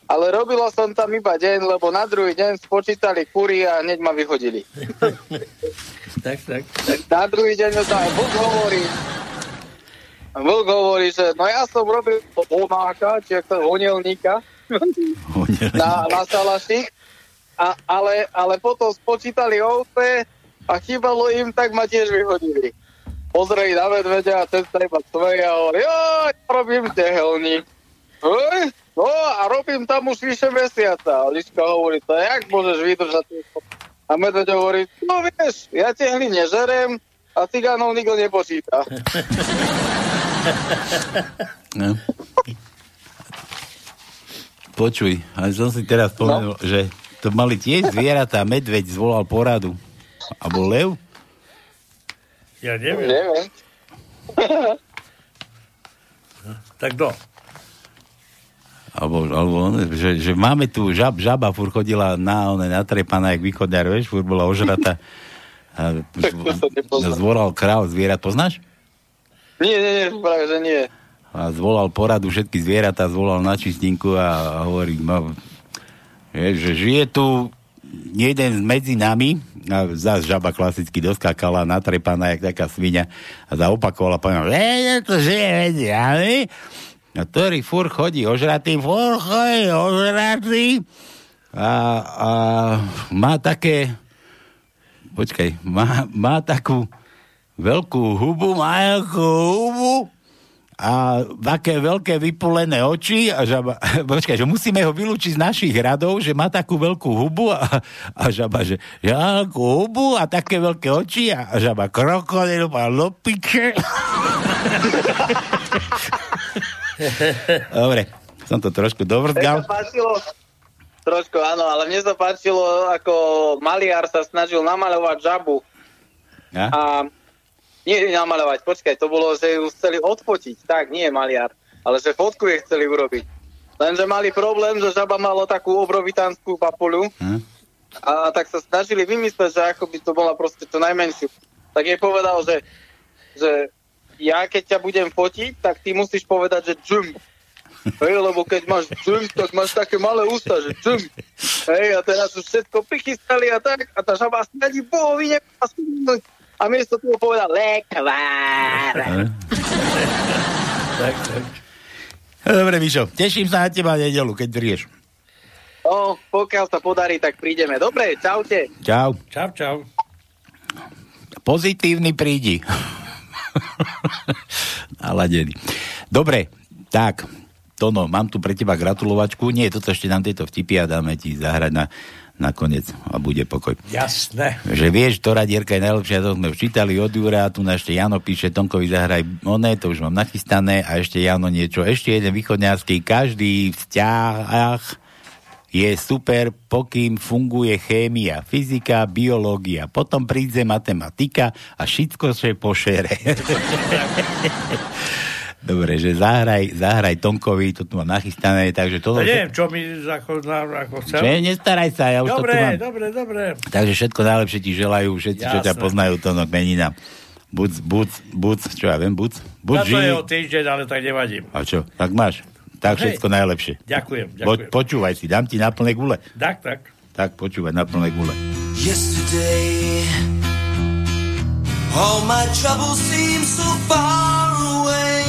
ale robila som tam iba deň, lebo na druhý deň spočítali kury a hneď ma vyhodili. tak, tak. Na druhý deň to aj Vlk hovorí, Vlk hovorí, že no ja som robil honáka, či ak sa honelníka na, na salaších, a, ale, ale potom spočítali ovce a chýbalo im, tak ma tiež vyhodili. Pozreli na medveďa a ten sa iba smeje a hovorí, jo, ja robím tehelník. Hej, no a robím tam už vyše mesiaca. A Liška hovorí, to jak môžeš vydržať? A medveď hovorí, no vieš, ja tehly nežerem a cigánov nikto nepočíta. No. Počuj, ale som si teraz spomenul, no. že to mali tiež zvieratá, medveď zvolal poradu. A bol lev? Ja neviem. Neviem. tak kto? Alebo, alebo že, že, máme tu žab, žaba fur chodila na, one, na trepaná, jak východňar, vieš, fur bola ožrata. A zv- zvolal král zvierat, poznáš? Nie, nie, nie, práve, že nie. A zvolal poradu všetky zvieratá, zvolal na čistinku a, hovorí, no, že žije tu jeden medzi nami, a zás žaba klasicky doskákala, natrepaná, jak taká svinia a zaopakovala, povedala, že to žije medzi nami, a ktorý fur chodí ožratý, fur chodí ožratý. A, a má také počkaj, má, má takú veľkú hubu, má hubu a také veľké vypulené oči a žaba, počkaj, že musíme ho vylúčiť z našich radov, že má takú veľkú hubu a, a žaba, že ja hubu a také veľké oči a, a žaba krokodil a lopiče. Dobre, som to trošku páčilo, trošku áno, ale mne sa páčilo, ako maliar sa snažil namaľovať žabu. Ja? A nie namaľovať, počkaj, to bolo, že ju chceli odfotiť, tak, nie maliar, ale že fotku je chceli urobiť. Lenže mali problém, že žaba mala takú obrovitánsku papuľu Hm? a tak sa snažili vymysleť, že ako by to bola proste to najmenšiu. Tak jej povedal, že, že ja keď ťa budem fotiť, tak ty musíš povedať, že džum. Hej, lebo keď máš džum, tak máš také malé ústa, že džum. Hej, a teraz už všetko prichystali a tak, a tá žaba snadí bohovi nepasnúť. A miesto toho povedal lekvár. tak, tak. Dobre, Mišo, teším sa na teba nedelu, keď vrieš. No, pokiaľ sa podarí, tak prídeme. Dobre, čaute. Čau. Čau, čau. Pozitívny prídi. Naladený. Dobre, tak, Tono, mám tu pre teba gratulovačku. Nie, toto ešte nám tieto vtipy a dáme ti zahrať na, na koniec a bude pokoj. Jasné. Že vieš, ktorá dierka je najlepšia, to sme včítali od Jura, tu na ešte Jano píše, Tonkovi zahraj oné, to už mám nachystané a ešte Jano niečo, ešte jeden východňarský, každý vzťah je super, pokým funguje chémia, fyzika, biológia, potom príde matematika a všetko sa pošere. Dobre, že zahraj, zahraj Tonkovi, to tu mám nachystané, takže to... Ja neviem, čo mi ako, ako chcel. Že, nestaraj sa, ja už dobre, to tu mám. Dobre, dobre, Takže všetko najlepšie ti želajú, všetci, čo ťa poznajú, Tonok menina. Buc, buc, buc, čo ja viem, buc, buc to je o týždeň, ale tak nevadím. A čo, tak máš? Tak Hej. všetko najlepšie. Ďakujem, Po, ďakujem. počúvaj si, dám ti na plné gule. Tak, tak. Tak počúvaj, na plné gule. Yesterday, all my troubles seem so far away.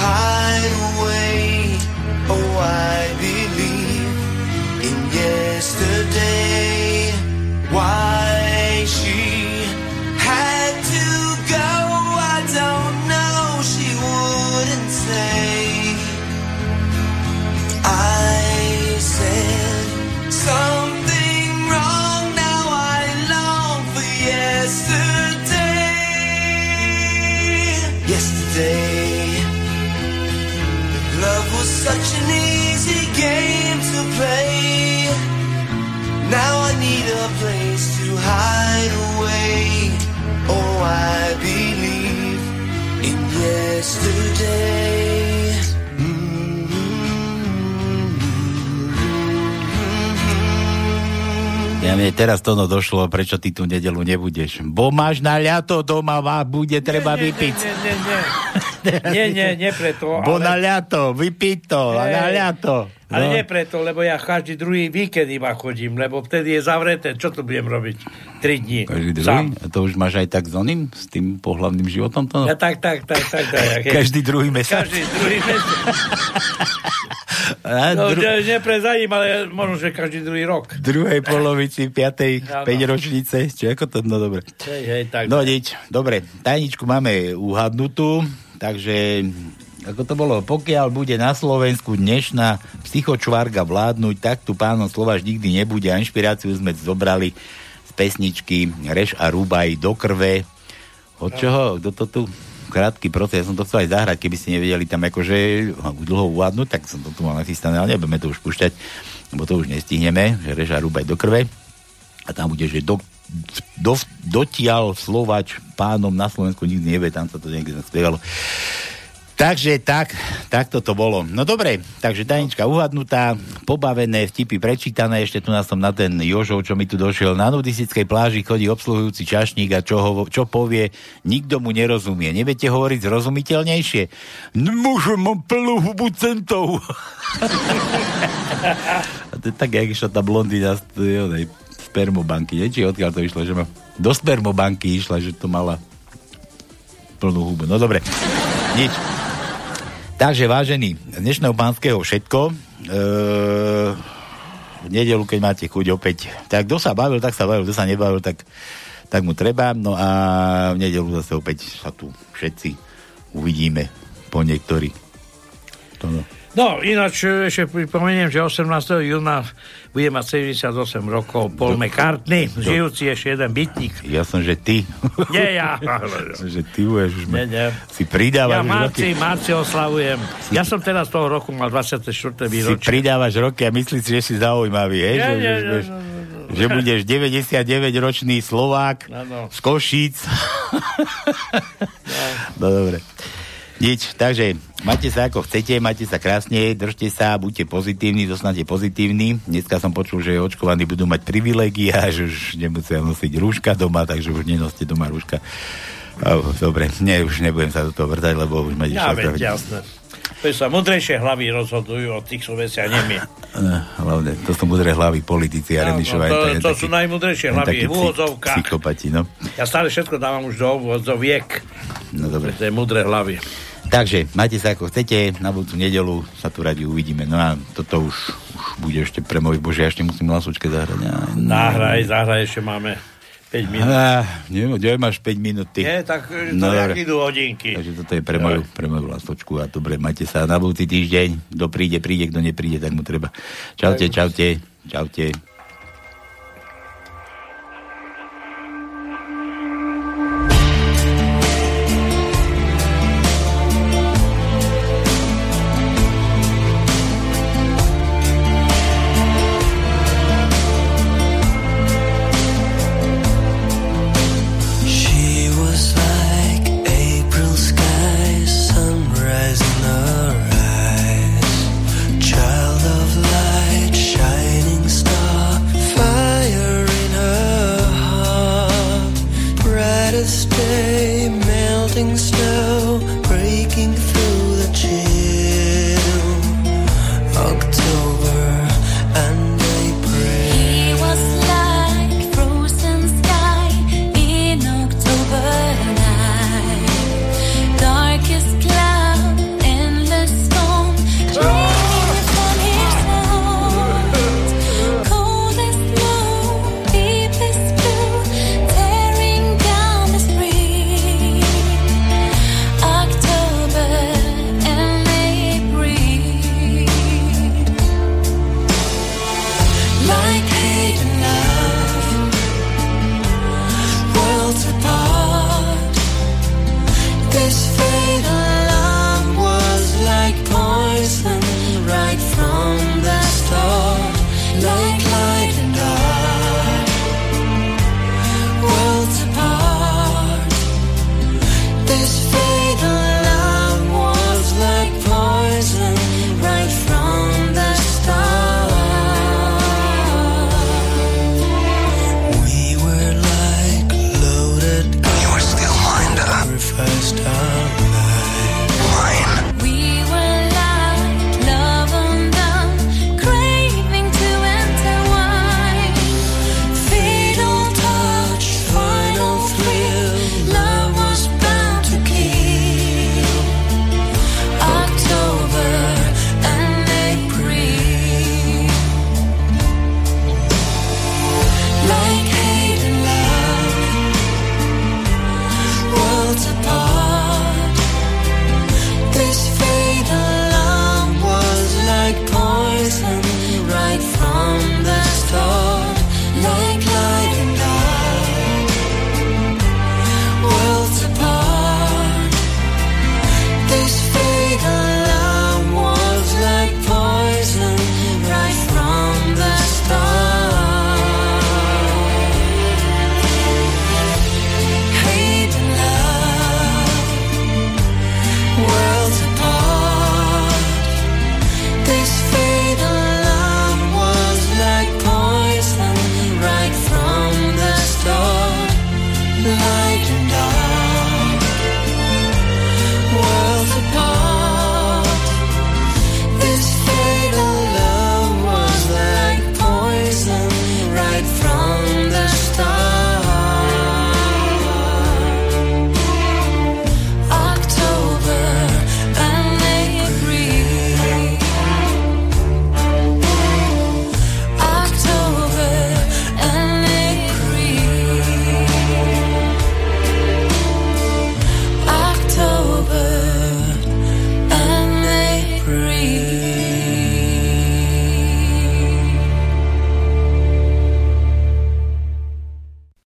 hide teraz to no došlo, prečo ty tu nedelu nebudeš. Bo máš na ľato doma, má, bude treba nie, vypiť. Nie, nie, nie. Nie, nie, nie preto. Bo na ale, ľato, vypiť to, a na ľato. ale No. nie preto, lebo ja každý druhý víkend iba chodím, lebo vtedy je zavreté. Čo tu budem robiť? Tri dní. Každý Sám. druhý? A to už máš aj tak s oným, s tým pohľavným životom? To? Ja tak, tak, tak, tak. tak. Každý druhý mesiac? Každý druhý mesiac. A No, dru- ale možno, že každý druhý rok. druhej polovici, piatej, Áno. 5 ročnice, či ako to, no dobre. Hej, hej, tak. No nič, dobre, tajničku máme uhadnutú, takže ako to bolo, pokiaľ bude na Slovensku dnešná psychočvárga vládnuť, tak tu pánom Slovaž nikdy nebude a inšpiráciu sme zobrali pesničky Reš a Rúbaj do krve. Od čoho? Kto to tu? Krátky proces, ja som to chcel aj zahrať, keby ste nevedeli tam akože dlho uvádnuť, tak som to tu mal nachystané, ale nebudeme to už púšťať, lebo to už nestihneme, že Reš a Rúbaj do krve a tam bude, že do, do, dotiaľ Slovač pánom na Slovensku nikdy nevie, tam sa to niekde spievalo. Takže tak, takto to bolo. No dobre, takže tajnička uhadnutá, pobavené, vtipy prečítané, ešte tu nás som na ten Jožov, čo mi tu došiel. Na nudistickej pláži chodí obsluhujúci čašník a čo, ho, čo povie, nikto mu nerozumie. Neviete hovoriť zrozumiteľnejšie? Môžem, mám plnú hubu centov. tak, jak išla tá blondína z spermobanky, nie? Či odkiaľ to išlo, že ma... Do spermobanky išla, že to mala plnú hubu. No dobre, nič. Takže vážení, z dnešného pánskeho všetko. Eee, v nedelu, keď máte chuť opäť. Tak kto sa bavil, tak sa bavil, kto sa nebavil, tak, tak mu treba. No a v nedelu zase opäť sa tu všetci uvidíme po niektorí. To no. No, ináč e, ešte pripomeniem, že 18. júna bude mať 78 rokov Paul McCartney, žijúci ešte jeden bytník. Ja som, že ty. Nie ja. že ty budeš už Nie, nie. si pridávaš Ja marci, roky. marci oslavujem. Ja som teraz toho roku mal 24. Si výročie. pridávaš roky a myslíš si, že si zaujímavý, hej? Nie, že, nie, že, nie, že, že budeš 99-ročný Slovák Áno. z Košíc. no dobre. Nič, takže majte sa ako chcete, majte sa krásne, držte sa, buďte pozitívni, zostanete pozitívni. Dneska som počul, že očkovaní budú mať privilegia, že už nemusia nosiť rúška doma, takže už nenoste doma rúška. Dobre, nie, už nebudem sa do toho vrtať, lebo už ma Ja išla veď, jasné. To sa mudrejšie hlavy rozhodujú o tých súvesiach, my. Eh, Hlavne, to sú mudré hlavy politici a Remišová. to- je to taký- sú najmudrejšie hlavy v úvodzovkách. Psychopati, no. Ja stále všetko dávam už do úvodzoviek. No dobre. To je mudré hlavy. Takže, majte sa ako chcete, na budúcu nedelu sa tu radi uvidíme. No a toto už, už bude ešte pre môj bože, ja ešte musím hlasučke zahrať. Ja, Zahraj, zahraj, ešte máme 5 minút. Ah, neviem, kde máš 5 minút, ty. Nie, tak to No, jak idú hodinky. Takže toto je pre moju, pre moju lastočku a dobre, majte sa na budúci týždeň. Kto príde, príde, kto nepríde, tak mu treba. Čaute, čaute, čaute.